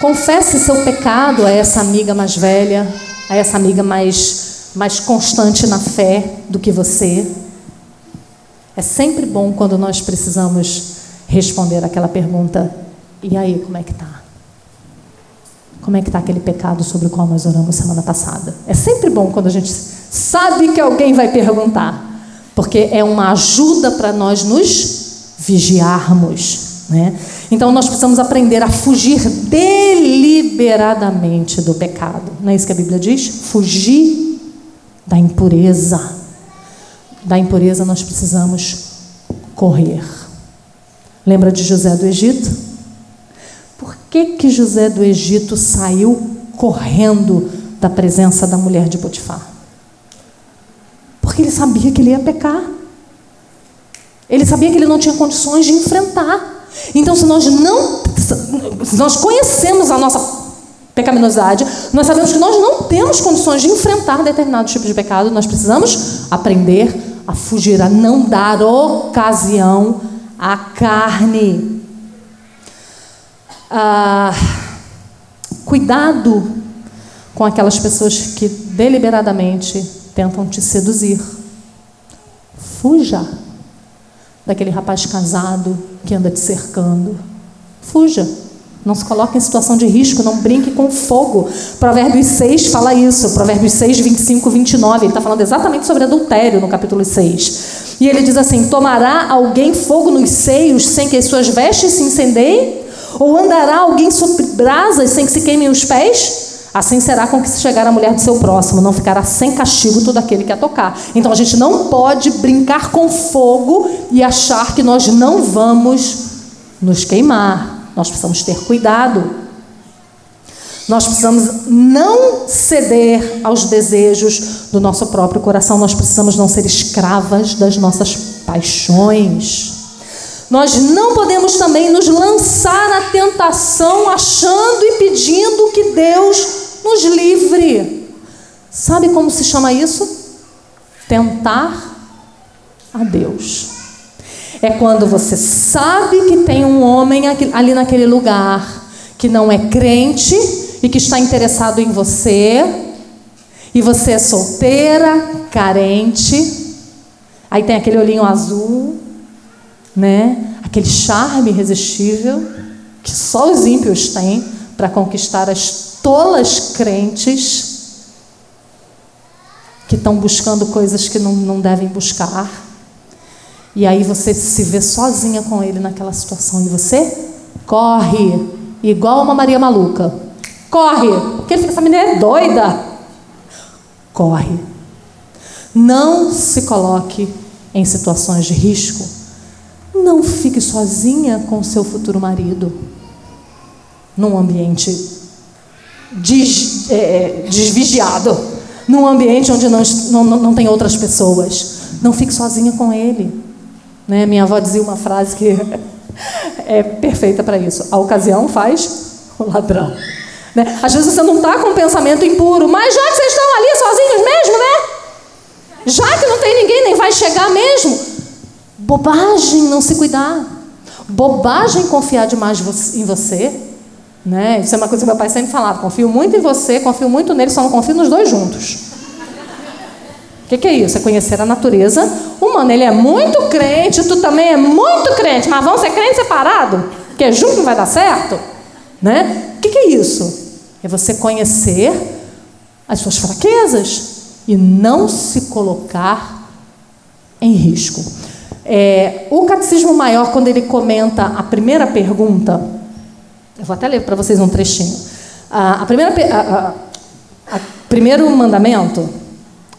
confesse seu pecado a essa amiga mais velha, a essa amiga mais, mais constante na fé do que você. É sempre bom quando nós precisamos responder aquela pergunta: e aí, como é que tá? Como é que está aquele pecado sobre o qual nós oramos semana passada? É sempre bom quando a gente sabe que alguém vai perguntar, porque é uma ajuda para nós nos vigiarmos. Né? Então nós precisamos aprender a fugir deliberadamente do pecado. Não é isso que a Bíblia diz? Fugir da impureza da impureza nós precisamos correr. Lembra de José do Egito? Por que, que José do Egito saiu correndo da presença da mulher de Potifar? Porque ele sabia que ele ia pecar. Ele sabia que ele não tinha condições de enfrentar. Então, se nós não, se nós conhecemos a nossa pecaminosidade, nós sabemos que nós não temos condições de enfrentar determinado tipo de pecado, nós precisamos aprender a fugir, a não dar ocasião à carne. Ah, cuidado com aquelas pessoas que deliberadamente tentam te seduzir. Fuja daquele rapaz casado que anda te cercando. Fuja. Não se coloque em situação de risco, não brinque com fogo. Provérbios 6 fala isso, Provérbios 6, 25, 29. Ele está falando exatamente sobre adultério no capítulo 6. E ele diz assim: Tomará alguém fogo nos seios sem que as suas vestes se incendeiem? Ou andará alguém sobre brasas sem que se queimem os pés? Assim será com que se chegar a mulher do seu próximo, não ficará sem castigo todo aquele que a tocar. Então a gente não pode brincar com fogo e achar que nós não vamos nos queimar. Nós precisamos ter cuidado. Nós precisamos não ceder aos desejos do nosso próprio coração. Nós precisamos não ser escravas das nossas paixões. Nós não podemos também nos lançar na tentação achando e pedindo que Deus nos livre. Sabe como se chama isso? Tentar a Deus. É quando você sabe que tem um homem ali naquele lugar que não é crente e que está interessado em você, e você é solteira, carente, aí tem aquele olhinho azul, né? Aquele charme irresistível que só os ímpios têm para conquistar as tolas crentes que estão buscando coisas que não, não devem buscar. E aí você se vê sozinha com ele naquela situação e você corre, igual uma Maria maluca. Corre, porque ele fica, essa menina é doida. Corre. Não se coloque em situações de risco. Não fique sozinha com seu futuro marido num ambiente des, é, desvigiado, num ambiente onde não, não, não tem outras pessoas. Não fique sozinha com ele. Né? Minha avó dizia uma frase que é perfeita para isso: a ocasião faz o ladrão. Né? Às vezes você não está com um pensamento impuro, mas já que vocês estão ali sozinhos mesmo, né? Já que não tem ninguém, nem vai chegar mesmo. Bobagem não se cuidar. Bobagem confiar demais em você. Né? Isso é uma coisa que meu pai sempre falava. Confio muito em você, confio muito nele, só não confio nos dois juntos. Que, que, é isso? É conhecer a natureza humana. Ele é muito crente, tu também é muito crente, mas vão ser crentes separados? Porque junto não vai dar certo? Né? O que, que é isso? É você conhecer as suas fraquezas e não se colocar em risco. É, o Catecismo Maior, quando ele comenta a primeira pergunta, eu vou até ler para vocês um trechinho. A, a primeira, a, a, a, primeiro mandamento,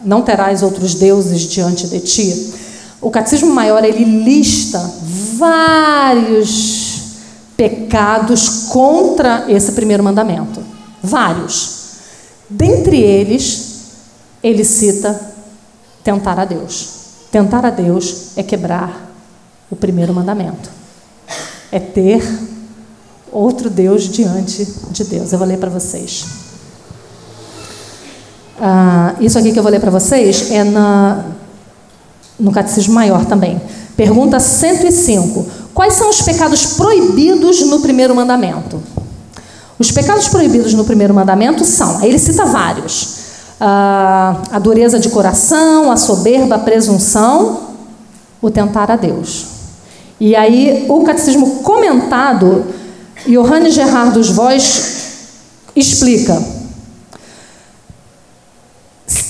não terás outros deuses diante de ti. O Catecismo Maior ele lista vários pecados contra esse primeiro mandamento. Vários. Dentre eles, ele cita tentar a Deus. Tentar a Deus é quebrar o primeiro mandamento. É ter outro Deus diante de Deus. Eu vou ler para vocês. Ah, isso aqui que eu vou ler para vocês é na, no Catecismo Maior também. Pergunta 105. Quais são os pecados proibidos no primeiro mandamento? Os pecados proibidos no primeiro mandamento são, aí ele cita vários: ah, a dureza de coração, a soberba, a presunção, o tentar a Deus. E aí o catecismo comentado, Johannes Gerhard dos Voz explica.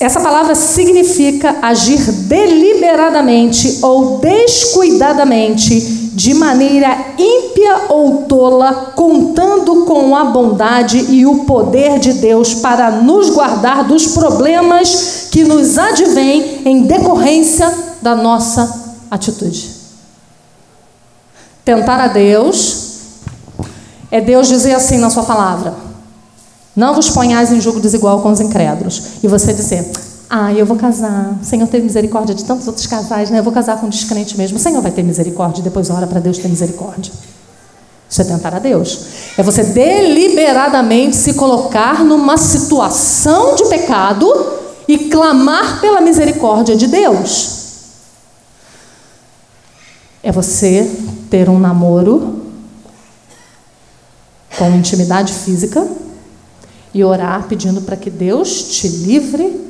Essa palavra significa agir deliberadamente ou descuidadamente de maneira ímpia ou tola, contando com a bondade e o poder de Deus para nos guardar dos problemas que nos advêm em decorrência da nossa atitude. Tentar a Deus é Deus dizer assim na sua palavra: Não vos ponhais em jogo desigual com os incrédulos. E você dizer: ah, eu vou casar. Senhor teve misericórdia de tantos outros casais, né? Eu vou casar com um descrente mesmo. O Senhor vai ter misericórdia e depois ora para Deus ter misericórdia. Isso é tentar a Deus. É você deliberadamente se colocar numa situação de pecado e clamar pela misericórdia de Deus. É você ter um namoro com intimidade física e orar pedindo para que Deus te livre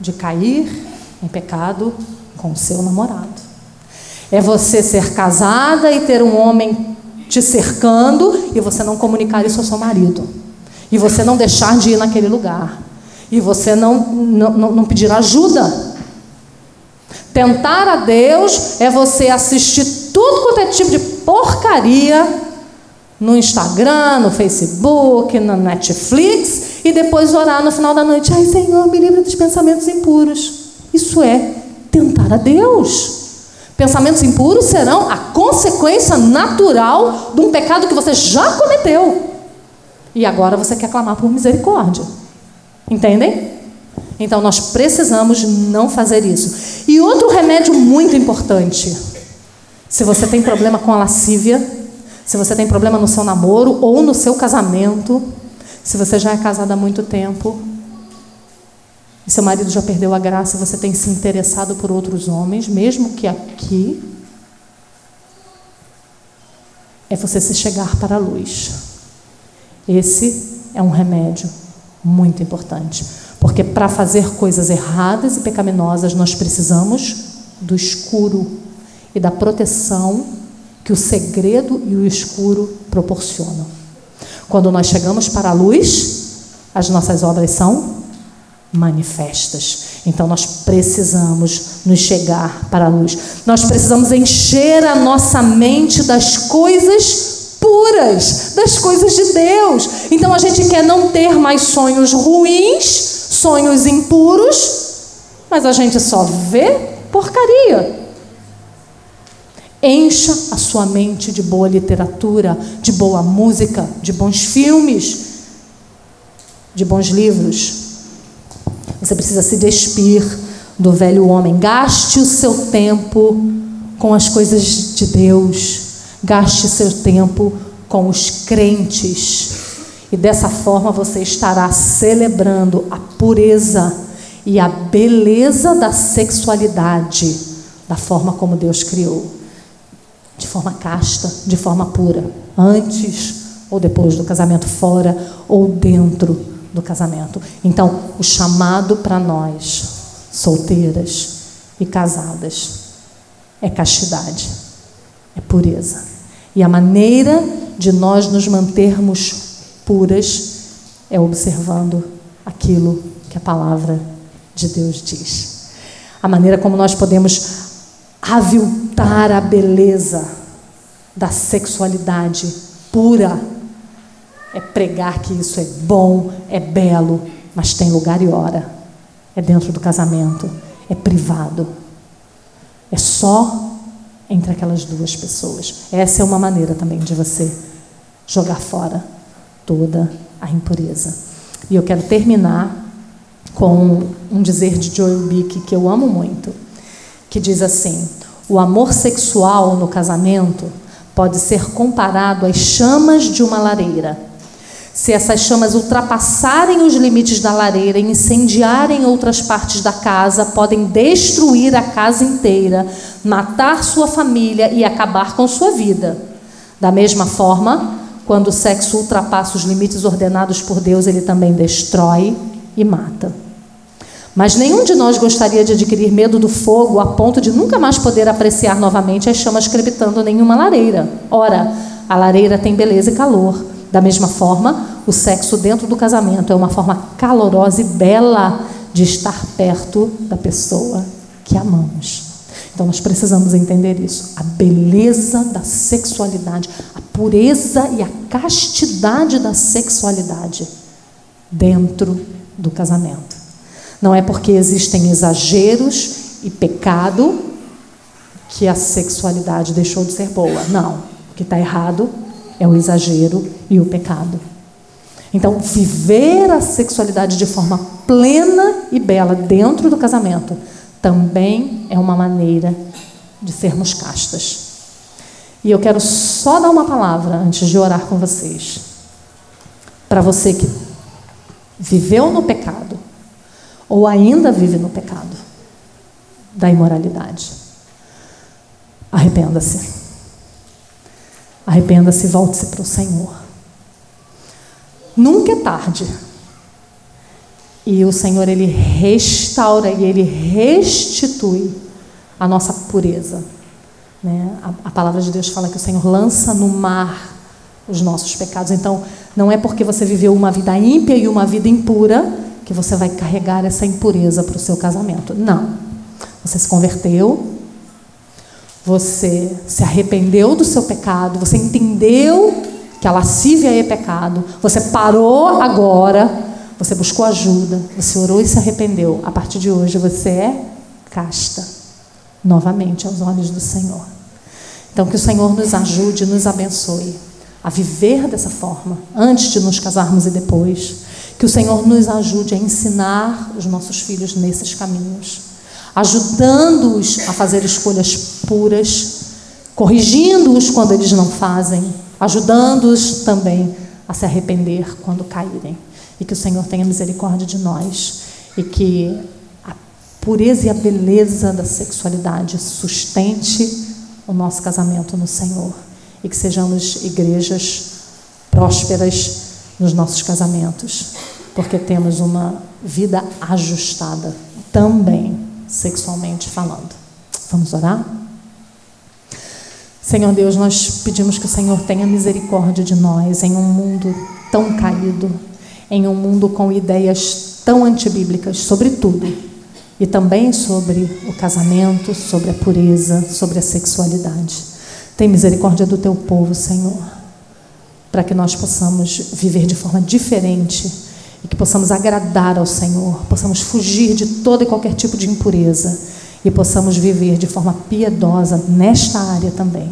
de cair em pecado com o seu namorado. É você ser casada e ter um homem te cercando e você não comunicar isso ao seu marido. E você não deixar de ir naquele lugar. E você não, não, não pedir ajuda. Tentar a Deus é você assistir tudo quanto é tipo de porcaria no Instagram, no Facebook, na Netflix e depois orar no final da noite: Ai, Senhor, me livre dos pensamentos impuros. Isso é tentar a Deus. Pensamentos impuros serão a consequência natural de um pecado que você já cometeu. E agora você quer clamar por misericórdia. Entendem? Então nós precisamos não fazer isso. E outro remédio muito importante: se você tem problema com a lascívia, se você tem problema no seu namoro ou no seu casamento, se você já é casada há muito tempo e seu marido já perdeu a graça, você tem se interessado por outros homens, mesmo que aqui, é você se chegar para a luz. Esse é um remédio muito importante, porque para fazer coisas erradas e pecaminosas nós precisamos do escuro e da proteção que o segredo e o escuro proporcionam. Quando nós chegamos para a luz, as nossas obras são manifestas. Então nós precisamos nos chegar para a luz. Nós precisamos encher a nossa mente das coisas puras, das coisas de Deus. Então a gente quer não ter mais sonhos ruins, sonhos impuros, mas a gente só vê porcaria. Encha a sua mente de boa literatura, de boa música, de bons filmes, de bons livros. Você precisa se despir do velho homem. Gaste o seu tempo com as coisas de Deus. Gaste seu tempo com os crentes. E dessa forma você estará celebrando a pureza e a beleza da sexualidade, da forma como Deus criou, de forma casta, de forma pura, antes ou depois do casamento, fora ou dentro do casamento. Então, o chamado para nós, solteiras e casadas, é castidade, é pureza. E a maneira de nós nos mantermos puras é observando aquilo que a palavra de Deus diz. A maneira como nós podemos aviltar a beleza da sexualidade pura é pregar que isso é bom, é belo, mas tem lugar e hora. É dentro do casamento, é privado. É só entre aquelas duas pessoas. Essa é uma maneira também de você jogar fora toda a impureza. E eu quero terminar com um dizer de Joel Bick que eu amo muito, que diz assim: o amor sexual no casamento pode ser comparado às chamas de uma lareira. Se essas chamas ultrapassarem os limites da lareira e incendiarem outras partes da casa, podem destruir a casa inteira, matar sua família e acabar com sua vida. Da mesma forma, quando o sexo ultrapassa os limites ordenados por Deus, ele também destrói e mata. Mas nenhum de nós gostaria de adquirir medo do fogo a ponto de nunca mais poder apreciar novamente as chamas crepitando em uma lareira. Ora, a lareira tem beleza e calor da mesma forma, o sexo dentro do casamento é uma forma calorosa e bela de estar perto da pessoa que amamos. Então nós precisamos entender isso. A beleza da sexualidade, a pureza e a castidade da sexualidade dentro do casamento. Não é porque existem exageros e pecado que a sexualidade deixou de ser boa. Não. O que está errado é o exagero e o pecado. Então, viver a sexualidade de forma plena e bela dentro do casamento também é uma maneira de sermos castas. E eu quero só dar uma palavra antes de orar com vocês. Para você que viveu no pecado ou ainda vive no pecado da imoralidade. Arrependa-se. Arrependa-se e volte-se para o Senhor. Nunca é tarde. E o Senhor, Ele restaura e Ele restitui a nossa pureza. Né? A, a palavra de Deus fala que o Senhor lança no mar os nossos pecados. Então, não é porque você viveu uma vida ímpia e uma vida impura que você vai carregar essa impureza para o seu casamento. Não. Você se converteu, você se arrependeu do seu pecado, você entendeu que a lascívia é pecado, você parou agora, você buscou ajuda, você orou e se arrependeu. A partir de hoje você é casta, novamente aos olhos do Senhor. Então que o Senhor nos ajude, nos abençoe a viver dessa forma, antes de nos casarmos e depois. Que o Senhor nos ajude a ensinar os nossos filhos nesses caminhos ajudando-os a fazer escolhas puras, corrigindo-os quando eles não fazem, ajudando-os também a se arrepender quando caírem. E que o Senhor tenha misericórdia de nós e que a pureza e a beleza da sexualidade sustente o nosso casamento no Senhor e que sejamos igrejas prósperas nos nossos casamentos, porque temos uma vida ajustada também sexualmente falando. Vamos orar? Senhor Deus, nós pedimos que o Senhor tenha misericórdia de nós em um mundo tão caído, em um mundo com ideias tão antibíblicas sobre tudo e também sobre o casamento, sobre a pureza, sobre a sexualidade. Tem misericórdia do teu povo, Senhor, para que nós possamos viver de forma diferente e que possamos agradar ao Senhor, possamos fugir de toda e qualquer tipo de impureza e possamos viver de forma piedosa nesta área também.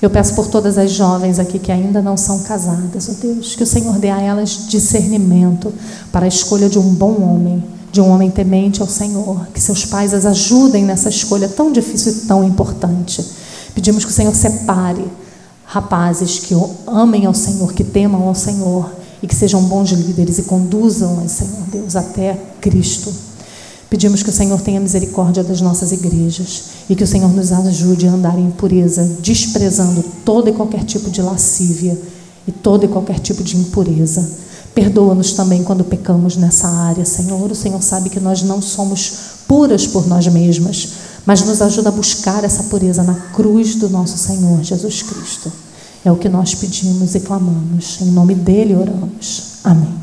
Eu peço por todas as jovens aqui que ainda não são casadas, ó oh Deus, que o Senhor dê a elas discernimento para a escolha de um bom homem, de um homem temente ao Senhor, que seus pais as ajudem nessa escolha tão difícil e tão importante. Pedimos que o Senhor separe rapazes que amem ao Senhor, que temam ao Senhor e que sejam bons líderes e conduzam, Senhor Deus, até Cristo. Pedimos que o Senhor tenha misericórdia das nossas igrejas e que o Senhor nos ajude a andar em pureza, desprezando todo e qualquer tipo de lascívia e todo e qualquer tipo de impureza. Perdoa-nos também quando pecamos nessa área, Senhor. O Senhor sabe que nós não somos puras por nós mesmas, mas nos ajuda a buscar essa pureza na cruz do nosso Senhor Jesus Cristo. É o que nós pedimos e clamamos. Em nome dele oramos. Amém.